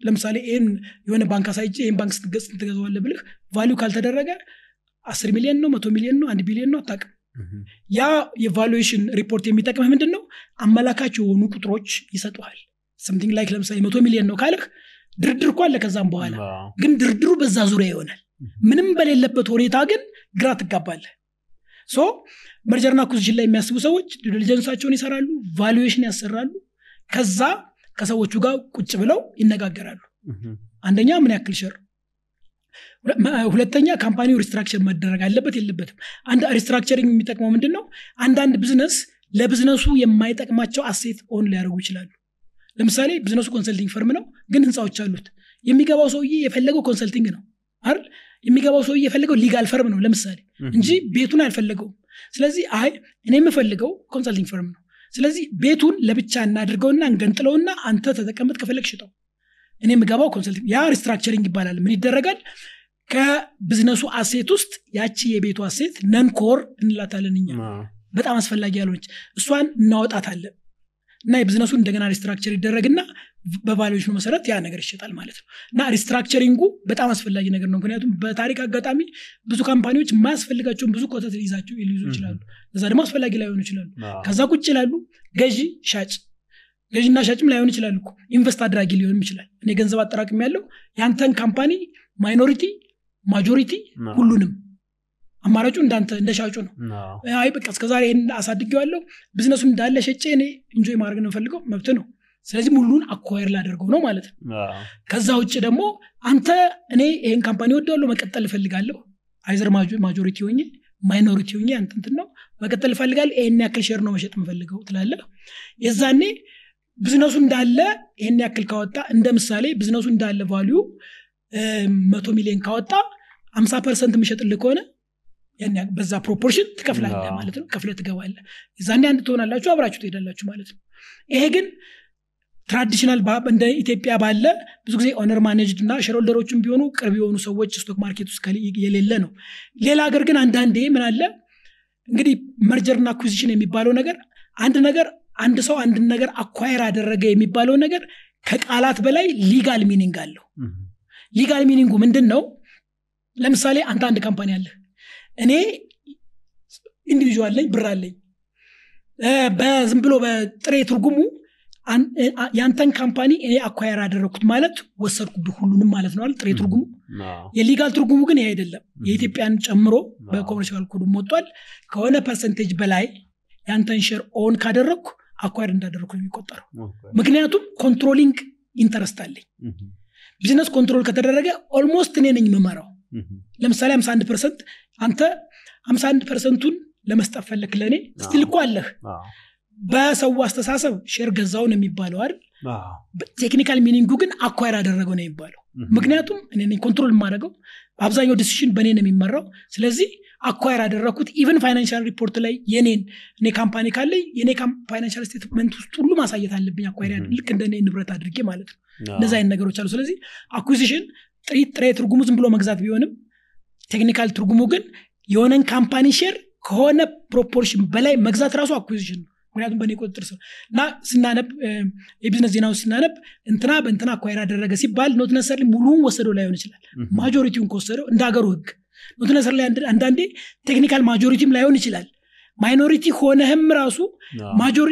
ለምሳሌ ይህን የሆነ ባንክ አሳይቼ ይህን ባንክ ስትገጽ ትገዛዋለህ ብልህ value ካልተደረገ አስር ሚሊዮን ነው መቶ ሚሊዮን ነው አንድ ቢሊዮን ነው አታውቅም። እህ። ያ የ valuation ሪፖርት የሚጠቅምህ ምንድን ነው አመላካች የሆኑ ቁጥሮች ይሰጥሃል something like ለምሳሌ መቶ ሚሊዮን ነው ካልህ ድርድር እኮ አለ ከዛም በኋላ። ግን ድርድሩ በዛ ዙሪያ ይሆናል ምንም በሌለበት ሁኔታ ግን ግራ ትጋባለህ። so merger ና acquisition ላይ የሚያስቡ ሰዎች diligence ኣቸውን ይሰራሉ valuation ያሰራሉ ከዛ ከሰዎቹ ጋር ቁጭ ብለው ይነጋገራሉ። አንደኛ ምን ያክል share ሁለተኛ company ው restructure መደረግ አለበት የለበትም። አንድ restructuring የሚጠቅመው ምንድን ነው አንዳንድ ቢዝነስ ለቢዝነሱ የማይጠቅማቸው asset own ሊያደርጉ ይችላሉ። ለምሳሌ ቢዝነሱ consulting firm ነው ግን ህንፃዎች አሉት። የሚገባው ሰውዬ የፈለገው consulting ነው አይደል የሚገባው ሰውዬ የፈለገው legal firm ነው ለምሳሌ እንጂ ቤቱን አልፈለገውም። ስለዚህ አይ እኔ የምፈልገው consulting firm ነው። ስለዚህ ቤቱን ለብቻ እናድርገውና እንገንጥለውና አንተ ተጠቀምበት ከፈለግ ሽጠው። እኔ የምገባው consulting ያ restructuring ይባላል። ምን ይደረጋል? ከ business ኡ asset ውስጥ ያቺ የቤቱ asset non-core እንላታለን እኛ። በጣም አስፈላጊ ያልሆነች እሷን እናወጣታለን እና የቢዝነሱ እንደገና restructure ይደረግና በ valuation ኡ መሰረት ያ ነገር ይሸጣል ማለት ነው። እና restructuring ኡ በጣም አስፈላጊ ነገር ነው። ምክንያቱም በታሪክ አጋጣሚ ብዙ company ዎች የማያስፈልጋቸውን ብዙ ኮተት ሊይዛቸው ሊይዙ ይችላሉ። እዛ ደግሞ አስፈላጊ ላይሆኑ ይችላሉ። ከዛ ቁጭ ይላሉ። ገዢ ሻጭ ገዢና ሻጭም ላይሆን ይችላል እኮ። invest አድራጊ ሊሆንም ይችላል። እኔ ገንዘብ አጠራቅም ያለው ያንተን company minority majority ሁሉንም አማራጩ እንዳንተ እንደ ሻጩ ነው። አይ በቃ እስከዛሬ ይህን አሳድጌዋለሁ። ቢዝነሱን እንዳለ ሸጬ እኔ enjoy ማድረግ ነው መብት ነው። ስለዚህ ሙሉን acquire ላደርገው ነው ማለት ነው። ከዛ ውጭ ደግሞ አንተ እኔ ይህን company ወደዋለሁ መቀጠል እፈልጋለሁ። either majority ሆኜ minority ሆኜ አንተ እንትን ነው። መቀጠል እፈልጋለሁ ይህን ያክል share ነው መሸጥ የምፈልገው ትላለህ። የዛኔ ቢዝነሱ እንዳለ ይህን ያክል ካወጣ እንደ ምሳሌ ቢዝነሱ እንዳለ value መቶ ሚሊዮን ካወጣ አምሳ percent የምሸጥልህ ከሆነ በዛ proportion ትከፍላለህ ማለት ነው። ከፍለ ትገባለህ። የዛኔ አንድ ትሆናላችሁ አብራችሁ ትሄዳላችሁ ማለት ነው። ይሄ ግን traditional እንደ ኢትዮጵያ ባለ ብዙ ጊዜ owner managed እና shareholder ኦችም ቢሆኑ ቅርብ የሆኑ ሰዎች stock market ውስጥ የሌለ ነው። ሌላ ሀገር ግን አንዳንዴ ምን አለ? እንግዲህ merger ና acquisition የሚባለው ነገር አንድ ነገር አንድ ሰው አንድን ነገር acquire አደረገ የሚባለው ነገር ከቃላት በላይ legal meaning አለው። legal meaning ኡ ምንድን ነው ለምሳሌ አንተ አንድ company አለ እኔ individual ነኝ ብር አለኝ። በዝም ብሎ በጥሬ ትርጉሙ ያንተን company እኔ acquire አደረግኩት ማለት ወሰድኩብህ ሁሉንም ማለት ነው? ጥሬ ትርጉሙ የ legal ትርጉሙ ግን ይሄ አይደለም። የኢትዮጵያን ጨምሮ በ commercial code ኡም ወጥቷል። ከሆነ percentage በላይ ያንተን share own ካደረግኩ acquire እንዳደረግኩ ነው የሚቆጠረው። ምክንያቱም controlling interest አለኝ። business control ከተደረገ almost እኔ ነኝ የምመራው ለምሳሌ 51 percent አንተ 51 percent ኡን ለመስጠት ፈለክ ለእኔ እኮ አለህ። በሰው አስተሳሰብ share ገዛውን የሚባለው አይደል? technical meaning ኡ ግን acquire አደረገው ነው የሚባለው። ምክንያቱም እኔ control የማደርገው። አብዛኛው decision በእኔ ነው የሚመራው። ስለዚህ acquire አደረግኩት even financial report ላይ የኔን እኔ company ካለኝ የኔ financial statement ውስጥ ሁሉ ማሳየት አለብኝ Mhm. ልክ እንደ እኔ ንብረት አድርጌ ማለት ነው። አዎ። እንደዚህ አይነት ነገሮች አሉ። ስለዚህ acquisition ጥሬ ትርጉሙ ዝም ብሎ መግዛት ቢሆንም technical ትርጉሙ ግን የሆነን company share ከሆነ proportion በላይ መግዛት ራሱ acquisition ነው። ምክንያቱም በእኔ ቁጥጥር ስር እና ስናነብ የቢዝነስ ዜናዎች ስናነብ እንትና በእንትና acquire አደረገ ሲባል not necessarily ሙሉውን ወሰደው ላይሆን ይችላል። majority ውን ከወሰደው እንደ ሀገሩ ህግ። not necessarily አንድ- አንዳንዴ technical majority ም ላይሆን ይችላል። minority ሆነህም ራሱ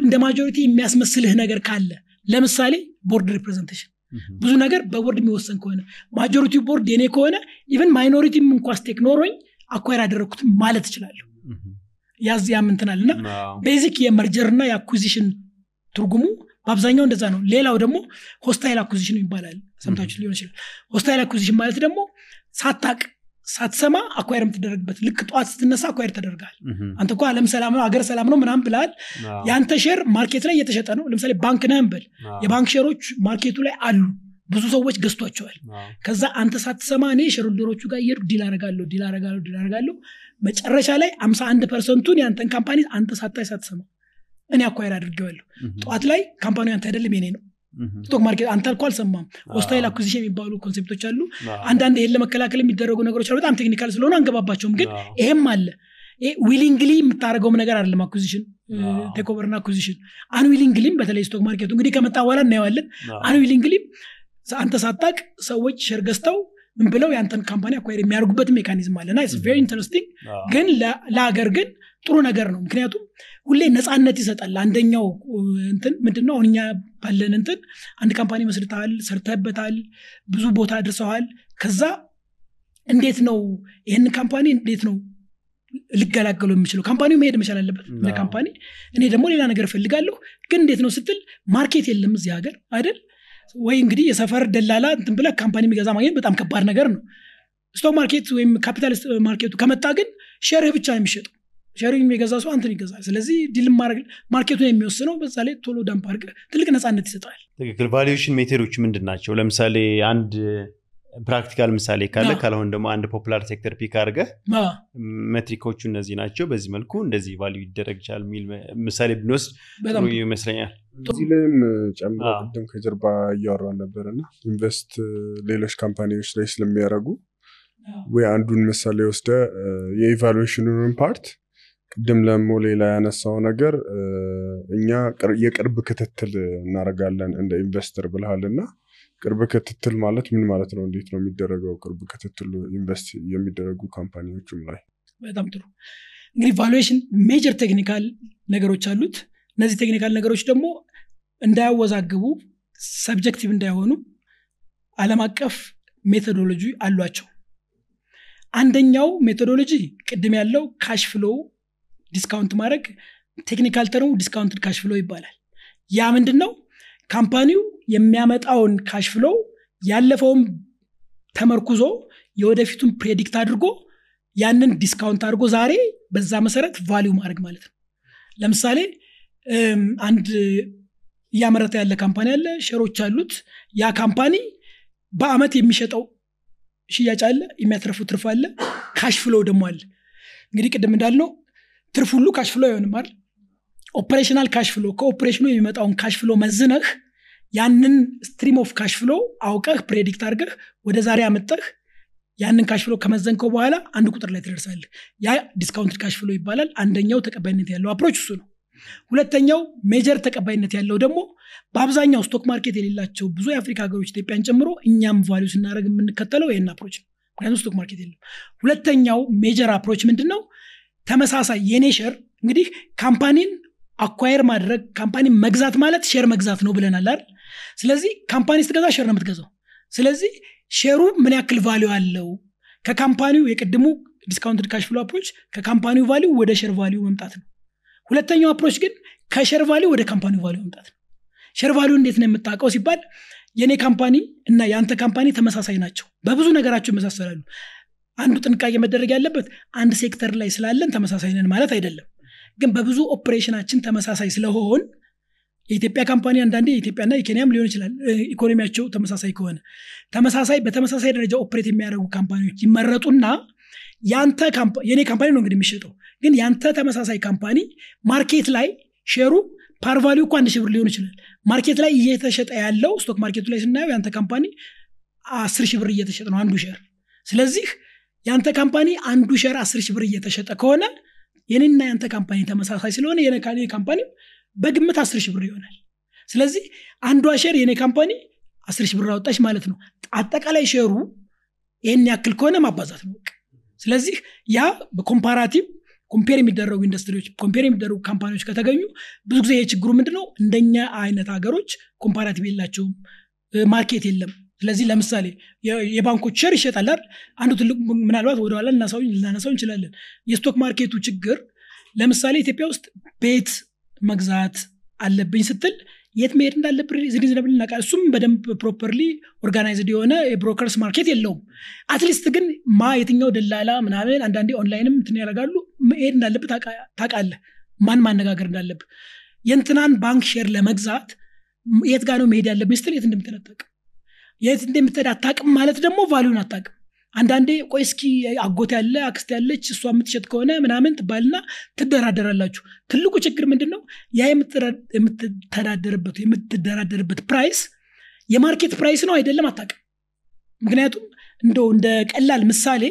እንደ majority የሚያስመስልህ ነገር ካለ ለምሳሌ board representation ብዙ ነገር በቦርድ የሚወሰን ከሆነ majority board የኔ ከሆነ even minority ም እንኳ stake ኖሮኝ acquire ያደረግኩት ማለት እችላለሁ። እህ። ያዝ ያምንትናል እና basic የ merger እና የ acquisition ትርጉሙ በአብዛኛው እንደዛ ነው። ሌላው ደግሞ hostile acquisition ይባላል ሰምታችሁ ሊሆን ይችላል። hostile acquisition ማለት ደግሞ ሳታቅ ሳትሰማ acquire የምትደረግበት ልክ ጠዋት ስትነሳ acquire ተደርጓል አንተ እኮ አለም ሰላም ነው ሀገር ሰላም ነው ምናምን ብላል የአንተ share market ላይ እየተሸጠ ነው። ለምሳሌ ባንክ ነህ እንበል የባንክ share ኦች market ኡ ላይ አሉ። ብዙ ሰዎች ገዝቷቸዋል። ከዛ አንተ ሳትሰማ እኔ shareholder ኦቹ ጋር እየሄድኩ deal አረጋለሁ deal አረጋለሁ deal አረጋለሁ መጨረሻ ላይ አምሳ አንድ percent ኡን የአንተን company አንተ ሳታይ ሳትሰማ እኔ acquire አድርጌዋለሁ። ጠዋት ላይ company አንተ አይደለም የኔ ነው stock market አንተ አልኮ አልሰማም። hostile acquisition የሚባሉ concept ኦች አሉ። አንዳንድ ይሄን ለመከላከል የሚደረጉ ነገሮች አሉ። በጣም technical ስለሆኑ አንገባባቸውም ግን ይሄም አለ። willingly የምታደርገውም ነገር አይደለም acquisition አዎ። takeover ና acquisition። unwillingly ም በተለይ stock market ኡ እንግዲህ ከመጣ በኋላ እናየዋለን። unwillingly ም አንተ ሳታቅ ሰዎች share ገዝተው ምን ብለው የአንተን company acquire የሚያደርጉበት mechanism አለና very interesting ግን ለሀገር ግን ጥሩ ነገር ነው። ምክንያቱም ሁሌ ነፃነት ይሰጣል። አንደኛው እንትን ምንድነው? አሁን እኛ ባለን እንትን አንድ company መስርተሃል ሰርተህበታል ብዙ ቦታ አድርሰዋል። ከዛ እንዴት ነው ይህን company እንዴት ነው ልገላገሉ የምችለው company ው መሄድ መቻል አለበት። እንደ company እኔ ደግሞ ሌላ ነገር እፈልጋለሁ። ግን እንዴት ነው ስትል market የለም እዚህ ሀገር አይደል? ወይ እንግዲህ የሰፈር ደላላ እንትን ብለህ company የሚገዛ ማግኘት በጣም ከባድ ነገር ነው። stock market ወይም capital market ኡ ከመጣ ግን share ህ ብቻ ነው የሚሸጠው share ህን የሚገዛ ሰው አንተን ይገዛል። ስለዚህ deal ማድረግ market ኡን የሚወስነው በዛ ላይ ቶሎ dump አድርገህ ትልቅ ነፃነት ይሰጣል። ትክክል። valuation method ኦች ምንድን ናቸው? ለምሳሌ አንድ practical ምሳሌ ካለ ካልሆን ደግሞ አንድ popular sector pick አድርገህ አዎ፣ ሜትሪኮቹ እነዚህ ናቸው። በዚህ መልኩ እንደዚህ value ይደረግ ይችላል የሚል ምሳሌ ብንወስድ ጥሩ ይመስለኛል። እዚህ ላይም ጨምሮ ቅድም ከጀርባ እያወራን ነበር እና invest ሌሎች company ዎች ላይ ስለሚያደርጉ ወይ አንዱን ምሳሌ ወስደን የ evaluation ኑን part ቅድም ለሞ ሌላ ያነሳው ነገር እኛ ቅር- የቅርብ ክትትል እናደርጋለን እንደ investor ብለሃል እና ቅርብ ክትትል ማለት ምን ማለት ነው? እንዴት ነው የሚደረገው? ቅርብ ክትትሉ invest የሚደረጉ company ዎችም ላይ በጣም ጥሩ እንግዲህ valuation major technical ነገሮች አሉት እነዚህ technical ነገሮች ደግሞ እንዳያወዛግቡ subjective እንዳይሆኑ አለም አቀፍ methodology አሏቸው አንደኛው methodology ቅድም ያለው cash flow discount ማድረግ technical term ኡ discounted cash flow ይባላል። ያ ምንድን ነው company ው የሚያመጣውን cash flow ያለፈውን ተመርኩዞ የወደፊቱን predict አድርጎ ያንን discount አድርጎ ዛሬ በዛ መሰረት value ማድረግ ማለት ነው። ለምሳሌ አንድ እያመረተ ያለ company አለ share ኦች አሉት። ያ company በአመት የሚሸጠው ሽያጭ አለ የሚያተርፈው ትርፍ አለ cash flow ደግሞ አለ። እንግዲህ ቅድም እንዳልነው ትርፍ ሁሉ cash flow operational cash ከ operation ኑ የሚመጣውን cash መዝነህ ያንን stream of cash አውቀህ predict አድርገህ ወደ ዛሬ አምጥተህ ያንን cash ከመዘንከው በኋላ አንድ ቁጥር ላይ ትደርሳለህ። ያ discounted cash flow ይባላል። አንደኛው ተቀባይነት ያለው approach እሱ ነው። ሁለተኛው major ተቀባይነት ያለው ደግሞ በአብዛኛው stock market የሌላቸው ብዙ የአፍሪካ ሀገሮች ኢትዮጵያን ጨምሮ እኛም value ስናደርግ የምንከተለው ይህን approach ነው። ምክንያቱም stock market የለም። ሁለተኛው major approach ምንድን ነው ተመሳሳይ የኔ share እንግዲህ company ን acquire ማድረግ company ን መግዛት ማለት share መግዛት ነው ብለናል አይደል? ስለዚህ company ስትገዛ share ነው የምትገዛው። ስለዚህ share ኡ ምን ያክል value አለው? ከካምፓኒው የቅድሙ ዲስካውንትድ ካሽ ፍሎ አፕሮች ከካምፓኒው ቫሊዩ ወደ ሼር ቫሊዩ መምጣት ነው። ሁለተኛው approach ግን ከ share value ወደ company ው value መምጣት ነው። share value እንዴት ነው የምታውቀው ሲባል የእኔ company እና የአንተ company ተመሳሳይ ናቸው። በብዙ ነገራቸው ይመሳሰላሉ አንዱ ጥንቃቄ መደረግ ያለበት አንድ ሴክተር ላይ ስላለን ተመሳሳይ ነን ማለት አይደለም። ግን በብዙ ኦፕሬሽናችን ተመሳሳይ ስለሆን የኢትዮጵያ company አንዳንዴ የኢትዮጵያና የኬንያም ሊሆን ይችላል ኢኮኖሚያቸው ተመሳሳይ ከሆነ ተመሳሳይ በተመሳሳይ ደረጃ operate የሚያደርጉ company ዎች ይመረጡና ያንተ የኔ company ነው እንግዲህ የሚሸጠው ግን ያንተ ተመሳሳይ company market ላይ share ኡ par value ው እኮ አንድ ሺህ ሊሆን ይችላል። market ላይ እየተሸጠ ያለው stock market ኡ ላይ ስናየው ያንተ company አስር ሺህ ብር እየተሸጠ ነው አንዱ share። ስለዚህ ያንተ company አንዱ share አስር ሺህ ብር እየተሸጠ ከሆነ የኔና ያንተ company ተመሳሳይ ስለሆነ የኔ company በግምት አስር ሺህ ብር ይሆናል። ስለዚህ አንዷ share የኔ company አስር ሺህ ብር አወጣች ማለት ነው። አጠቃላይ share ኡ ይህን ያክል ከሆነ ማባዛት ነው ስለዚህ ያ በ comparative compare የሚደረጉ ኢንዱስትሪዎች compare የሚደረጉ company ዎች ከተገኙ ብዙ ጊዜ የችግሩ ምንድነው? እንደእኛ አይነት ሀገሮች comparative የላቸውም market የለም ስለዚህ ለምሳሌ የባንኮች share ይሸጣል አይደል? አንዱ ትልቅ ምናልባት ወደኋላ ልናነሳው እንችላለን። የ stock market ኡ ችግር ለምሳሌ ኢትዮጵያ ውስጥ ቤት መግዛት አለብኝ ስትል የት መሄድ እንዳለብህ reasonable እናውቃለን። እሱም በደንብ properly organized የሆነ የ brokers market የለውም። at least ግን ማ የትኛው ደላላ ምናምን አንዳንዴ ኦንላይንም እንትን ያደርጋሉ። መሄድ እንዳለብህ ታውቃ- ታውቃለህ። ማን ማነጋገር እንዳለብህ። የእንትናን ባንክ share ለመግዛት የት ጋር ነው መሄድ ያለብህ ስትል የት እንደምትሄድ አታውቅም የት እንደምትሄድ አታውቅም ማለት ደግሞ value ን አታውቅም። አንዳንዴ ቆይ እስኪ አጎት ያለ አክስት ያለች እሷ የምትሸጥ ከሆነ ምናምን ትባልና ትደራደራላችሁ። ትልቁ ችግር ምንድን ነው ያ የምትተዳደርበት የምትደራደርበት price የ market price ነው አይደለም አታውቅም። ምክንያቱም እንደው እንደ ቀላል ምሳሌ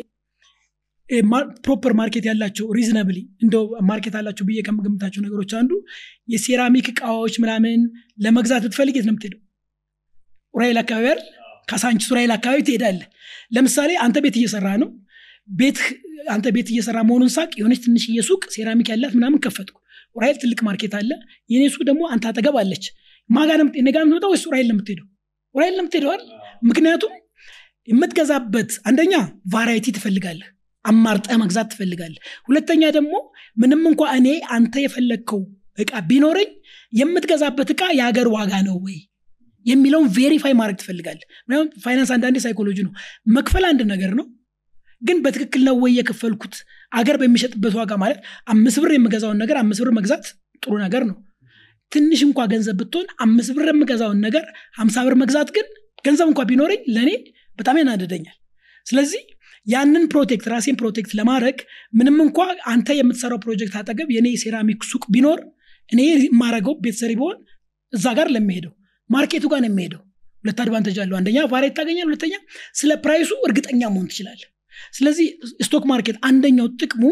proper market ያላቸው reasonably እንደው market አላቸው ብዬ ከምገምታቸው ነገሮች አንዱ የሴራሚክ እቃዎች ምናምን ለመግዛት ብትፈልግ የት ነው የምትሄደው? ኡራኤል አካባቢ ካሳንቺስ ኡራኤል አካባቢ ትሄዳለህ። ለምሳሌ አንተ ቤት እየሰራ ነው። ቤት አንተ ቤት እየሰራ መሆኑን ሳቅ የሆነች ትንሽዬ ሱቅ ሴራሚክ ያላት ምናምን ከፈትኩ። ኡራኤል ትልቅ market አለ። የኔ ሱቅ ደግሞ አንተ አጠገብ አለች። ማጋ ነው ነው የምትሄደው? ኡራኤል ነው የምትሄደው አይደል? ምክንያቱም የምትገዛበት አንደኛ variety ትፈልጋለህ አማርጠህ መግዛት ትፈልጋለህ። ሁለተኛ ደግሞ ምንም እንኳ እኔ አንተ የፈለግከው እቃ ቢኖረኝ የምትገዛበት እቃ የሀገር ዋጋ ነው ወይ የሚለውን verify ማድረግ ትፈልጋለህ? ምክንያቱም ፋይናንስ አንዳንዴ ሳይኮሎጂ ነው። መክፈል አንድ ነገር ነው። ግን በትክክል ነው ወይ የከፈልኩት? አገር በሚሸጥበት ዋጋ ማለት አምስት ብር የምገዛውን ነገር አምስት ብር መግዛት ጥሩ ነገር ነው። ትንሽ እንኳ ገንዘብ ብትሆን አምስት ብር የምገዛውን ነገር ሀምሳ ብር መግዛት ግን ገንዘብ እንኳ ቢኖረኝ ለእኔ በጣም ያናደደኛል ስለዚህ ያንን protect ራሴን protect ለማድረግ ምንም እንኳ አንተ የምትሰራው ፕሮጀክት አጠገብ የኔ ሴራሚክ ሱቅ ቢኖር እኔ የማረገው ቤተሰሪ ቢሆን እዛ ጋር ለሚሄደው market ኡ ጋር ነው የሚሄደው። ሁለት advantage አለው። አንደኛ variety ታገኛለህ ሁለተኛ ስለ price ኡ እርግጠኛ መሆን ትችላለህ ስለዚህ stock market አንደኛው ጥቅሙ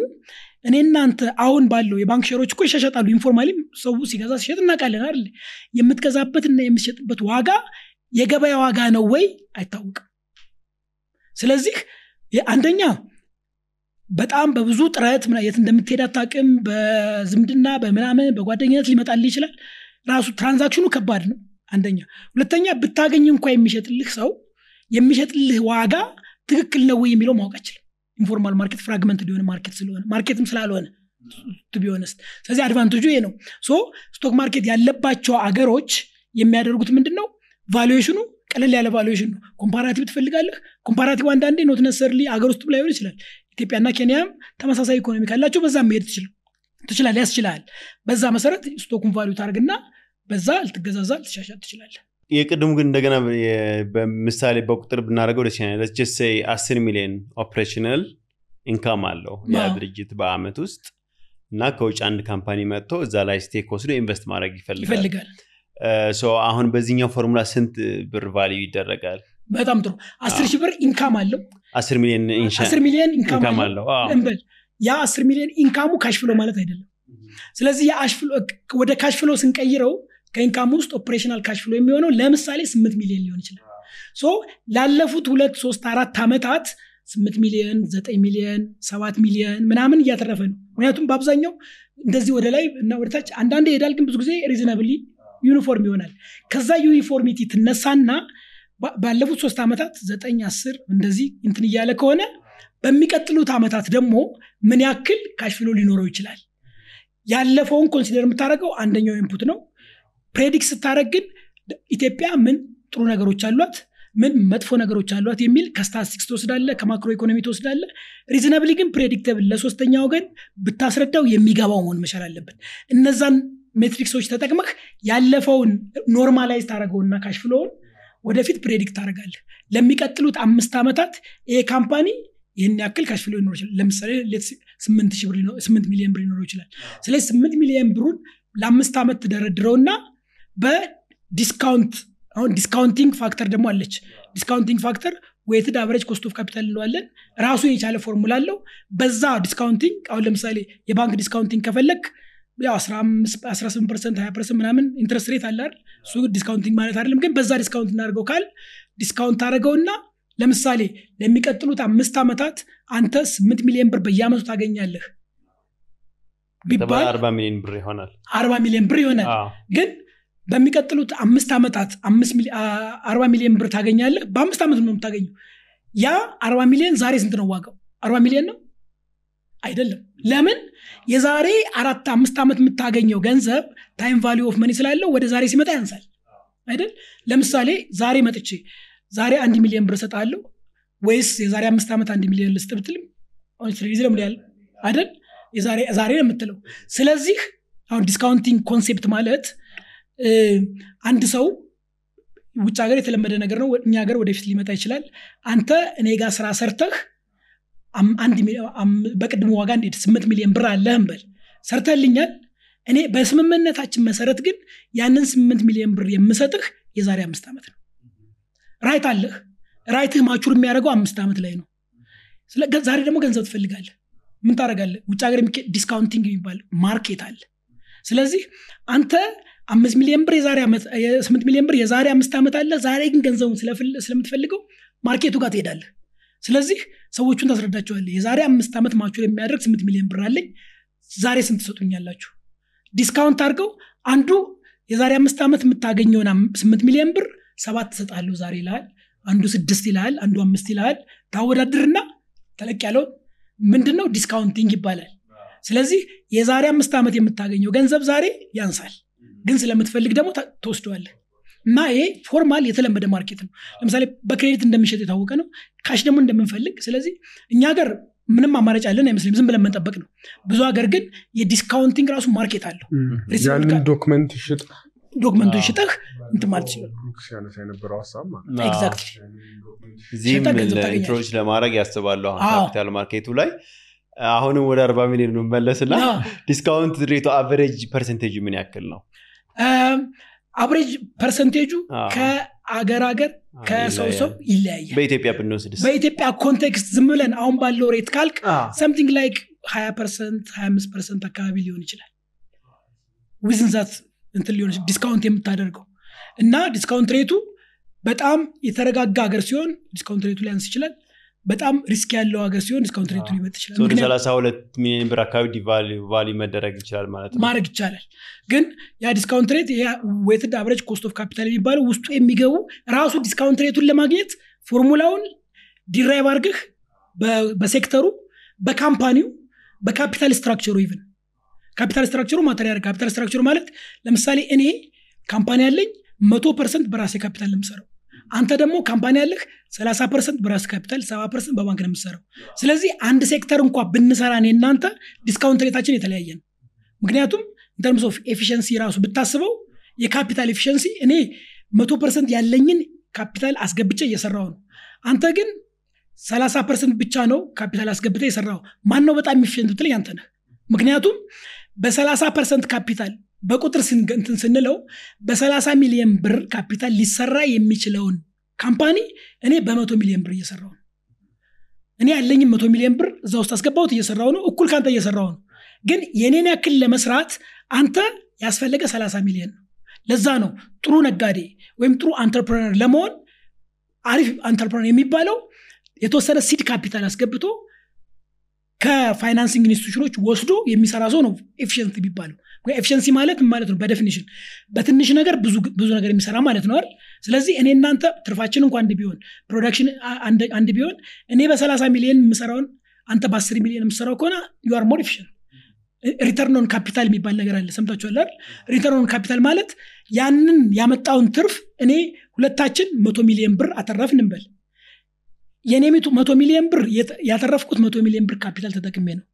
እኔ እናንተ አሁን ባለው የባንክ share ኦች እኮ ይሻሻጣሉ። informally ሰው ሲገዛ ሲሸጥ እናውቃለን አይደል? የምትገዛበትና የምትሸጥበት ዋጋ የገበያ ዋጋ ነው ወይ አይታወቅም። ስለዚህ አንደኛ በጣም በብዙ ጥረት የት እንደምትሄድ አታውቅም። በዝምድና በምናምን በጓደኝነት ሊመጣልህ ይችላል። ራሱ transaction ኑ ከባድ ነው አንደኛ። ሁለተኛ ብታገኝ እንኳ የሚሸጥልህ ሰው የሚሸጥልህ ዋጋ ትክክል ነው ወይ የሚለው ማወቅ አይችልም። informal market fragmented የሆነ market ስለሆነ market ም ስላልሆነ ቢሆነስት ስለዚህ advantage ኡ ይሄ ነው። so stock market ያለባቸው አገሮች የሚያደርጉት ምንድን ነው valuation ኑ ቀለል ያለ valuation ነው። comparative ትፈልጋለህ? comparative አንዳንዴ not necessarily አገር ውስጥ ላይሆን ይችላል። ኢትዮጵያና ኬንያም ተመሳሳይ ኢኮኖሚ ካላቸው በዛ መሄድ ትችላል ያስችላል በዛ መሰረት stock ኡን value ታደርግና በዛ ልትገዛዛ ልትሻሻጥ ትችላለህ። የቅድሙ ግን እንደገና በምሳሌ በቁጥር ብናደርገው ደስ ይላል just አስር ሚሊዮን operational income አለው ያ ድርጅት በአመት ውስጥ እና ከውጭ አንድ company መጥቶ እዛ ላይ stake ወስዶ invest ማድረግ ይፈልጋል። አሁን በዚህኛው ፎርሙላ ስንት ብር value ይደረጋል? በጣም ጥሩ። አስር ሺህ ብር income አለው። አስር ሚሊዮን income አለው እንበል። ያ አስር ሚሊዮን income ኡ cash flow ማለት አይደለም። ስለዚህ ወደ cash flow ስንቀይረው ከ income ውስጥ operational cash flow የሚሆነው ለምሳሌ ስምንት ሚሊዮን ሊሆን ይችላል። so ላለፉት ሁለት ሶስት አራት ዓመታት ስምንት ሚሊዮን ዘጠኝ ሚሊዮን ሰባት ሚሊዮን ምናምን እያተረፈ ነው። ምክንያቱም በአብዛኛው እንደዚህ ወደ ላይ እና ወደ ታች አንዳንዴ ይሄዳል ግን ብዙ ጊዜ reasonably uniform ይሆናል። ከዛ uniformity ትነሳና ባለፉት ሶስት ዓመታት ዘጠኝ አስር እንደዚህ እንትን እያለ ከሆነ በሚቀጥሉት ዓመታት ደግሞ ምን ያክል cash flow ሊኖረው ይችላል? ያለፈውን consider የምታደርገው አንደኛው input ነው predict ስታደርግ ግን ኢትዮጵያ ምን ጥሩ ነገሮች አሏት? ምን መጥፎ ነገሮች አሏት? የሚል ከስታቲስቲክስ ትወስዳለ ከ macro economy ትወስዳለህ reasonably ግን predictable ለሶስተኛ ወገን ብታስረዳው የሚገባው መሆን መቻል አለብን እነዛን metrics ኦች ተጠቅመህ ያለፈውን normalize ታደርገውና cash flow ውን ወደፊት predict ታደርጋለህ ለሚቀጥሉት አምስት ዓመታት ይሄ company ይህን ያክል cash flow ሊኖር ይችላል። ለምሳሌ ስምንት ሚሊዮን ብር ሊኖረው ይችላል። ስለዚህ ስምንት ሚሊዮን ብሩን ለአምስት ዓመት ትደረድረውና በ discount አሁን discounting factor ደግሞ አለች። discounting factor weighted average cost of capital እንለዋለን። ራሱን የቻለ ፎርሙላ አለው። በዛ discounting አሁን ለምሳሌ የባንክ discounting ከፈለግክ ያው 18 percent 20 percent ምናምን interest rate አለ አይደል? እሱ discounting ማለት አይደለም። ግን በዛ discount እናደርገው ካልክ discount ታደርገውና ለምሳሌ ለሚቀጥሉት አምስት ዓመታት አንተ ስምንት ሚሊዮን ብር በየአመቱ ታገኛለህ ቢባል አርባ ሚሊዮን ብር ይሆናል። ግን በሚቀጥሉት አምስት ዓመታት አርባ ሚሊዮን ብር ታገኛለህ። በአምስት ዓመት ነው የምታገኘው። ያ አርባ ሚሊዮን ዛሬ ስንት ነው ዋጋው? አርባ ሚሊዮን ነው? አይደለም። ለምን? የዛሬ አራት አምስት ዓመት የምታገኘው ገንዘብ time value of money ስላለው ወደ ዛሬ ሲመጣ ያንሳል። አይደል? ለምሳሌ ዛሬ መጥቼ ዛሬ አንድ ሚሊዮን ብር ልስጥህ ወይስ የዛሬ አምስት ዓመት አንድ ሚሊዮን ልስጥህ ብል ትለምናለህ አይደል? ዛሬ ነው የምትለው። ስለዚህ አሁን discounting concept ማለት አንድ ሰው ውጭ ሀገር የተለመደ ነገር ነው። እኛ ሀገር ወደፊት ሊመጣ ይችላል። አንተ እኔ ጋር ስራ ሰርተህ በቅድሞ ዋጋ እንዴት ስምንት ሚሊዮን ብር አለህ እንበል ሰርተልኛል እኔ በስምምነታችን መሰረት ግን ያንን ስምንት ሚሊዮን ብር የምሰጥህ የዛሬ አምስት ዓመት ነው። right አለህ። right ህ mature የሚያደርገው አምስት ዓመት ላይ ነው። ዛሬ ደግሞ ገንዘብ ትፈልጋለህ። ምን ታደርጋለህ? ውጭ ሀገር discounting የሚባል market አለ። ስለዚህ አንተ አምስት ሚሊዮን ብር የዛሬ የስምንት ሚሊዮን ብር የዛሬ አምስት ዓመት አለ። ዛሬ ግን ገንዘቡን ስለምትፈልገው market ኡ ጋር ትሄዳለህ። ስለዚህ ሰዎቹን ታስረዳቸዋለህ። የዛሬ አምስት ዓመት mature የሚያደርግ ስምንት ሚሊዮን ብር አለኝ። ዛሬ ስንት ትሰጡኛላችሁ? discount አድርገው አንዱ የዛሬ አምስት ዓመት የምታገኘውን ስምንት ሚሊዮን ብር ሰባት ትሰጣለሁ ዛሬ ይልሃል አንዱ ስድስት ይልሃል አንዱ አምስት ይልሃል ታወዳድርና ተለቅ ያለውን ምንድን ነው discounting ይባላል። ስለዚህ የዛሬ አምስት ዓመት የምታገኘው ገንዘብ ዛሬ ያንሳል ግን ስለምትፈልግ ደግሞ ትወስደዋለህ። እና ይሄ formal የተለመደ market ነው። ለምሳሌ በ credit እንደምንሸጥ የታወቀ ነው። cash ደግሞ እንደምንፈልግ ስለዚህ እኛ ሀገር ምንም አማራጭ ያለን አይመስለኝም ዝም ብለን መጠበቅ ነው። ብዙ ሀገር ግን የ discounting ራሱ market አለው። ያንን document ይሽጥ document ኡን ሽጠህ እንትን ማለት ይችላል። እዚህም ኢንትሮች ለማድረግ ያስባሉ አሁን አዎ። capital market ኡ ላይ። አሁንም ወደ አርባ ሚሊዮን መመለስና discount rate ኡ average percentage ምን ያክል ነው average percentage ኡ አዎ። ከአገር ሀገር ከሰው ሰው ይለያያል። በኢትዮጵያ ብንወስድስ? በኢትዮጵያ context ዝም ብለን አሁን ባለው rate ካልክ something like 20 percent 25 percent አካባቢ ሊሆን ይችላል። within that እንትን ሊሆን discount የምታደርገው እና discount rate ኡ በጣም የተረጋጋ ሀገር ሲሆን discount rate ኡ ሊያንስ ይችላል በጣም risk ያለው ሀገር ሲሆን discount rate ኡ ሊበልጥ ይችላል። ወደ ምክንያቱም ሰላሳ ሁለት ሚሊዮን ብር አካባቢ value መደረግ ይችላል ማለት ነው። ማድረግ ይቻላል። ግን ያ discount rate weighted average cost of capital የሚባለው ውስጡ የሚገቡ ራሱ discount rate ኡን ለማግኘት ፎርሙላውን ዲራይቭ አድርግህ በሴክተሩ በካምፓኒው በካፒታል ስትራክቸሩ ኢቭን ካፒታል ስትራክቸሩ ማተሪያል ካፒታል ስትራክቸሩ ማለት ለምሳሌ እኔ company ያለኝ መቶ percent በራሴ ካፒታል ነው የምሰራው አንተ ደግሞ company ያለህ 30 percent በራስ ካፒታል 70 percent በባንክ ነው የምሰራው ስለዚህ አንድ ሴክተር እንኳ ብንሰራ እኔ እና አንተ discount rate ኣችን የተለያየ ነው። ምክንያቱም in terms of efficiency ራሱ ብታስበው የ capital efficiency እኔ መቶ percent ያለኝን ካፒታል አስገብቼ እየሰራው ነው። አንተ ግን 30 percent ብቻ ነው ካፒታል አስገብተህ የሰራኸው ማን ነው በጣም efficient ብትለኝ አንተ ነህ። ምክንያቱም በ30 percent ካፒታል በቁጥር እንትን ስንለው በ30 ሚሊዮን ብር ካፒታል ሊሰራ የሚችለውን company እኔ በመቶ ሚሊዮን ብር እየሰራው ነው። እኔ ያለኝም መቶ ሚሊዮን ብር እዛ ውስጥ አስገብቼው እየሰራው ነው። እኩል ከአንተ እየሰራው ነው። ግን የኔን ያክል ለመስራት አንተ ያስፈለገህ 30 ሚሊዮን ነው። ለዛ ነው ጥሩ ነጋዴ ወይም ጥሩ entrepreneur ለመሆን አሪፍ entrepreneur የሚባለው የተወሰነ seed capital አስገብቶ ከ financing institution ኦች ወስዶ የሚሰራ ሰው ነው efficient የሚባለው efficiency ማለት ማለት ነው? በ definition በትንሽ ነገር ብዙ ነገር የሚሰራ ማለት ነው አይደል? ስለዚህ እኔ እና አንተ ትርፋችን እንኳ አንድ ቢሆን production አንድ ቢሆን እኔ በ30 ሚሊዮን የምሰራውን አንተ በ10 ሚሊዮን የምሰራው ከሆነ you are more efficient return on capital የሚባል ነገር አለ። ሰምታችኋል return on capital ማለት ያንን ያመጣውን ትርፍ እኔ ሁለታችን መቶ ሚሊዮን ብር አተረፍን እንበል። የኔ መቶ- ሚሊዮን ብር ያተረፍኩት መቶ ሚሊዮን ብር ካፒታል ተጠቅሜ ነው።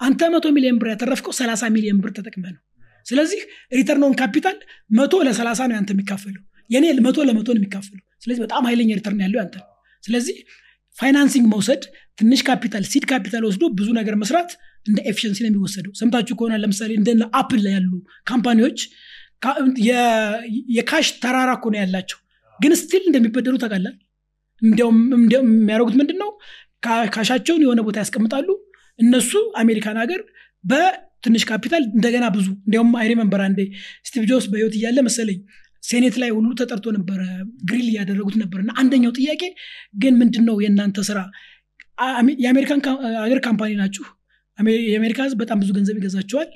አንተ መቶ ሚሊዮን ብር ያተረፍከው ሰላሳ ሚሊዮን ብር ተጠቅመህ ነው ስለዚህ return on capital መቶ ለሰላሳ ነው ያንተ የሚካፈለው። የኔ መቶ ለመቶ ነው የሚካፈለው። ስለዚህ በጣም ኃይለኛ return ያለው ያንተ ነው። ስለዚህ financing መውሰድ ትንሽ ካፒታል seed capital ወስዶ ብዙ ነገር መስራት እንደ efficiency ነው የሚወሰደው። ሰምታችሁ ከሆነ ለምሳሌ እንደ አፕል ያሉ company ዎች የ cash ተራራ እኮ ነው ያላቸው። ግን still እንደሚበደሩ ታውቃለህ የሚያደርጉት ምንድን ነው cash ኣቸውን የሆነ ቦታ ያስቀምጣሉ። እነሱ አሜሪካን ሀገር በትንሽ ካፒታል እንደገና ብዙ። እንዲያውም I remember አንዴ ስቲቭ ጆብስ በህይወት እያለ መሰለኝ senate ላይ ሁሉ ተጠርቶ ነበረ grill እያደረጉት ነበር። እና አንደኛው ጥያቄ ግን ምንድን ነው የእናንተ ስራ? አሜ- የአሜሪካን ሀገር company ናችሁ። አሜ- የአሜሪካ ህዝብ በጣም ብዙ ገንዘብ ይገዛቸዋል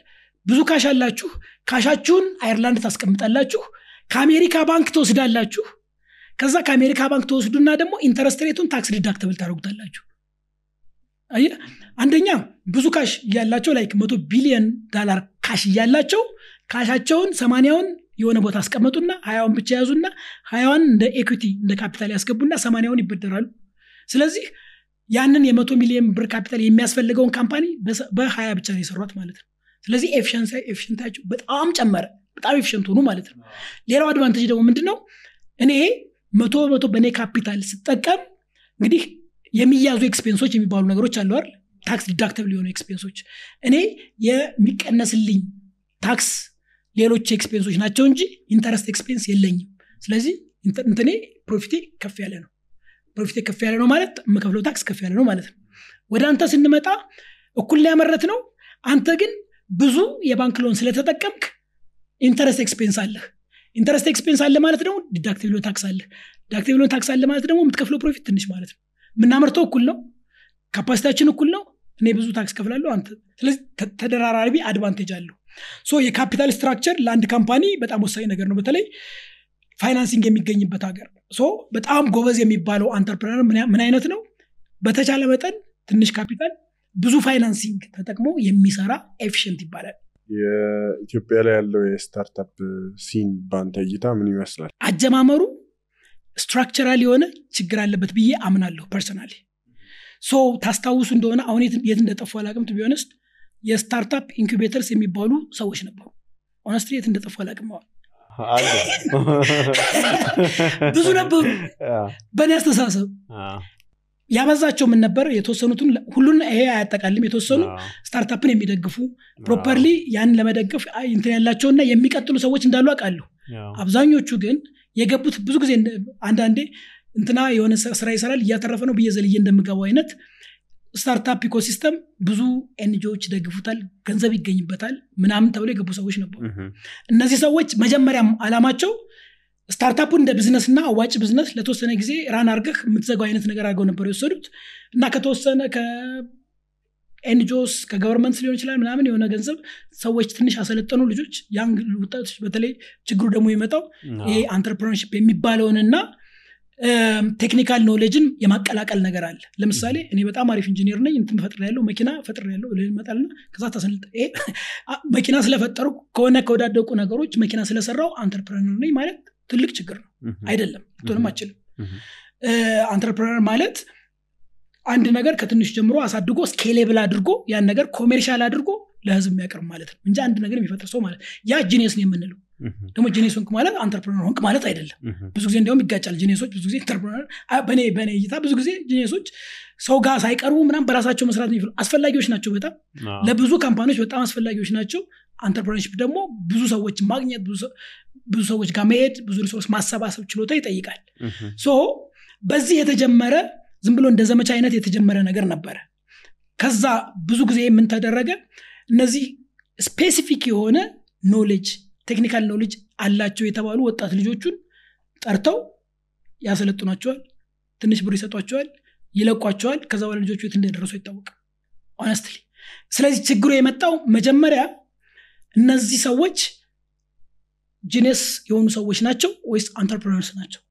ብዙ cash አላችሁ። cash ኣችሁን አይርላንድ ታስቀምጣላችሁ። ከአሜሪካ ባንክ ትወስዳላችሁ። ከዛ ከአሜሪካ ባንክ ትወስዱና ደግሞ interest rate ኡን tax deductible ታደርጉታላችሁ። አየህ አንደኛ ብዙ cash እያላቸው like መቶ billion dollar cash እያላቸው cash ኣቸውን ሰማንያውን የሆነ ቦታ አስቀመጡና ሀያውን ብቻ ያዙና ሀያዋን እንደ equity እንደ ካፒታል ያስገቡና ሰማንያውን ይበደራሉ። ስለዚህ ያንን የመቶ ሚሊዮን ብር ካፒታል የሚያስፈልገውን company በሀያ ብቻ ነው የሰሩት ማለት ነው። ስለዚህ efficiency ኣቸው በጣም ጨመረ። በጣም efficient ሆኑ ማለት ነው። ሌላው advantage ደግሞ ምንድን ነው እኔ መቶ በመቶ በእኔ ካፒታል ስጠቀም እንግዲህ የሚያዙ expense ኦች የሚባሉ ነገሮች አሉ አይደል? tax deductible የሆኑ expense ኦች እኔ የሚቀነስልኝ ታክስ ሌሎች expense ኦች ናቸው እንጂ interest expense የለኝም። ስለዚህ እንት- እንትኔ profit ኤ ከፍ ያለ ነው። profit ኤ ከፍ ያለ ነው ማለት የምከፍለው ታክስ ከፍ ያለ ነው ማለት ነው። ወደ አንተ ስንመጣ እኩል ያመረትነው አንተ ግን ብዙ የባንክ loan ስለተጠቀምክ interest expense አለህ። interest expense አለ ማለት ደግሞ deductive tax አለ deductive tax አለ ማለት ደግሞ የምትከፍለው profit ትንሽ ማለት ነው የምናመርተው እኩል ነው? capacity ያችን እኩል ነው? እኔ ብዙ ታክስ ከፍላለሁ አንተ ስለዚህ ተደራራቢ advantage አለው። so የ capital structure ለአንድ company በጣም ወሳኝ ነገር ነው። በተለይ financing የሚገኝበት ሀገር። so በጣም ጎበዝ የሚባለው entrepreneur ምን አይነት ነው? በተቻለ መጠን ትንሽ ካፒታል ብዙ financing ተጠቅሞ የሚሰራ efficient ይባላል። የኢትዮጵያ ላይ ያለው የ startup scene በአንተ እይታ ምን ይመስላል? አጀማመሩ structural የሆነ ችግር አለበት ብዬ አምናለሁ personally so ታስታውሱ እንደሆነ አሁን የት እንደጠፉ አላቅም to be honest የ startup incubators የሚባሉ ሰዎች ነበሩ። honestly የት እንደጠፉ አላቅም ብዙ ነበሩ። በእኔ አስተሳሰብ። ያበዛቸው ምን ነበር? የተወሰኑትን ሁሉን ይሄ አያጠቃልም የተወሰኑ startup ን የሚደግፉ properly ያን ለመደገፍ እንትን ያላቸውና የሚቀጥሉ ሰዎች እንዳሉ አውቃለሁ። አብዛኞቹ ግን የገቡት ብዙ ጊዜ አንዳንዴ እንትና የሆነ ስራ ይሰራል እያተረፈ ነው ብዬ ዘልዬ እንደምገባው አይነት startup ecosystem ብዙ NGO ዎች ይደግፉታል ገንዘብ ይገኝበታል ምናምን ተብሎ የገቡ ሰዎች ነበሩ። እነዚህ ሰዎች መጀመሪያም አላማቸው startup ኡን እንደ ቢዝነስ እና አዋጭ ቢዝነስ ለተወሰነ ጊዜ run አርገህ የምትዘጋው አይነት ነገር አድርገው ነበር የወሰዱት እና ከተወሰነ ከ NGOs ከ government ሊሆን ይችላል ምናምን የሆነ ገንዘብ ሰዎች ትንሽ አሰለጠኑ ልጆች young ወጣቶች በተለይ ችግሩ ደግሞ የመጣው ይሄ entrepreneurship የሚባለውንና technical knowledge ን የማቀላቀል ነገር አለ። ለምሳሌ እኔ በጣም አሪፍ ኢንጂኒር ነኝ እንትን ፈጥር ያለው መኪና ፈጥር ያለው ይመጣልና ከዛ ተሰልጠ መኪና ስለፈጠሩ ከሆነ ከወዳደቁ ነገሮች መኪና ስለሰራው entrepreneur ነኝ ማለት ትልቅ ችግር ነው። አይደለም ልትሆንም አችልም entrepreneur ማለት አንድ ነገር ከትንሽ ጀምሮ አሳድጎ scalable አድርጎ ያን ነገር commercial አድርጎ ለህዝብ የሚያቀርብ ማለት ነው እንጂ አንድ ነገር የሚፈጥር ሰው ማለት ያ genius ነው የምንለው። ደግሞ genius ሆንክ ማለት entrepreneur ሆንክ ማለት አይደለም። ብዙ ጊዜ እንዲያውም ይጋጫል genius ኦች ብዙ ጊዜ entrepreneur በእኔ በእኔ እይታ ብዙ ጊዜ genius ኦች ሰው ጋር ሳይቀርቡ ምናም በራሳቸው መስራት የሚችሉ አስፈላጊዎች ናቸው በጣም። ለብዙ company ዎች በጣም አስፈላጊዎች ናቸው። entrepreneurship ደግሞ ብዙ ሰዎች ማግኘት ብዙ ሰዎች ጋር መሄድ ብዙ resource ማሰባሰብ ችሎታ ይጠይቃል። so በዚህ የተጀመረ ዝም ብሎ እንደ ዘመቻ አይነት የተጀመረ ነገር ነበረ። ከዛ ብዙ ጊዜ ምን ተደረገ? እነዚህ specific የሆነ knowledge technical knowledge አላቸው የተባሉ ወጣት ልጆቹን ጠርተው ያሰለጥኗቸዋል ትንሽ ብር ይሰጧቸዋል ይለቋቸዋል። ከዛ በኋላ ልጆቹ የት እንደደረሱ አይታወቅም honestly ስለዚህ ችግሩ የመጣው መጀመሪያ እነዚህ ሰዎች genius የሆኑ ሰዎች ናቸው ወይስ entrepreneurs ናቸው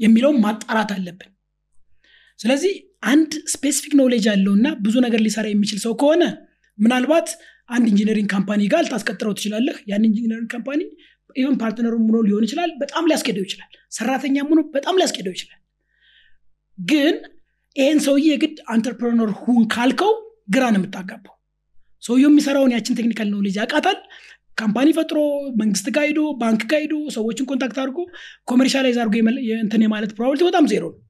የሚለውን ማጣራት አለብን ስለዚህ አንድ specific knowledge ያለውና ብዙ ነገር ሊሰራ የሚችል ሰው ከሆነ ምናልባት አንድ engineering company ጋር ልታስቀጥረው ትችላለህ። ያን engineering company even partner ኡ ሆኖ ሊሆን ይችላል በጣም ሊያስኬደው ይችላል። ሰራተኛም ሆኖ በጣም ሊያስኬደው ይችላል። ግን ይህን ሰውዬ የግድ entrepreneur ሁን ካልከው ግራ ነው የምታጋባው። ሰውየው የሚሰራውን ያችን technical knowledge ያውቃታል። company ፈጥሮ መንግስት ጋር ባንክ ጋር ሰዎችን contact አድርጎ commercialize አድርጎ እንትን የማለት probability በጣም ዜሮ ነው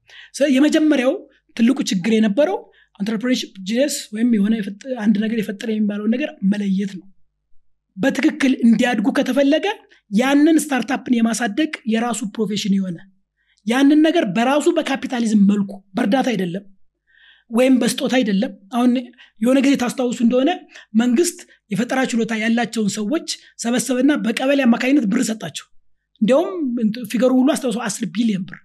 የመጀመሪያው ትልቁ ችግር የነበረው entrepreneurship genius ወይም የሆነ አንድ ነገር የፈጠረ የሚባለውን ነገር መለየት ነው። በትክክል እንዲያድጉ ከተፈለገ ያንን startup ን የማሳደግ የራሱ profession የሆነ ያንን ነገር በራሱ በካፒታሊዝም መልኩ በእርዳታ አይደለም ወይም በስጦታ አይደለም። አሁን የሆነ ጊዜ ታስታውሱ እንደሆነ መንግስት የፈጠራ ችሎታ ያላቸውን ሰዎች ሰበሰበና በቀበሌ አማካኝነት ብር ሰጣቸው። እንዲያውም figure ኡ ሁሉ አስታውሰው አስር ቢሊዮን ብር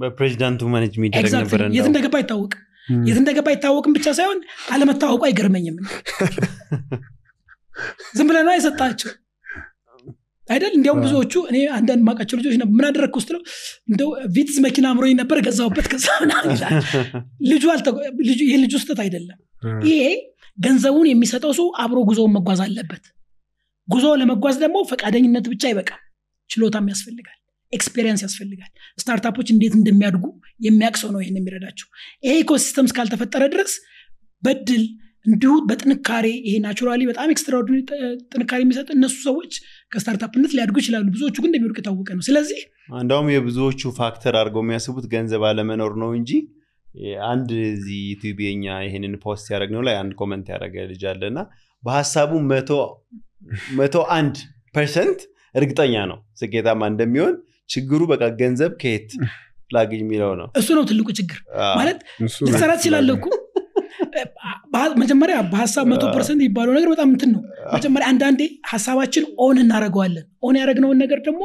በፕሬዚዳንቱ manage የሚደረግ ነበረ የት እንደገባ አይታወቅም የት እንደገባ አይታወቅም ብቻ ሳይሆን አለመታወቁ አይገርመኝም። ዝም ነው የሰጣቸው አይደል? እንዲያውም ብዙዎቹ እኔ አንዳንድ ማውቃቸው ልጆች ነበር። ምን አደረግኩ ስትለው እንደው ቪትዝ መኪና አምሮኝ ነበር ገዛሁበት ከዛ ልጁ አልተ- ልጁ- ስህተት አይደለም። ይሄ ገንዘቡን የሚሰጠው ሰው አብሮ ጉዞውን መጓዝ አለበት። ጉዞ ለመጓዝ ደግሞ ፈቃደኝነት ብቻ አይበቃም። ችሎታም ያስፈልጋል experience ያስፈልጋል። startup ኦች እንዴት እንደሚያድጉ የሚያውቅ ሰው ነው ይህን የሚረዳቸው። ይሄ ecosystem እስካልተፈጠረ ድረስ በድል እንዲሁ በጥንካሬ ይሄ naturally በጣም extraordinary ጥንካሬ የሚሰጥ እነሱ ሰዎች ከ startup ነት ሊያድጉ ይችላሉ። ብዙዎቹ ግን እንደሚወድቅ የታወቀ ነው። ስለዚህ እንደውም የብዙዎቹ factor አድርገው የሚያስቡት ገንዘብ አለመኖር ነው እንጂ አንድ እዚህ ዩቲዩብ የኛ ይህንን post ያደረግነው ላይ አንድ comment ያደረገ ልጅ አለ እና በሀሳቡ መቶ አንድ percent እርግጠኛ ነው ስኬታማ እንደሚሆን ችግሩ በቃ ገንዘብ ከየት ላግኝ የሚለው ነው? እሱ ነው ትልቁ ችግር። ማለት ልትሰራ ትችላለህ እኮ። መጀመሪያ በሀሳብ መቶ percent የሚባለው ነገር በጣም እንትን ነው። መጀመሪያ አንዳንዴ ሀሳባችን own እናደርገዋለን። own ያደረግነውን ነገር ደግሞ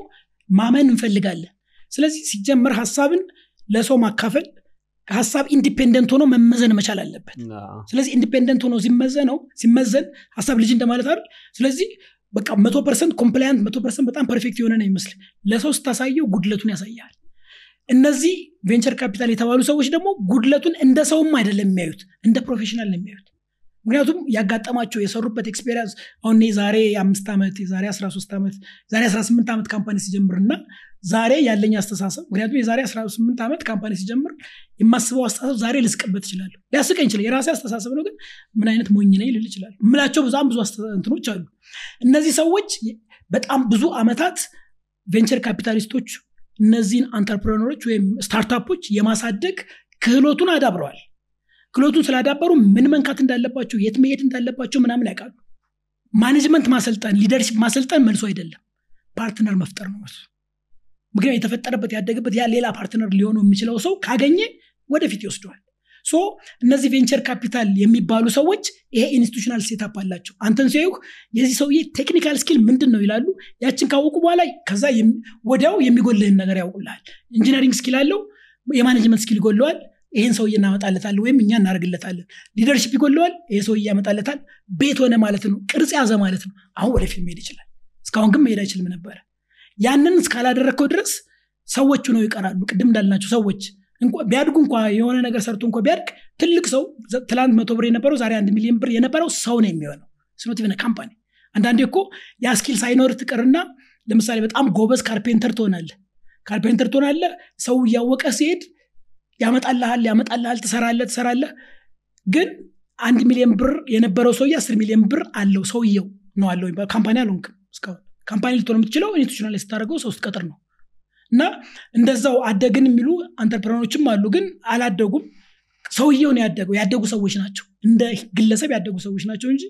ማመን እንፈልጋለን። ስለዚህ ሲጀመር ሀሳብን ለሰው ማካፈል ሀሳብ independent ሆኖ መመዘን መቻል አለበት። ስለዚህ independent ሆኖ ሲመዘነው ሲመዘን ሀሳብ ልጅ እንደማለት አይደል? ስለዚህ በቃ መቶ percent compliant መቶ percent በጣም perfect የሆነ ነው ይመስል ለሰው ስታሳየው ጉድለቱን ያሳያል። እነዚህ venture capital የተባሉ ሰዎች ደግሞ ጉድለቱን እንደ ሰውም አይደለም የሚያዩት እንደ professional ነው የሚያዩት። ምክንያቱም ያጋጠማቸው የሰሩበት experience አሁን ዛሬ አምስት ዓመት የዛሬ 13 ዓመት ዛሬ 18 ዓመት company ሲጀምርና ዛሬ ያለኝ አስተሳሰብ ምክንያቱም የዛሬ 18 ዓመት company ሲጀምር የማስበው አስተሳሰብ ዛሬ ልስቅበት ይችላለሁ ሊያስቀኝ ይችላል። የራሴ አስተሳሰብ ነው ግን ምን አይነት ሞኝ ነኝ ልል ይችላል ምላቸው በጣም ብዙ እንትኖች አሉ። እነዚህ ሰዎች በጣም ብዙ አመታት venture capitalist ኦች እነዚህን entrepreneur ኦች ወይም startup ኦች የማሳደግ ክህሎቱን አዳብረዋል። ክህሎቱን ስላዳበሩ ምን መንካት እንዳለባቸው የት መሄድ እንዳለባቸው ምናምን ያውቃሉ። management ማሰልጠን leadership ማሰልጠን መልሶ አይደለም። partner መፍጠር ነው ምክንያት የተፈጠረበት ያደገበት ያ ሌላ partner ሊሆነው የሚችለው ሰው ካገኘ ወደፊት ይወስደዋል። so እነዚህ venture capital የሚባሉ ሰዎች ይሄ institutional setup አላቸው። አንተን ሲያዩህ የዚህ ሰውዬ technical skill ምንድን ነው ይላሉ። ያችን ካወቁ በኋላ ከዛ ወዲያው የሚጎልህን ነገር ያውቁልሃል። engineering skill አለው የ management skill ይጎለዋል። ይህን ሰውዬ እናመጣለታለን ወይም እኛ እናደርግለታለን። leadership ይጎለዋል ይሄ ሰውዬ ያመጣለታል። ቤት ሆነ ማለት ነው ቅርጽ ያዘ ማለት ነው። አሁን ወደፊት መሄድ ይችላል። እስካሁን ግን መሄድ አይችልም ነበረ ያንን እስካላደረግከው ድረስ ሰዎቹ ነው ይቀራሉ። ቅድም እንዳልናቸው ሰዎች ቢያድጉ እንኳ የሆነ ነገር ሰርቶ እንኳ ቢያድግ ትልቅ ሰው ትላንት መቶ ብር የነበረው ዛሬ አንድ ሚሊዮን ብር የነበረው ሰው ነው የሚሆነው። even company። አንዳንዴ እኮ ያ skill ሳይኖር ትቅርና ለምሳሌ በጣም ጎበዝ carpenter ትሆናለህ። carpenter ትሆናለህ ሰው እያወቀ ሲሄድ ያመጣልሃል ያመጣልሃል ትሰራለህ ትሰራለህ። ግን አንድ ሚሊዮን ብር የነበረው ሰውዬ አስር ሚሊዮን ብር አለው። ሰውየው ነው አለው company አልሆንክም company ልትሆን የምትችለው institutional ስታደርገው ሰው ስትቀጥር ነው። እና እንደዛው አደግን የሚሉ entrepreneur ኦችም አሉ ግን አላደጉም። ሰውየውን ያደገው። ያደጉ ሰዎች ናቸው። እንደ ግለሰብ ያደጉ ሰዎች ናቸው እንጂ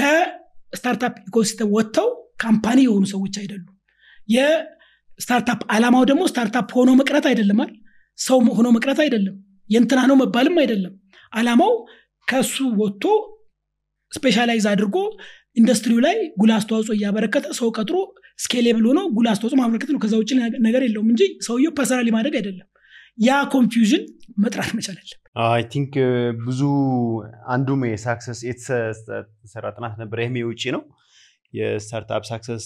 ከ startup ecosystem ወጥተው company የሆኑ ሰዎች አይደሉም። የ startup አላማው ደግሞ startup ሆኖ መቅረት አይደለም አይደል? ሰው ሆኖ መቅረት አይደለም። የእንትና ነው መባልም አይደለም። አላማው ከሱ ወጥቶ specialize አድርጎ ኢንዱስትሪው ላይ ጉልህ አስተዋጽኦ እያበረከተ ሰው ቀጥሮ scalable ሆኖ ጉልህ አስተዋጽኦ ማበረከት ነው። ከዛ ውጭ ነገር የለውም እንጂ ሰውየው personally ማድረግ አይደለም። ያ confusion መጥራት መቻል አለ I think ብዙ አንዱም የ success የተሰራ ጥናት ነበር። ይህም የውጭ ነው። የ startup success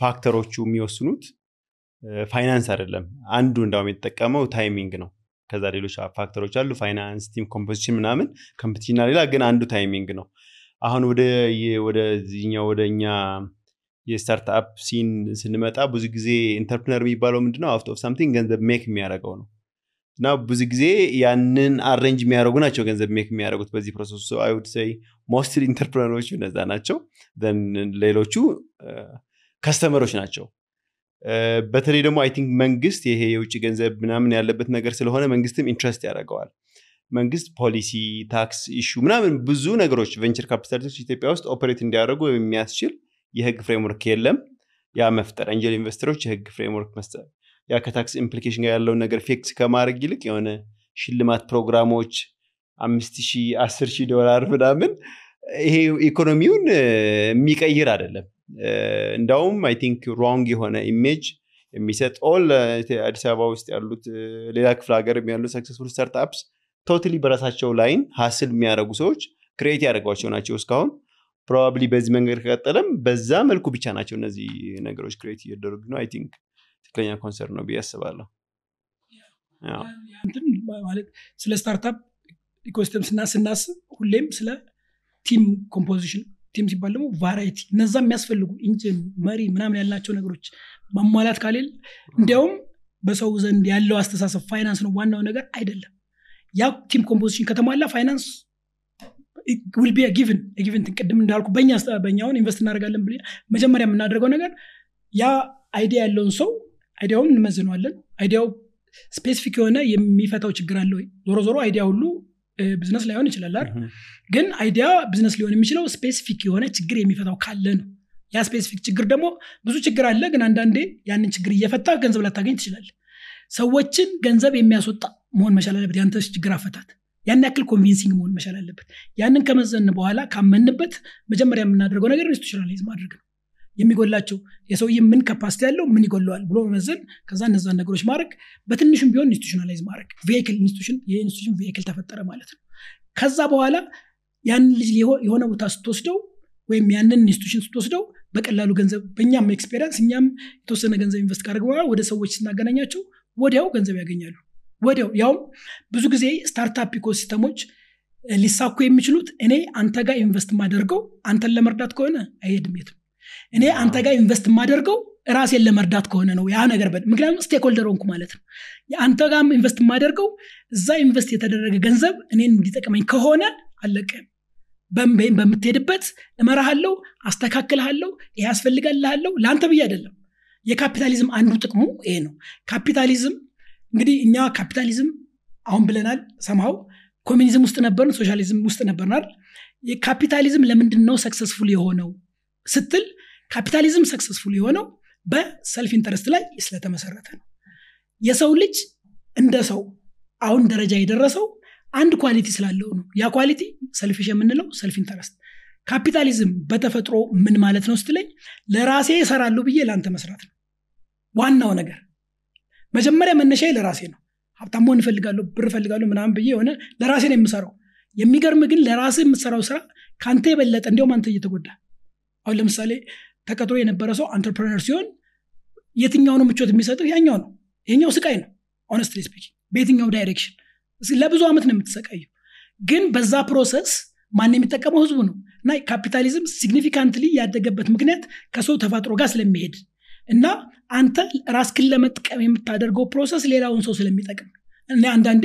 factor ኦቹ የሚወስኑት ፋይናንስ አይደለም። አንዱ እንዳውም የተጠቀመው timing ነው። ከዛ ሌሎች factor ኦች አሉ። finance team composition ምናምን competition ና ሌላ ግን አንዱ timing ነው አሁን ወደ ወደዚህኛው ወደ እኛ የ startup scene ስንመጣ ብዙ ጊዜ entrepreneur የሚባለው ምንድነው? out of something ገንዘብ make የሚያደርገው ነው። እና ብዙ ጊዜ ያንን arrange የሚያደርጉ ናቸው ገንዘብ make የሚያደርጉት በዚህ process I would say mostly entrepreneur ኦቹ እነዛ ናቸው። ሌሎቹ customer ኦች ናቸው። በተለይ ደግሞ I think መንግስት ይሄ የውጭ ገንዘብ ምናምን ያለበት ነገር ስለሆነ መንግስትም interest ያደርገዋል መንግስት policy tax issue ምናምን ብዙ ነገሮች venture capitalist ኦች ኢትዮጵያ ውስጥ operate እንዲያደርጉ የሚያስችል የህግ framework የለም። ያ መፍጠር angel investor ኦች የህግ framework መስጠት ያ ከ tax implication ጋር ያለውን ነገር fix ከማድረግ ይልቅ የሆነ ሽልማት ፕሮግራሞች አምስት ሺህ አስር ሺህ ዶላር ምናምን ይሄ ኢኮኖሚውን የሚቀይር አይደለም። እንዳውም I think wrong የሆነ image የሚሰጥ all አዲስ አበባ ውስጥ ያሉት ሌላ ክፍለ ሀገር ያሉ successful startups totally በራሳቸው line hustle የሚያደርጉ ሰዎች create ያደርጓቸው ናቸው እስካሁን። probably በዚህ መንገድ ከቀጠለም በዛ መልኩ ብቻ ናቸው እነዚህ ነገሮች create እየደረጉ ነው። I think ትክክለኛ concern ነው ብዬ አስባለሁ። ማለት ስለ startup ecosystem ስና ስናስብ ሁሌም ስለ team composition team ሲባል ደግሞ variety እነዛ የሚያስፈልጉ engine መሪ ምናምን ያልናቸው ነገሮች ማሟላት ካልን እንዲያውም በሰው ዘንድ ያለው አስተሳሰብ ፋይናንስ ነው ዋናው ነገር አይደለም ያ team composition ከተሟላ finance will be given given ቅድም እንዳልኩ በእኛ በእኛውን invest እናደርጋለን ብለን መጀመሪያ የምናደርገው ነገር ያ idea ያለውን ሰው idea ውን እንመዝነዋለን። idea ው specific የሆነ የሚፈታው ችግር አለ ወይ? ዞሮ ዞሮ idea ሁሉ ብዝነስ ላይሆን ይችላል አይደል? ግን idea business ሊሆን የሚችለው specific የሆነ ችግር የሚፈታው ካለ ነው። ያ specific ችግር ደግሞ ብዙ ችግር አለ ግን አንዳንዴ ያንን ችግር እየፈታ ገንዘብ ላታገኝ ትችላል ሰዎችን ገንዘብ የሚያስወጣ መሆን መቻል አለበት። ያንተ ችግር አፈታት። ያን ያክል convincing መሆን መቻል አለበት። ያንን ከመዘን በኋላ ካመንበት መጀመሪያ የምናደርገው ነገር institutionalize ማድረግ ነው። የሚጎላቸው የሰውዬ ምን capacity ያለው ምን ይጎለዋል? ብሎ መመዘን ከዛ እነዛን ነገሮች ማድረግ በትንሹም ቢሆን institutionalize ማድረግ። vehicle institution የ institution vehicle ተፈጠረ ማለት ነው። ከዛ በኋላ ያንን ልጅ የሆነ ቦታ ስትወስደው ወይም ያንን institution ስትወስደው በቀላሉ ገንዘብ በእኛም experience እኛም የተወሰነ ገንዘብ invest ካደረግን በኋላ ወደ ሰዎች ስናገናኛቸው ወዲያው ገንዘብ ያገኛሉ ወዲያው ያውም ብዙ ጊዜ startup ecosystem ኦች ሊሳኩ የሚችሉት እኔ አንተ ጋር invest የማደርገው አንተን ለመርዳት ከሆነ አይሄድም የትም? እኔ አንተ ጋር invest የማደርገው ራሴን ለመርዳት ከሆነ ነው ያ ነገር ምክንያቱም stakeholder ሆንኩ ማለት ነው። አንተ ጋር invest የማደርገው እዛ invest የተደረገ ገንዘብ እኔን እንዲጠቅመኝ ከሆነ አለቅህም በምትሄድበት እመራሃለው አስተካክልሃለው ይሄ ያስፈልጋልሃለው ለአንተ ብዬ አይደለም። የካፒታሊዝም አንዱ ጥቅሙ ይሄ ነው። ካፒታሊዝም እንግዲህ እኛ ካፒታሊዝም አሁን ብለናል ሰምሃው communism ውስጥ ነበርን socialism ውስጥ ነበርናል ካፒታሊዝም ለምንድን ነው successful የሆነው ስትል capitalism successful የሆነው በ self interest ላይ ስለተመሰረተ ነው። የሰው ልጅ እንደ ሰው አሁን ደረጃ የደረሰው አንድ quality ስላለው ነው። ያ quality selfish የምንለው self interest capitalism በተፈጥሮ ምን ማለት ነው ስትለኝ ለራሴ እሰራለሁ ብዬ ለአንተ መስራት ነው። ዋናው ነገር መጀመሪያ መነሻ ለራሴ ነው። ሀብታም መሆን እፈልጋለሁ ብር እፈልጋለሁ ምናምን ብዬ የሆነ ለራሴ ነው የምሰራው። የሚገርም ግን ለራሴ የምትሰራው ስራ ከአንተ የበለጠ እንዲያውም አንተ እየተጎዳህ። አሁን ለምሳሌ ተቀጥሮ የነበረ ሰው entrepreneur ሲሆን የትኛውኑ ምቾት የሚሰጥህ ያኛው ነው። ይሄኛው ስቃይ ነው። honestly speaking በየትኛው direction? ለብዙ ዓመት ነው የምትሰቃየው ግን በዛ process ማን የሚጠቀመው? ህዝቡ ነው። እና capitalism significantly ያደገበት ምክንያት ከሰው ተፈጥሮ ጋር ስለሚሄድ እና አንተ ራስህን ለመጥቀም የምታደርገው process ሌላውን ሰው ስለሚጠቅም። እና አንዳንዴ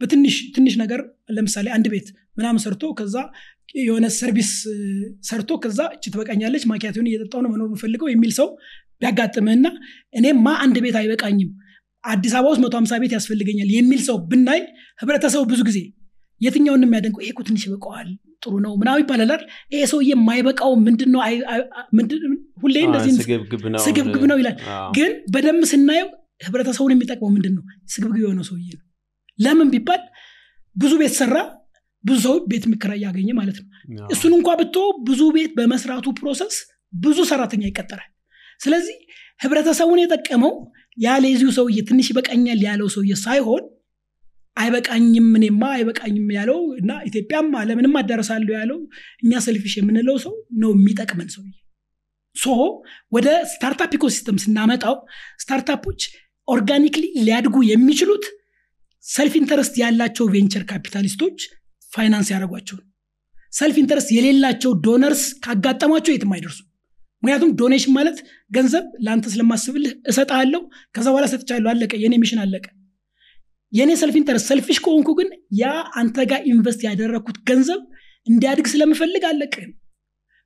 በትንሽ ትንሽ ነገር ለምሳሌ አንድ ቤት ምናምን ሰርቶ ከዛ የሆነ service ሰርቶ ከዛ እች ትበቃኛለች ማኪያቶን እየጠጣው ነው መኖር የምፈልገው የሚል ሰው ቢያጋጥምህና እኔማ አንድ ቤት አይበቃኝም አዲስ አበባ ውስጥ መቶ ሀምሳ ቤት ያስፈልገኛል የሚል ሰው ብናይ ህብረተሰቡ ብዙ ጊዜ የትኛውን የሚያደንቀው? ይሄ ትንሽ ይበቀዋል ጥሩ ነው ምናምን ይባላል ይሄ ሰውዬ የማይበቃው ምንድን ነው ሁሌ እንደዚህ ስግብግብ ነው ይላል። ግን በደንብ ስናየው ህብረተሰቡን የሚጠቅመው ምንድን ነው ስግብግብ የሆነው ሰውዬ ነው። ለምን ቢባል ብዙ ቤት ሰራ ብዙ ሰው ቤት የሚከራይ ያገኘ ማለት ነው። እሱን እንኳ ትተህ ብዙ ቤት በመስራቱ process ብዙ ሰራተኛ ይቀጠራል። ስለዚህ ህብረተሰቡን የጠቀመው ያለ የዚሁ ሰውዬ ትንሽ ይበቃኛል ያለው ሰውዬ ሳይሆን አይበቃኝም እኔማ አይበቃኝም ያለው እና ኢትዮጵያም አለምንም አዳረሳለሁ ያለው እኛ selfish የምንለው ሰው ነው የሚጠቅመን ሰውዬ። so ወደ startup ecosystem ስናመጣው startup ኦች organically ሊያድጉ የሚችሉት self interest ያላቸው venture capitalist ኦች finance ያደረጓቸው self interest የሌላቸው donors ካጋጠሟቸው የትም አይደርሱ ምክንያቱም donation ማለት ገንዘብ ለአንተ ስለማስብልህ እሰጣለሁ ከዛ በኋላ ሰጥቻለሁ አለቀ የኔ mission አለቀ የእኔ self interest selfish ከሆንኩ ግን ያ አንተ ጋር invest ያደረግኩት ገንዘብ እንዲያድግ ስለምፈልግ አለቅህም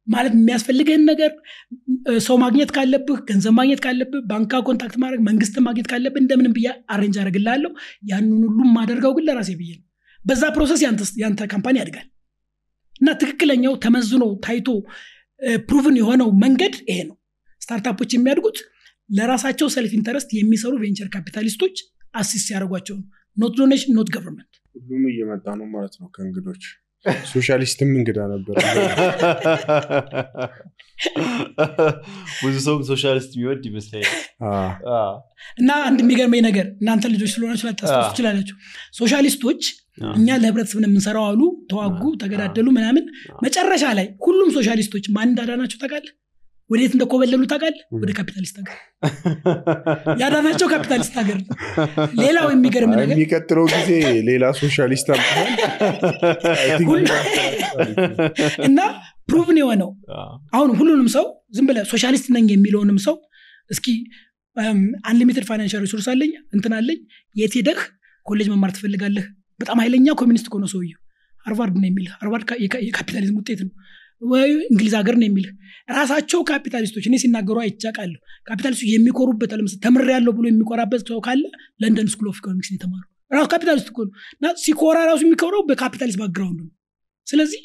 ማለት የሚያስፈልግህን ነገር ሰው ማግኘት ካለብህ ገንዘብ ማግኘት ካለብህ ባንክ contact ማድረግ መንግስት ማግኘት ካለብህ እንደምንም ብዬ arrange አደረግልሃለሁ ያንን ሁሉም ማደርገው ግን ለራሴ ብዬ ነው። በዛ process ያንተ company ያድጋል። እና ትክክለኛው ተመዝኖ ታይቶ proven የሆነው መንገድ ይሄ ነው። startup ኦች የሚያድጉት ለራሳቸው self interest የሚሰሩ venture capitalist ኦች assist ያደርጓቸው ነው። not donation not government ሁሉም እየመጣ ነው ማለት ነው ከእንግዶች። ሶሻሊስትም እንግዳ ነበር። ብዙ ሰውም ሶሻሊስት የሚወድ ይመስለኛል። እና አንድ የሚገርመኝ ነገር እናንተ ልጆች ስለሆናችሁ ላታስታውሱ ትችላላችሁ። ሶሻሊስቶች እኛ ለህብረተሰብ የምንሰራው አሉ ተዋጉ ተገዳደሉ ምናምን። መጨረሻ ላይ ሁሉም ሶሻሊስቶች ማን እንዳዳናቸው ታውቃለህ ወዴት እንደኮበለሉ ታውቃለህ? ወደ ካፒታሊስት ሀገር። ያዳናቸው ካፒታሊስት ሀገር ሌላው የሚገርም ነገር የሚቀጥለው ጊዜ ሌላ ሶሻሊስት እና proven የሆነው። አሁን ሁሉንም ሰው ዝም ብለህ ሶሻሊስት ነኝ የሚለውንም ሰው እስኪ unlimited financial resource አለኝ እንትን አለኝ የት ሄደህ ኮሌጅ መማር ትፈልጋለህ? በጣም ኃይለኛ ኮሚኒስት ከሆነ ሰውየው። ሃርቫርድ ነው የሚልህ። ሃርቫርድ የካፒታሊዝም ውጤት ነው ወይ እንግሊዝ ሀገር ነው የሚልህ። ራሳቸው ካፒታሊስቶች እኔ ሲናገሩ አይቻቃለሁ። ካፒታሊስቶች የሚኮሩበት ለምሳሌ ተምር ያለው ብሎ የሚኮራበት ሰው ካለ London School of Economics ነው የተማሩ ራሱ ካፒታሊስት እኮ ነው። እና ሲኮራ ራሱ የሚኮረው በካፒታሊስት background ነው። ስለዚህ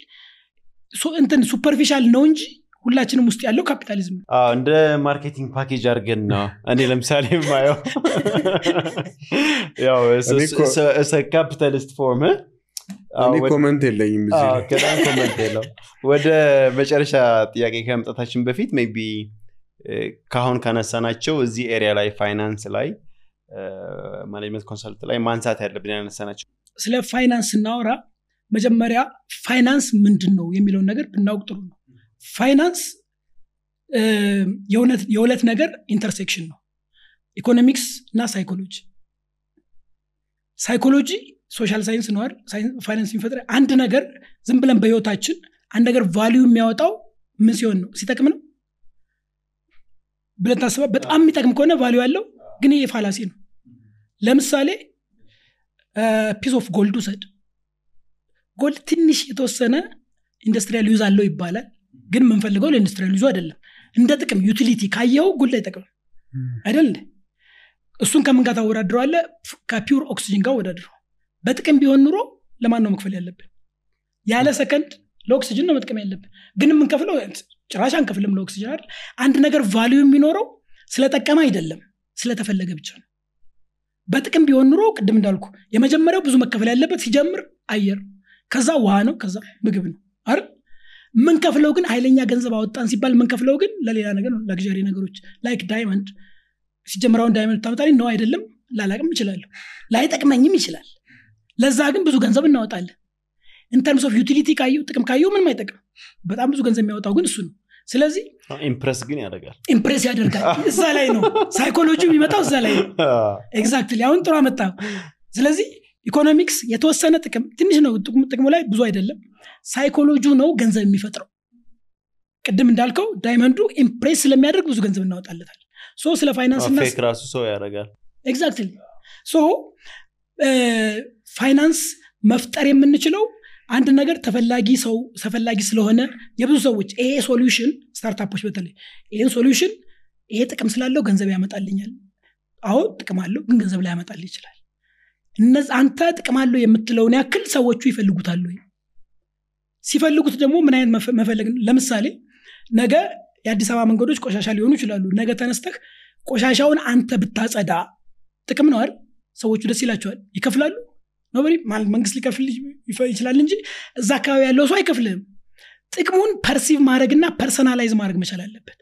እንትን superficial ነው እንጂ ሁላችንም ውስጥ ያለው ካፒታሊዝም ነው። እንደ marketing package አድርገን ነው እኔ ለምሳሌ የማየው። ያው ካፒታሊስት form እኔ comment የለኝም ከዳን comment የለው ወደ መጨረሻ ጥያቄ ከመምጣታችን በፊት maybe ከአሁን ካነሳናቸው እዚህ area ላይ ፋይናንስ ላይ management consult ላይ ማንሳት ያለብን ያነሳናቸው ስለ ፋይናንስ ስናወራ መጀመሪያ ፋይናንስ ምንድን ነው የሚለውን ነገር ብናውቅ ጥሩ ነው። ፋይናንስ የሁለት ነገር intersection ነው። ኢኮኖሚክስ እና psychology psychology social science ነው ፋይናንስ የሚፈጥር አንድ ነገር ዝም ብለን በህይወታችን አንድ ነገር value የሚያወጣው ምን ሲሆን ነው? ሲጠቅም ነው? ብለን ታስባ በጣም የሚጠቅም ከሆነ value ያለው ግን ይሄ fallacy ነው። ለምሳሌ piece of gold ውሰድ። gold ትንሽ የተወሰነ industrial use አለው ይባላል ግን የምንፈልገው ለ industrial use ኡ አይደለም። እንደ ጥቅም utility ካየው gold አይጠቅምም አይደል? እሱን ከምን ጋር ታወዳድረዋለህ ከ pure oxygen ጋር አወዳድረው በጥቅም ቢሆን ኑሮ ለማን ነው መክፈል ያለብን? ያለ ሰከንድ ለኦክሲጅን ነው መጥቀም ያለብን። ግን የምንከፍለው ጭራሽ አንከፍልም ለኦክሲጅን አይደል? አንድ ነገር value የሚኖረው ስለጠቀመ አይደለም ስለተፈለገ ብቻ ነው። በጥቅም ቢሆን ኑሮ ቅድም እንዳልኩ የመጀመሪያው ብዙ መከፈል ያለበት ሲጀምር አየር ከዛ ውሃ ነው ከዛ ምግብ ነው አይደል? ምንከፍለው ግን ኃይለኛ ገንዘብ አወጣን ሲባል ምንከፍለው ግን ለሌላ ነገር ነው ለ luxury ነገሮች like diamond ሲጀምራውን diamond ታመጣልኝ ነው አይደለም ላላቅም ይችላለሁ ላይጠቅመኝም ይችላል ለዛ ግን ብዙ ገንዘብ እናወጣለን። in terms of utility ካየው ጥቅም ካየው ምንም አይጠቅም በጣም ብዙ ገንዘብ የሚያወጣው ግን እሱ ነው። ስለዚህ impress ግን ያደርጋል። impress ያደርጋል። እዛ ላይ ነው ሳይኮሎጂ የሚመጣው እዛ ላይ ነው። exactly አሁን ጥሩ አመጣ። ስለዚህ ኢኮኖሚክስ የተወሰነ ጥቅም ትንሽ ነው ጥቅሙ- ላይ ብዙ አይደለም። ሳይኮሎጂ ነው ገንዘብ የሚፈጥረው። ቅድም እንዳልከው diamond ኡ impress ስለሚያደርግ ብዙ ገንዘብ እናወጣለታል so ስለ ፋይናንስ ራሱ ሰው ያደርጋል። exactly so finance መፍጠር የምንችለው አንድ ነገር ተፈላጊ ሰው ተፈላጊ ስለሆነ የብዙ ሰዎች ይሄ solution startup ኦች በተለይ ይህን solution ይሄ ጥቅም ስላለው ገንዘብ ያመጣልኛል። አዎ ጥቅም አለው ግን ገንዘብ ላይ ያመጣል ይችላል። እንዴ አንተ ጥቅም አለው የምትለውን ያክል ሰዎቹ ይፈልጉታል ወይ? ሲፈልጉት ደግሞ ምን አይነት መፈ- መፈለግ? ለምሳሌ ነገ የአዲስ አበባ መንገዶች ቆሻሻ ሊሆኑ ይችላሉ። ነገ ተነስተህ ቆሻሻውን አንተ ብታጸዳ ጥቅም ነው አይደል ሰዎቹ ደስ ይላቸዋል። ይከፍላሉ? nobody መንግስት ሊከፍል ይችላል እንጂ እዛ አካባቢ ያለው ሰው አይከፍልም ጥቅሙን perceive ማድረግና personalize ማድረግ መቻል አለበት።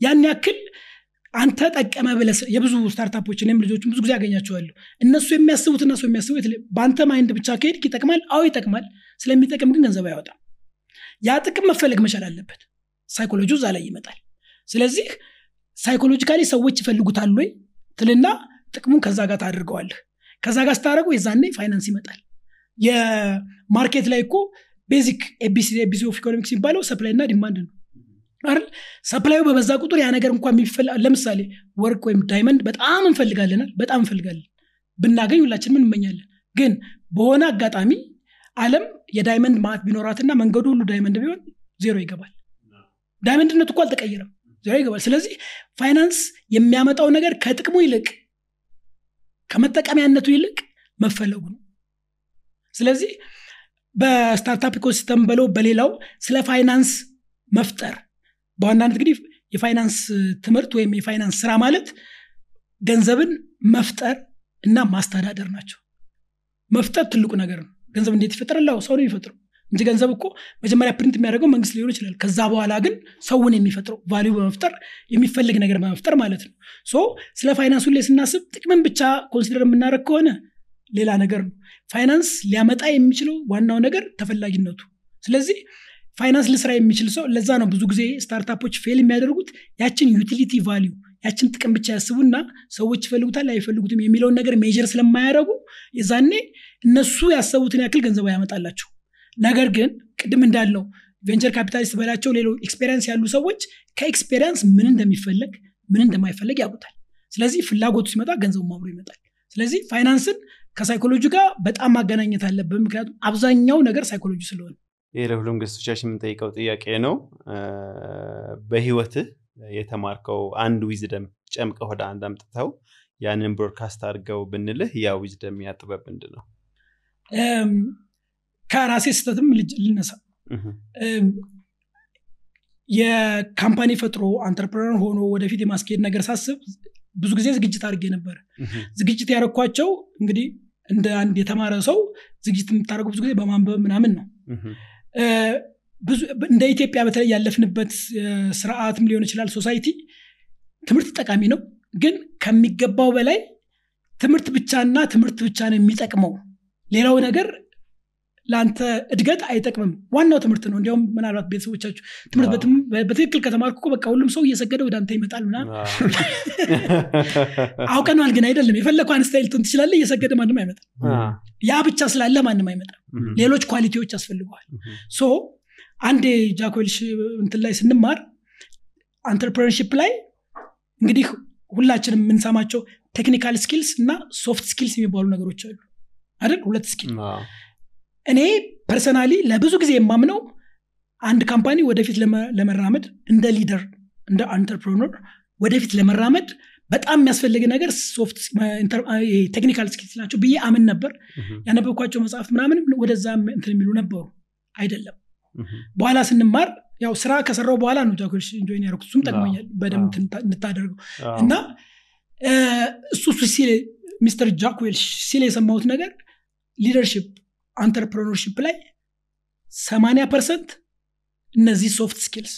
ያን ያክል አንተ ጠቀመ ብለህ የብዙ startup ኦች እኔም ልጆችን ብዙ ጊዜ ያገኛቸዋለሁ እነሱ የሚያስቡት እነሱ የሚያስቡት በአንተ mind ብቻ ከሄድክ ይጠቅማል? አዎ ይጠቅማል። ስለሚጠቅም ግን ገንዘብ አያወጣም ያ ጥቅም መፈለግ መቻል አለበት። ሳይኮሎጂ እዛ ላይ ይመጣል። ስለዚህ psychologically ሰዎች ይፈልጉታል ወይ ትልና ጥቅሙን ከዛ ጋር ታድርገዋለህ ከዛ ጋር ስታደረጉ የዛኔ ፋይናንስ ይመጣል። የ market ላይ እኮ basic ABC of economics የሚባለው supply እና demand ነው። አይደል? ሰፕላዩ በበዛ ቁጥር ያ ነገር እንኳን የሚፈለግ ለምሳሌ ወርቅ ወይም diamond በጣም እንፈልገዋለን በጣም እንፈልጋለን። ብናገኝ ሁላችንም እንመኛለን። ግን በሆነ አጋጣሚ አለም የ diamond መዓት ቢኖራትና መንገዱ ሁሉ diamond ቢሆን ዜሮ ይገባል። ዳይመንድነቱ እኮ አልተቀየረም። ዜሮ ይገባል። ስለዚህ ፋይናንስ የሚያመጣው ነገር ከጥቅሙ ይልቅ ከመጠቀሚያነቱ ይልቅ መፈለጉ ነው። ስለዚህ በ startup ecosystem በለው በሌላው ስለ ፋይናንስ መፍጠር በዋናነት እንግዲህ የፋይናንስ ትምህርት ወይም የፋይናንስ ስራ ማለት ገንዘብን መፍጠር እና ማስተዳደር ናቸው። መፍጠር ትልቁ ነገር ነው። ገንዘብ እንዴት አዎ ሰው ነው የሚፈጥረው እንጂ ገንዘብ እኮ መጀመሪያ print የሚያደርገው መንግስት ሊሆን ይችላል። ከዛ በኋላ ግን ሰውን የሚፈጥረው value በመፍጠር የሚፈልግ ነገር በመፍጠር ማለት ነው። so ስለ ፋይናንሱ ላይ ስናስብ ጥቅምን ብቻ consider የምናደርግ ከሆነ ሌላ ነገር ነው። ፋይናንስ ሊያመጣ የሚችለው ዋናው ነገር ተፈላጊነቱ። ስለዚህ ፋይናንስ ሊሰራ የሚችል ሰው ለዛ ነው ብዙ ጊዜ ስታርታፖች fail የሚያደርጉት። ያችን utility value ያችን ጥቅም ብቻ ያስቡና ሰዎች ይፈልጉታል አይፈልጉትም የሚለውን ነገር measure ስለማያደርጉ የዛኔ እነሱ ያሰቡትን ያክል ገንዘብ ያመጣላቸው ነገር ግን ቅድም እንዳለው venture capitalist በላቸው ሌሎች experience ያሉ ሰዎች ከ experience ምን እንደሚፈለግ ምን እንደማይፈለግ ያውቁታል። ስለዚህ ፍላጎቱ ሲመጣ ገንዘቡ አብሮ ይመጣል። ስለዚህ ፋይናንስን ከሳይኮሎጂ ጋር በጣም ማገናኘት አለብን። ምክንያቱም አብዛኛው ነገር ሳይኮሎጂ ስለሆነ ይህ ለሁሉም ገስቶቻችን የምንጠይቀው ጥያቄ ነው። በህይወትህ የተማርከው አንድ wisdom ጨምቀ ወደ አንድ አምጥተው ያንን broadcast አድርገው ብንልህ ያ wisdom ያ ጥበብ ምንድን ነው ከራሴ ስህተትም ልነሳ። የ company ፈጥሮ entrepreneur ሆኖ ወደፊት የማስኬድ ነገር ሳስብ ብዙ ጊዜ ዝግጅት አድርጌ ነበር። ዝግጅት ያደረኳቸው እንግዲህ እንደ አንድ የተማረ ሰው ዝግጅት የምታደርገው ብዙ ጊዜ በማንበብ ምናምን ነው። እንደ ኢትዮጵያ በተለይ ያለፍንበት ስርዓትም ሊሆን ይችላል ሶሳይቲ ትምህርት ጠቃሚ ነው። ግን ከሚገባው በላይ ትምህርት ብቻና ትምህርት ብቻ ነው የሚጠቅመው። ሌላው ነገር ለአንተ እድገት አይጠቅምም። ዋናው ትምህርት ነው። እንዲያውም ምናልባት ቤተሰቦቻችሁ ትምህርት በትክክል ከተማርኩ በቃ ሁሉም ሰው እየሰገደ ወደ አንተ ይመጣል ምና አውቀነዋል ግን አይደለም። የፈለግኩ አንስታይል ትሆን ትችላለ እየሰገደ ማንም አይመጣም። ያ ብቻ ስላለ ማንም አይመጣም። ሌሎች ኳሊቲዎች ያስፈልገዋል። ሶ አንድ ጃኮልሽ እንትን ላይ ስንማር አንትርፕረንሽፕ ላይ እንግዲህ ሁላችንም የምንሰማቸው ቴክኒካል ስኪልስ እና ሶፍት ስኪልስ የሚባሉ ነገሮች አሉ። አይደል? ሁለት ስኪል እኔ ፐርሰናሊ ለብዙ ጊዜ የማምነው አንድ ካምፓኒ ወደፊት ለመራመድ እንደ ሊደር እንደ አንተርፕሮነር ወደፊት ለመራመድ በጣም የሚያስፈልግ ነገር ሶፍት ቴክኒካል ስኪልስ ናቸው ብዬ አምን ነበር። ያነበብኳቸው መጽሐፍት ምናምን ወደዛ እንትን የሚሉ ነበሩ። አይደለም። በኋላ ስንማር ያው ስራ ከሰራው በኋላ ነው ጃኮች ኢንጆይን ያደረኩት። እሱም ጠቅሞኛል በደንብ እንድታደርገው። እና እሱ ሲል ሚስተር ጃክዌል ሲል የሰማሁት ነገር ሊደርሽፕ entrepreneurship ላይ ሰማኒያ percent እነዚህ soft skills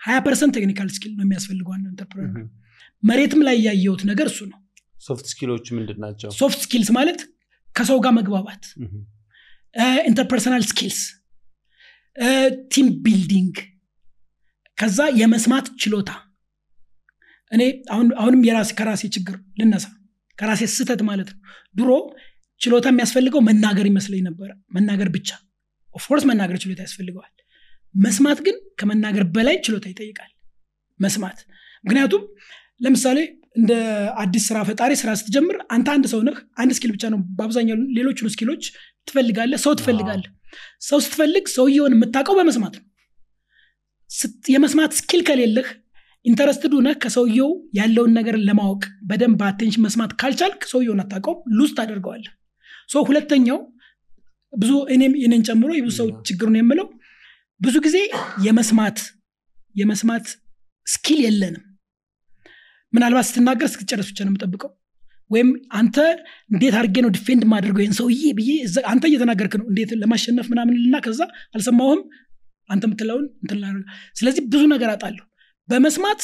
ሀያ percent technical skill ነው የሚያስፈልገው አንድ መሬትም ላይ ያየሁት ነገር እሱ ነው። soft ስኪሎች ምንድን ናቸው? soft skills ማለት ከሰው ጋር መግባባት interpersonal skills team building ከዛ የመስማት ችሎታ። እኔ አሁንም የራሴ ከራሴ ችግር ልነሳ። ከራሴ ስህተት ማለት ነው። ድሮ ችሎታ የሚያስፈልገው መናገር ይመስለኝ ነበረ መናገር ብቻ። of course መናገር ችሎታ ያስፈልገዋል። መስማት ግን ከመናገር በላይ ችሎታ ይጠይቃል። መስማት። ምክንያቱም ለምሳሌ እንደ አዲስ ስራ ፈጣሪ ስራ ስትጀምር አንተ አንድ ሰው ነህ አንድ skill ብቻ ነው በአብዛኛው ሌሎቹን ስኪሎች ትፈልጋለህ ሰው ትፈልጋለህ። ሰው ስትፈልግ ሰውየውን የምታውቀው በመስማት ነው። የመስማት skill ከሌለህ interested ነህ ከሰውየው ያለውን ነገር ለማወቅ በደንብ በ attention መስማት ካልቻልክ ሰውየውን አታውቀውም lose ታደርገዋለህ ሁለተኛው ብዙ እኔም ይህንን ጨምሮ የብዙ ሰው ችግር ነው የምለው። ብዙ ጊዜ የመስማት የመስማት skill የለንም። ምናልባት ስትናገር እስክትጨርስ ብቻ ነው የምጠብቀው። ወይም አንተ እንዴት አድርጌ ነው defend ማድርገው ይህን ሰውዬ ብዬ አንተ እየተናገርክ ነው እንዴት ለማሸነፍ ምናምን ልና ከዛ አልሰማሁም አንተ የምትለውን ስለዚህ ብዙ ነገር አጣለሁ። በመስማት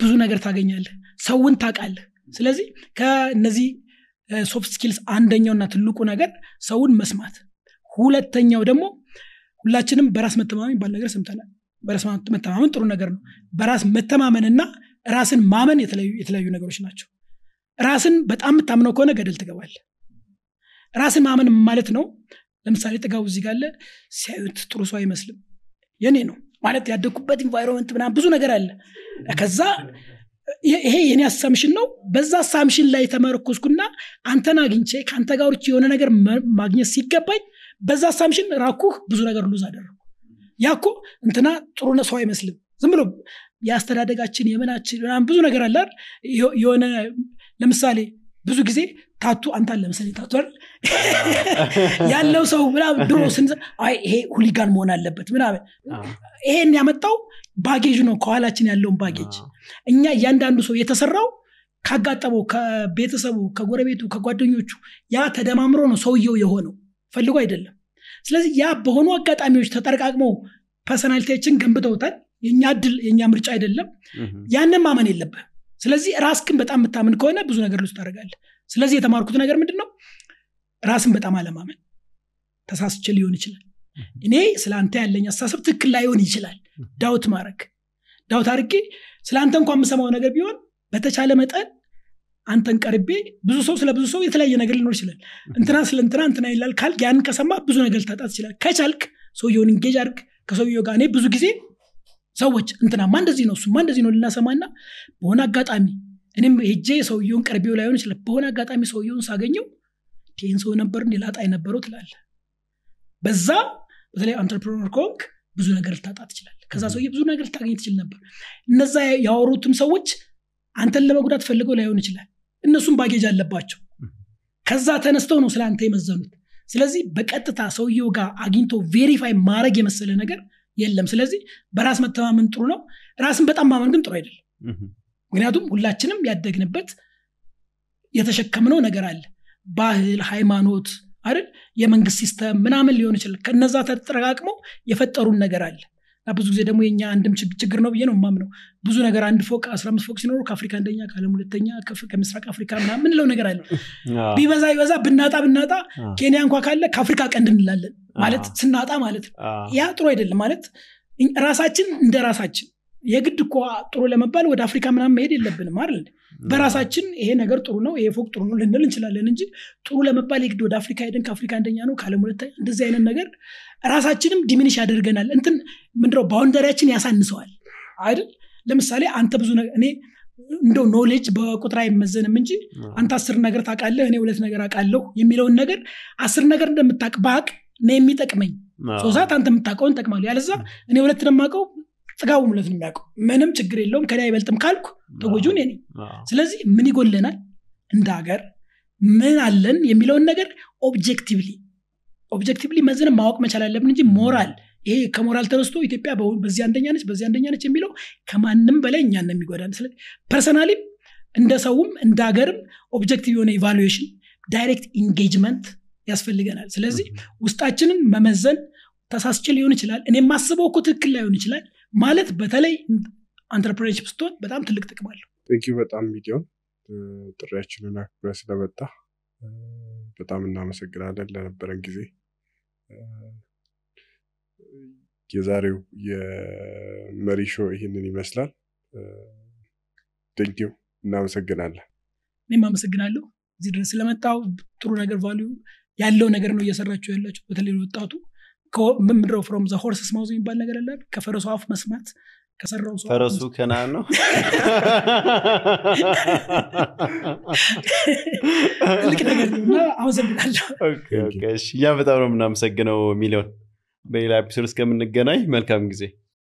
ብዙ ነገር ታገኛለህ። ሰውን ታውቃለህ። ስለዚህ ከእነዚህ soft skills አንደኛውና ትልቁ ነገር ሰውን መስማት። ሁለተኛው ደግሞ ሁላችንም በራስ መተማመን ይባል ነገር ሰምተናል። በራስ መተማመን ጥሩ ነገር ነው። በራስ መተማመንና ራስን ማመን የተለያዩ ነገሮች ናቸው። ራስን በጣም የምታምነው ከሆነ ገደል ትገባል ራስን ማመን ማለት ነው። ለምሳሌ ጥጋቡ እዚህ ጋለ ሲያዩት ጥሩ ሰው አይመስልም። የኔ ነው ማለት ያደግኩበት environment ምናምን ብዙ ነገር አለ። ከዛ ይሄ የኔ assumption ነው። በዛ assumption ላይ ተመረኮዝኩና አንተን አግኝቼ ከአንተ ጋር የሆነ ነገር ማግኘት ሲገባኝ በዛ assumption ራቅኩህ ብዙ ነገር lose አደረግኩ ያኮ እንትና ጥሩ ሰው አይመስልም። ዝም ብሎ የአስተዳደጋችን የምናችን ብዙ ነገር አለ የሆነ ለምሳሌ ብዙ ጊዜ tattoo አንታን ለምሳሌ tattoo ያለው ሰው ምናምን ድሮ ስን ይሄ hooligan መሆን አለበት ምናምን። ይሄን ያመጣው baggage ነው ከኋላችን ያለውን baggage። እኛ እያንዳንዱ ሰው የተሰራው ካጋጠመው ከቤተሰቡ ከጎረቤቱ ከጓደኞቹ ያ ተደማምሮ ነው ሰውየው የሆነው። ፈልጎ አይደለም። ስለዚህ ያ በሆኑ አጋጣሚዎች ተጠረቃቅመው personality ያችን ገንብተውታል። የኛ እድል የኛ ምርጫ አይደለም። ያንን ማመን የለብህ ስለዚህ ራስክን በጣም የምታምን ከሆነ ብዙ ነገር lose ታደርጋለህ። ስለዚህ የተማርኩት ነገር ምንድን ነው ራስን በጣም አለማመን። ተሳስቼ ሊሆን ይችላል። እኔ ስለ አንተ ያለኝ አስተሳሰብ ትክክል ላይሆን ይችላል። ዳውት ማድረግ። ዳውት አድርጌ ስለ አንተ እንኳን የምሰማው ነገር ቢሆን በተቻለ መጠን አንተን ቀርቤ ብዙ ሰው ስለ ብዙ ሰው የተለያየ ነገር ሊኖር ይችላል። እንትና ስለ እንትና እንትና ይላል ካልክ ያንን ከሰማ ብዙ ነገር ልታጣት ይችላል ከቻልክ ሰውየውን እንጌጅ አድርግ። ከሰውየው ጋር እኔ ብዙ ጊዜ ሰዎች እንትናማ እንደዚህ ነው? እሱማ እንደዚህ ነው? ልናሰማና በሆነ አጋጣሚ እኔም ሄጄ ሰውየውን ቀርቤው ላይሆን ይችላል። በሆነ አጋጣሚ ሰውየውን ሳገኘው ይህን ሰው ነበር ላጣ የነበረው ትላለ በዛ በተለይ አንትርፕሮነር ከሆንክ ብዙ ነገር ልታጣ ትችላል ከዛ ሰውዬ ብዙ ነገር ልታገኝ ትችል ነበር። እነዛ ያወሩትም ሰዎች አንተን ለመጉዳት ፈልገው ላይሆን ይችላል። እነሱም ባጌጅ አለባቸው። ከዛ ተነስተው ነው ስለ አንተ የመዘኑት። ስለዚህ በቀጥታ ሰውየው ጋር አግኝቶ verify ማድረግ የመሰለ ነገር የለም። ስለዚህ በራስ መተማመን ጥሩ ነው። ራስን በጣም ማመን ግን ጥሩ አይደለም። ምክንያቱም ሁላችንም ያደግንበት የተሸከምነው ነገር አለ። ባህል ሃይማኖት አይደል? የመንግስት system ምናምን ሊሆን ይችላል። ከነዛ ተጠረቃቅመው የፈጠሩን ነገር አለ እና ብዙ ጊዜ ደግሞ የኛ አንድም ችግር ነው ብዬ ነው ማምነው ብዙ ነገር አንድ ፎቅ አስራ አምስት ፎቅ ሲኖሩ ከአፍሪካ አንደኛ ከአለም ሁለተኛ ከምስራቅ አፍሪካ ምናምን ምንለው ነገር አለ ቢበዛ ቢበዛ ብናጣ ብናጣ ኬንያ እንኳ ካለ ከአፍሪካ ቀንድ እንላለን። ማለት ስናጣ ማለት ነው። ያ ጥሩ አይደለም። ማለት ራሳችን እንደ ራሳችን የግድ እኮ ጥሩ ለመባል ወደ አፍሪካ ምናምን መሄድ የለብንም አይደል በራሳችን ይሄ ነገር ጥሩ ነው ይሄ ፎቅ ጥሩ ነው ልንል እንችላለን እንጂ ጥሩ ለመባል የግድ ወደ አፍሪካ ሄደን ከአፍሪካ አንደኛ ነው ከአለም ሁለተኛ እንደዚህ አይነት ነገር ራሳችንም diminish ያደርገናል። እንትን ምንድነው? boundary ያችን ያሳንሰዋል። አይደል? ለምሳሌ አንተ ብዙ እኔ እንደው knowledge በቁጥር አይመዘንም እንጂ አንተ አስር ነገር ታውቃለህ እኔ ሁለት ነገር አውቃለሁ የሚለውን ነገር አስር ነገር እንደምታቅ ባቅ ነው የሚጠቅመኝ። ሶሳት አንተ የምታውቀውን ጠቅማለሁ ያለዛ እኔ ሁለት እንደማውቀው ጥጋቡ ሙለት ነው የሚያውቀው። ምንም ችግር የለውም። ከላይ አይበልጥም ካልኩ ተጎጂውን እኔ ስለዚህ ምን ይጎለናል? እንደ ሀገር ምን አለን የሚለውን ነገር objectively objectively መዝንም ማወቅ መቻል አለብን እንጂ ሞራል ይሄ ከሞራል ተነስቶ ኢትዮጵያ በዚህ አንደኛ ነች በዚህ አንደኛ ነች የሚለው ከማንም በላይ እኛ ነው የሚጎዳን ስለዚህ personally ም እንደ ሰውም እንደ ሀገርም objective የሆነ evaluation direct engagement ያስፈልገናል። ስለዚህ ውስጣችንን መመዘን ተሳስቼ ሊሆን ይችላል። እኔ የማስበው እኮ ትክክል ላይሆን ይችላል ማለት በተለይ entrepreneurship ስትሆን በጣም ትልቅ ጥቅም አለው። በጣም ሚሊዮን ጥሪያችንን አክብረ ስለመጣ በጣም እናመሰግናለን ለነበረን ጊዜ የዛሬው የመሪ show ይህንን ይመስላል። thank you እናመሰግናለን። እኔም አመሰግናለሁ። እዚህ ድረስ ስለመጣው ጥሩ ነገር value ያለው ነገር ነው እየሰራችሁ ያላችሁ በተለይ ወጣቱ። ምንድነው from the horse's mouth የሚባል ነገር አለ ከፈረሱ አፍ መስማት ከሰራው ሰው ፈረሱ ከናን ነው? ትልቅ ነገር ነው እና አመሰግናለሁ እኛ በጣም ነው የምናመሰግነው ሚሊዮን። በሌላ ኤፒሶድ እስከምንገናኝ መልካም ጊዜ